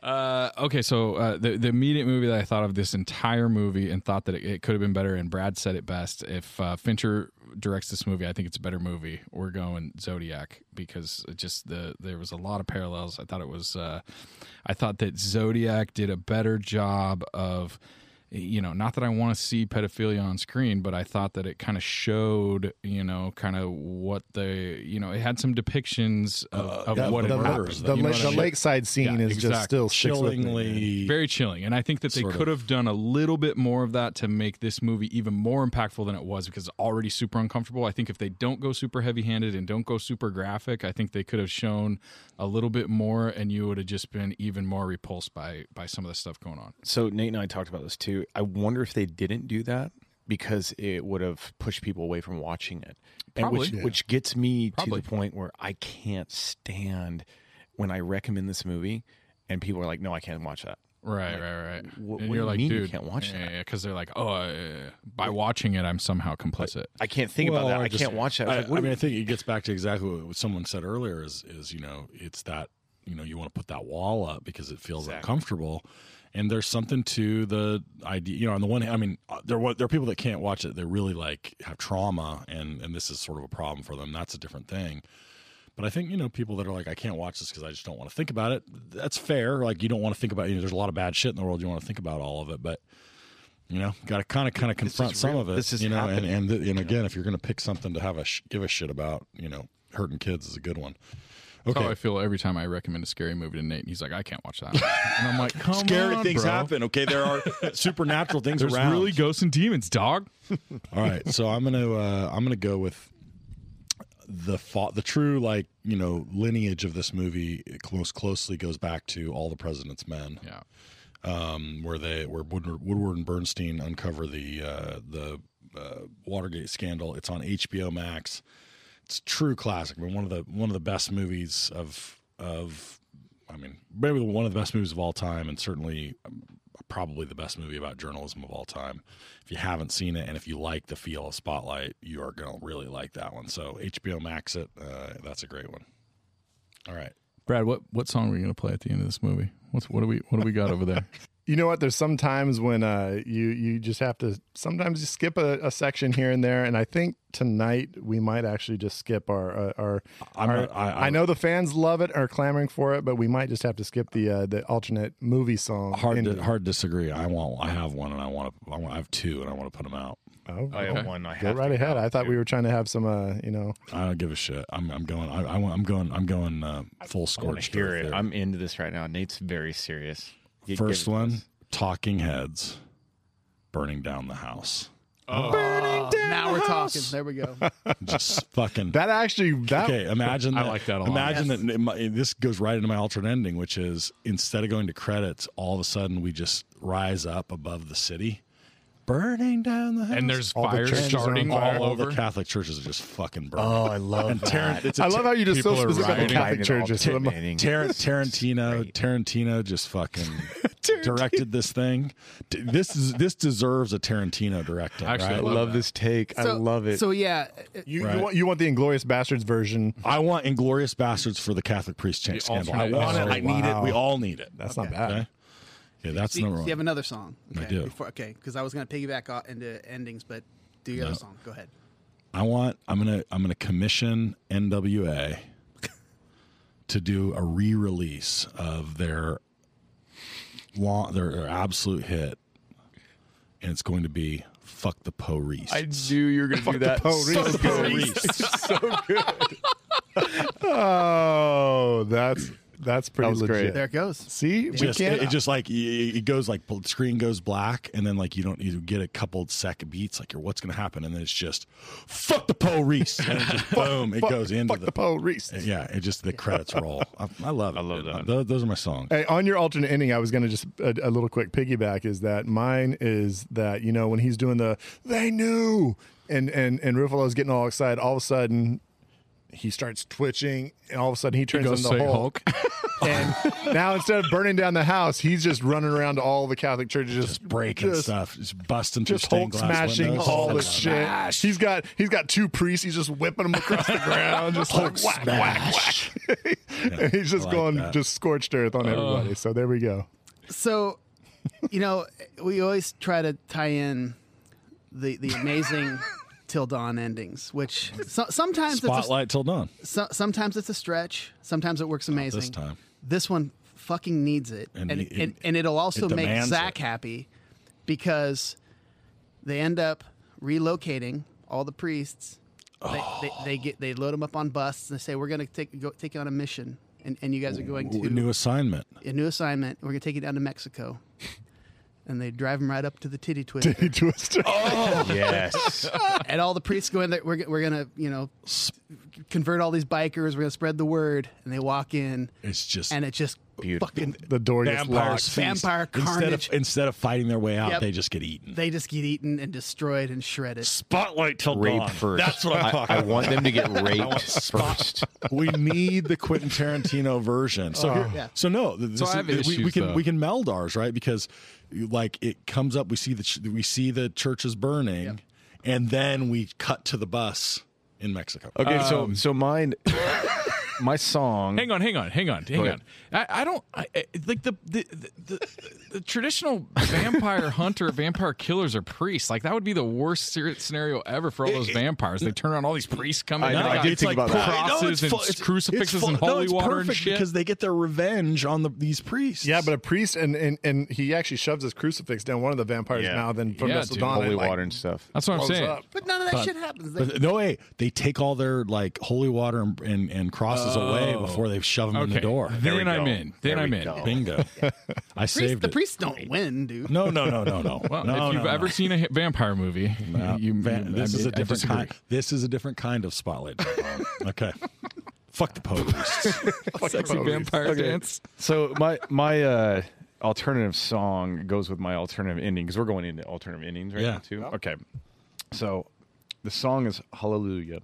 Uh, okay, so uh, the the immediate movie that I thought of this entire movie and thought that it, it could have been better, and Brad said it best. If uh, Fincher directs this movie, I think it's a better movie. We're going Zodiac because just the there was a lot of parallels. I thought it was. Uh, I thought that Zodiac did a better job of. You know, not that I want to see pedophilia on screen, but I thought that it kind of showed, you know, kind of what the, you know, it had some depictions of, uh, of yeah, what the it murders, The, you know la- the lakeside scene Yeah, is exactly. just still sticks with me, man. Chillingly, very chilling and i think that they could of. have done a little bit more of that to make this movie even more impactful than it was because it's already super uncomfortable i think if they don't go super heavy handed and don't go super graphic i think they could have shown a little bit more and you would have just been even more repulsed by by some of the stuff going on So Nate and I talked about this too. I wonder if they didn't do that because it would have pushed people away from watching it. And which, Probably. which gets me Probably. to the point where I can't stand when I recommend this movie and people are like, "No, I can't watch that." right right right wh- and what do you're you like mean you can't watch yeah, that? yeah because they're like oh uh, by watching it i'm somehow complicit I can't think Well, about that. I just- can't watch that. I, It's like, I do mean, I think it gets back to exactly what someone said earlier. Is is you know, it's that you know you want to put that wall up because it feels Exactly. uncomfortable, and there's something to the idea. You know, on the one hand, I mean, uh, there there are people that can't watch it. They really like have trauma, and and this is sort of a problem for them. That's a different thing. But I think you know people that are like, I can't watch this because I just don't want to think about it. That's fair. Like you don't want to think about. You know, there's a lot of bad shit in the world. You want to think about all of it, but you know, got to kind of kind of confront some real. of it. This is you know, happening. and and and again, if you're going to pick something to have a sh- give a shit about, you know, hurting kids is a good one. That's Okay, how I feel every time I recommend a scary movie to Nate. And he's like, I can't watch that. and I'm like, come scary on, things bro. happen. Okay, there are supernatural things There's around. really ghosts and demons, dog. All right, so I'm gonna uh, I'm gonna go with the fa- the true like you know lineage of this movie. It close closely goes back to All the President's Men, Yeah. um, where they where Woodward, Woodward and Bernstein uncover the uh, the uh, Watergate scandal. It's on HBO Max. It's a true classic. I mean, one of the one of the best movies of of I mean, maybe one of the best movies of all time, and certainly um, probably the best movie about journalism of all time. If you haven't seen it, and if you like the feel of Spotlight, you are going to really like that one. So HBO Max it. Uh, that's a great one. All right. Brad, what, what song are we going to play at the end of this movie? What's what do we what do we got over there? You know what? There's some times when uh, you you just have to sometimes you skip a, a section here and there, and I think tonight we might actually just skip our uh, our. I'm our not- I- I- I know the fans love it, are clamoring for it, but we might just have to skip the uh, the alternate movie song. Hard to, hard disagree. I want. I have one, and I want to. I, want, I have two, and I want to put them out. Oh, I have one. I go right ahead. I thought to. we were trying to have some, uh, you know. I don't give a shit. I'm. I'm going. I, I want. I'm going. I'm going uh, full scorched. to hear it. here. I'm into this right now. Nate's very serious. Gi- First give it to one. us. Talking Heads. Burning down the house. oh burning now we're talking. There we go. Just fucking. That actually that Okay, imagine I that. like that a lot. Imagine Yes. that it mi- this goes right into my alternate ending, which is instead of going to credits, all of a sudden we just rise up above the city, burning down the house. And there's All the fires churches starting fire. all all over. the Catholic churches are just fucking burning. Oh, I love and Tar- it's a I love how you just so people are specific about the. Catholic churches. So I'm like, Rioting. Tar- Tarantino, Tarantino just fucking directed this thing. This is this deserves a Tarantino directing. Actually, right? I love love this take. I love it. So yeah, uh, you, Right. you want you want the Inglourious Basterds version. I want Inglourious Basterds for the Catholic priest cha- The scandal. I want it. I need wow. it. We all need it. That's not Okay. bad. Okay. Okay, that's do, number do one. you have another song? I do. Before, okay, because I was going to piggyback off into endings, but do your No. other song. Go ahead. I want. I'm gonna. I'm gonna commission NWA to do a re-release of their long, their, their absolute hit, and it's going to be "Fuck the Po Reese." I knew you were going to do that. So good. Oh, that's that's pretty That legit. great. There it goes. See, we just can't. it, it just like it goes like screen goes black and then like you don't you get a couple second beats like you're what's gonna happen and then it's just fuck the Po Reese and it just boom it fuck, goes into fuck the, Poe Reese. Uh, yeah it just the credits roll I, I love it I love that. Those, those are my songs Hey, on your alternate ending, I was going to just a, a little quick piggyback. Is that mine? Is that you know when he's doing the they knew and and and Ruffalo's getting all excited. All of a sudden, he starts twitching, and all of a sudden he turns goes into say Hulk. and now instead of burning down the house, he's just running around to all the Catholic churches, just, breaking just, stuff just busting through Just stained Hulk glass smashing windows. all the Smash. shit. He's got he's got two priests. He's just whipping them across the ground, just like whack whack whack. and he's just like going that. just scorched earth on everybody. So there we go. So, you know, we always try to tie in the the amazing till dawn endings, which so, sometimes it's spotlight till dawn a, so, sometimes it's a stretch, sometimes it works amazing. this time. this one fucking needs it, And and it- and, and, it'll also it make Zach it. happy because they end up relocating all the priests. They, they, oh. they get they load them up on buses and they say we're going to take go, take you on a mission, and, and you guys are going to a new assignment a new assignment. We're going to take you down to Mexico. And they drive him right up to the titty twister. He twisted. Oh. yes. and all the priests go in there. We're, we're going to, you know, convert all these bikers. We're going to spread the word. And they walk in, it's just and it just Beautiful. fucking, The door gets vampires locked. feast. Vampire instead carnage. of instead of fighting their way out Yep. they just get eaten they just get eaten and destroyed and shredded. spotlight till Rape dawn first. that's what i'm talking I, about want them to get raped first. we need the Quentin Tarantino version. So, here, Yeah. so no, this So I have is, we, we can though. we can meld ours right because like it comes up. We see the ch- we see the churches burning, Yep. and then we cut to the bus in Mexico. Okay, so Um, so mine my song. Hang on, hang on, hang on, hang on. I, I don't I, I- like the the, the, the the traditional vampire hunter, vampire killers are priests. Like that would be the worst ser- scenario ever for all those vampires. They turn on all these priests coming. I in. know, They I got did think about that. crosses and fu- it's- crucifixes it's and fu- no, holy it's water and perfect shit. because they get their revenge on the these priests. Yeah, but a priest and, and and he actually shoves his crucifix down one of the vampires' Yeah. mouth and from Yeah, the dude. dawn holy like, water and stuff. That's what I'm saying. up. But none of that shit happens. They, But no way. They take all their like holy water and, and, and crosses away before they shove them in the Okay, door. There we then I'm go. in. Then There I'm we in. go. Bingo. I priests, saved the it. priests don't win, dude. No, no, no, no, no. Well, no, if you've no, ever no. seen a vampire movie, No, you, Van- you- this I is a mean, I different disagree. kind. This is a different kind of spotlight. okay. Fuck the Pope. Sexy vampire dance. So my my uh, alternative song goes with my alternative ending because we're going into alternative endings right Yeah. now too. Okay, so the song is Hallelujah,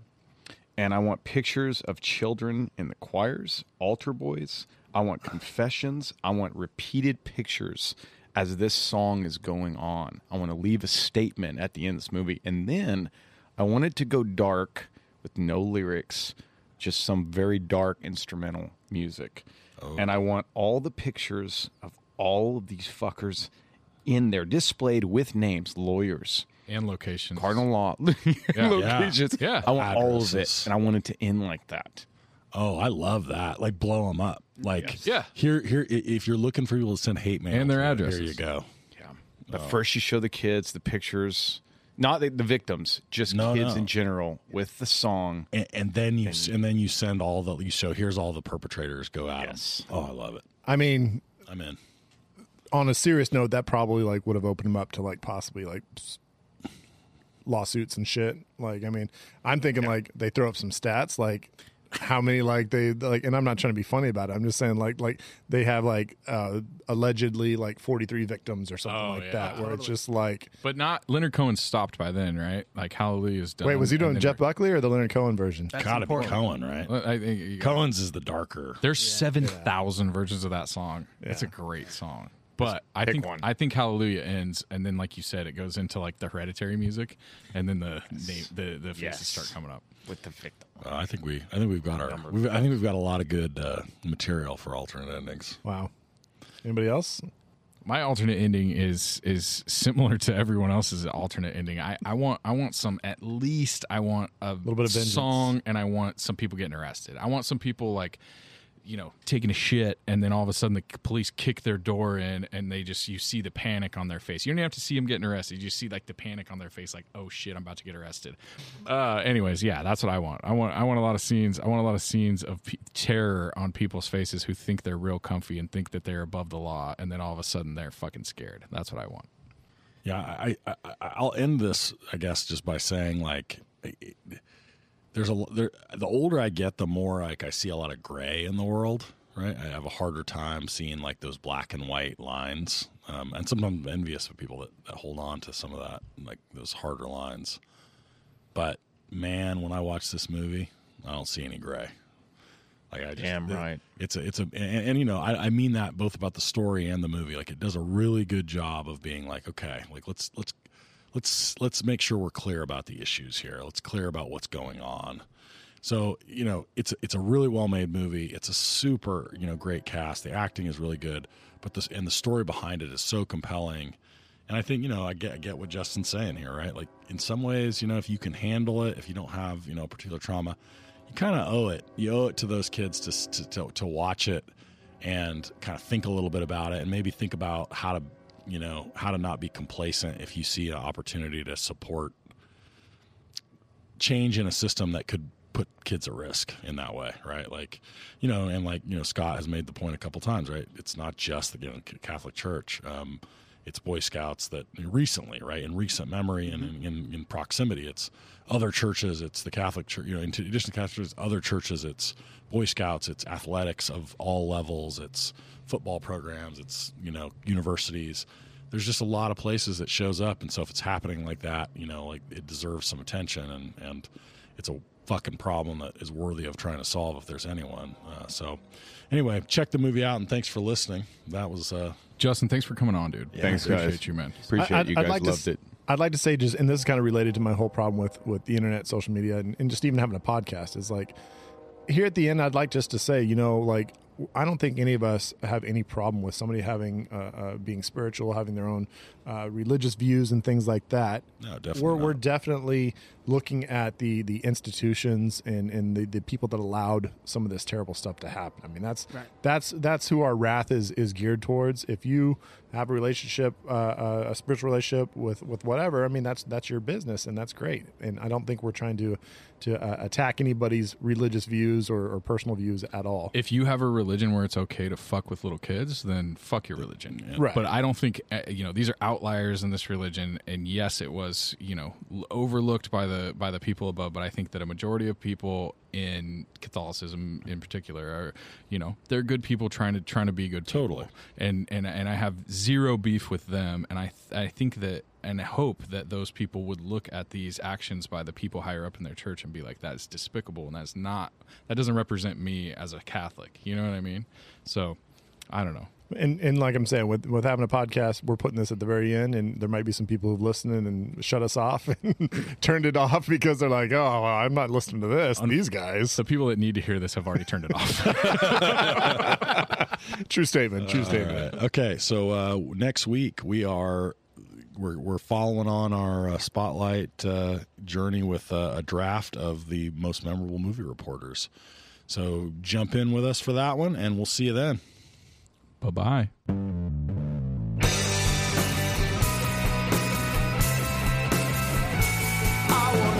and I want pictures of children in the choirs, altar boys. I want confessions. I want repeated pictures as this song is going on. I want to leave a statement at the end of this movie, and then I want it to go dark with no lyrics, just some very dark instrumental music. Oh. And I want all the pictures of all of these fuckers in there displayed with names, lawyers, And locations. cardinal law Yeah. locations. Yeah. I want all of it, and I want it to end like that. Oh, I love that. Like blow them up. Like Yes. Yeah. Here, here. If you're looking for people to send hate mail And their address, here you go. Yeah. But oh. first, you show the kids the pictures, not the, the victims, just No, kids no. in general with the song. And, and then you and, then you send all the you show here's all the perpetrators go at 'em. Yes. Oh, I love it. I mean, I'm in. on a serious note, that probably like would have opened them up to like possibly like s- lawsuits and shit. Like, I mean, I'm thinking like they throw up some stats, like how many like they like, and I'm not trying to be funny about it. I'm just saying like like they have like uh allegedly like 43 victims or something Oh, like yeah. that, where it's just like, But not Leonard Cohen stopped by then, right? Like Hallelujah's done. wait, was he doing Jeff we're- Buckley or the Leonard Cohen version? That's Gotta be. Cohen, right? Well, I think you- Cohen's is the darker. There's seven thousand versions of that song. It's a great song. But I think one. I think Hallelujah ends, and then like you said, it goes into like the hereditary music, and then the name, the the faces Yes. start coming up. With the victim. Uh, I think we, I think we've got our, we've, I think we've got a lot of good uh, material for alternate endings. Wow. Anybody else? My alternate ending is is similar to everyone else's alternate ending. I, I want I want some at least I want a Little bit of vengeance. song, and I want some people getting arrested. I want some people like you know taking a shit, and then all of a sudden the police kick their door in, and they just you see the panic on their face. You don't have to see them getting arrested. You see like the panic on their face, like oh shit, I'm about to get arrested. Uh, anyways, yeah, that's what I want. I want I want a lot of scenes. I want a lot of scenes of p- terror on people's faces who think they're real comfy and think that they're above the law, and then all of a sudden they're fucking scared. That's what I want. Yeah, I, I, I'll end this, I guess, just by saying like, there's a there. The older I get, the more like I see a lot of gray in the world. Right, I have a harder time seeing like those black and white lines, um, and sometimes I'm envious of people that, that hold on to some of that, like those harder lines. But man, when I watch this movie, I don't see any gray. Like I just, Damn right. It's a, it's a, and, and, you know, I, I mean that both about the story and the movie. Like it does a really good job of being like, okay, like let's let's let's let's make sure we're clear about the issues here. Let's clear about what's going on. So you know, it's it's a really well made movie. It's a super you know great cast. The acting is really good, but this and the story behind it is so compelling. And I think you know I get I get what Justin's saying here, right? Like in some ways, you know, if you can handle it, if you don't have you know a particular trauma, you kind of owe it. You owe it to those kids to, to to to watch it and kind of think a little bit about it, and maybe think about how to you know how to not be complacent if you see an opportunity to support change in a system that could put kids at risk in that way, right? Like, you know, and like you know, Scott has made the point a couple times, right? It's not just the you know, Catholic Church. Um, it's Boy Scouts that recently, right, in recent memory and mm-hmm. in, in, in proximity, it's other churches. It's the Catholic Church. You know, in addition to Catholic churches, other churches. It's Boy Scouts. It's athletics of all levels. It's football programs. It's you know universities. There's just a lot of places that shows up, and so if it's happening like that, you know, like it deserves some attention, and and it's a fucking problem that is worthy of trying to solve if there's anyone. Uh, so, anyway, check the movie out, and thanks for listening. That was uh, Justin, thanks for coming on, dude. Thanks, appreciate guys. you, man. Appreciate I'd- you I'd guys like to loved s- it. I'd like to say just, and this is kind of related to my whole problem with with the internet, social media, and, and just even having a podcast is like, here at the end, I'd like just to say, you know, like I don't think any of us have any problem with somebody having uh, uh, being spiritual, having their own uh, religious views and things like that. No, definitely We're, we're definitely looking at the the institutions and and the, the people that allowed some of this terrible stuff to happen. I mean, that's Right. that's that's who our wrath is is geared towards. If you have a relationship, uh, uh, a spiritual relationship with with whatever, I mean, that's that's your business and that's great. And I don't think we're trying to to uh, attack anybody's religious views or, or personal views at all. if you have a religion where it's okay to fuck with little kids, then fuck your religion. Right. But I don't think uh, you know these are outliers in this religion, and yes, it was you know overlooked by the by the people above. But I think that a majority of people in Catholicism, in particular, are you know they're good people trying to trying to be good. people. Totally. And and and I have zero beef with them, and I th- I think that. And hope that those people would look at these actions by the people higher up in their church and be like, "That's despicable, and that's not that doesn't represent me as a Catholic." You know what I mean? So, I don't know. And and like I'm saying, with with having a podcast, we're putting this at the very end, and there might be some people who've listened and shut us off and turned it off because they're like, "Oh, well, I'm not listening to this." These guys. The people that need to hear this have already turned it off. True statement. True statement. Right. Okay, so uh, next week we are we're we're following on our uh, spotlight uh, journey with uh, a draft of the most memorable movie reporters. So jump in with us for that one, and we'll see you then. Bye bye. I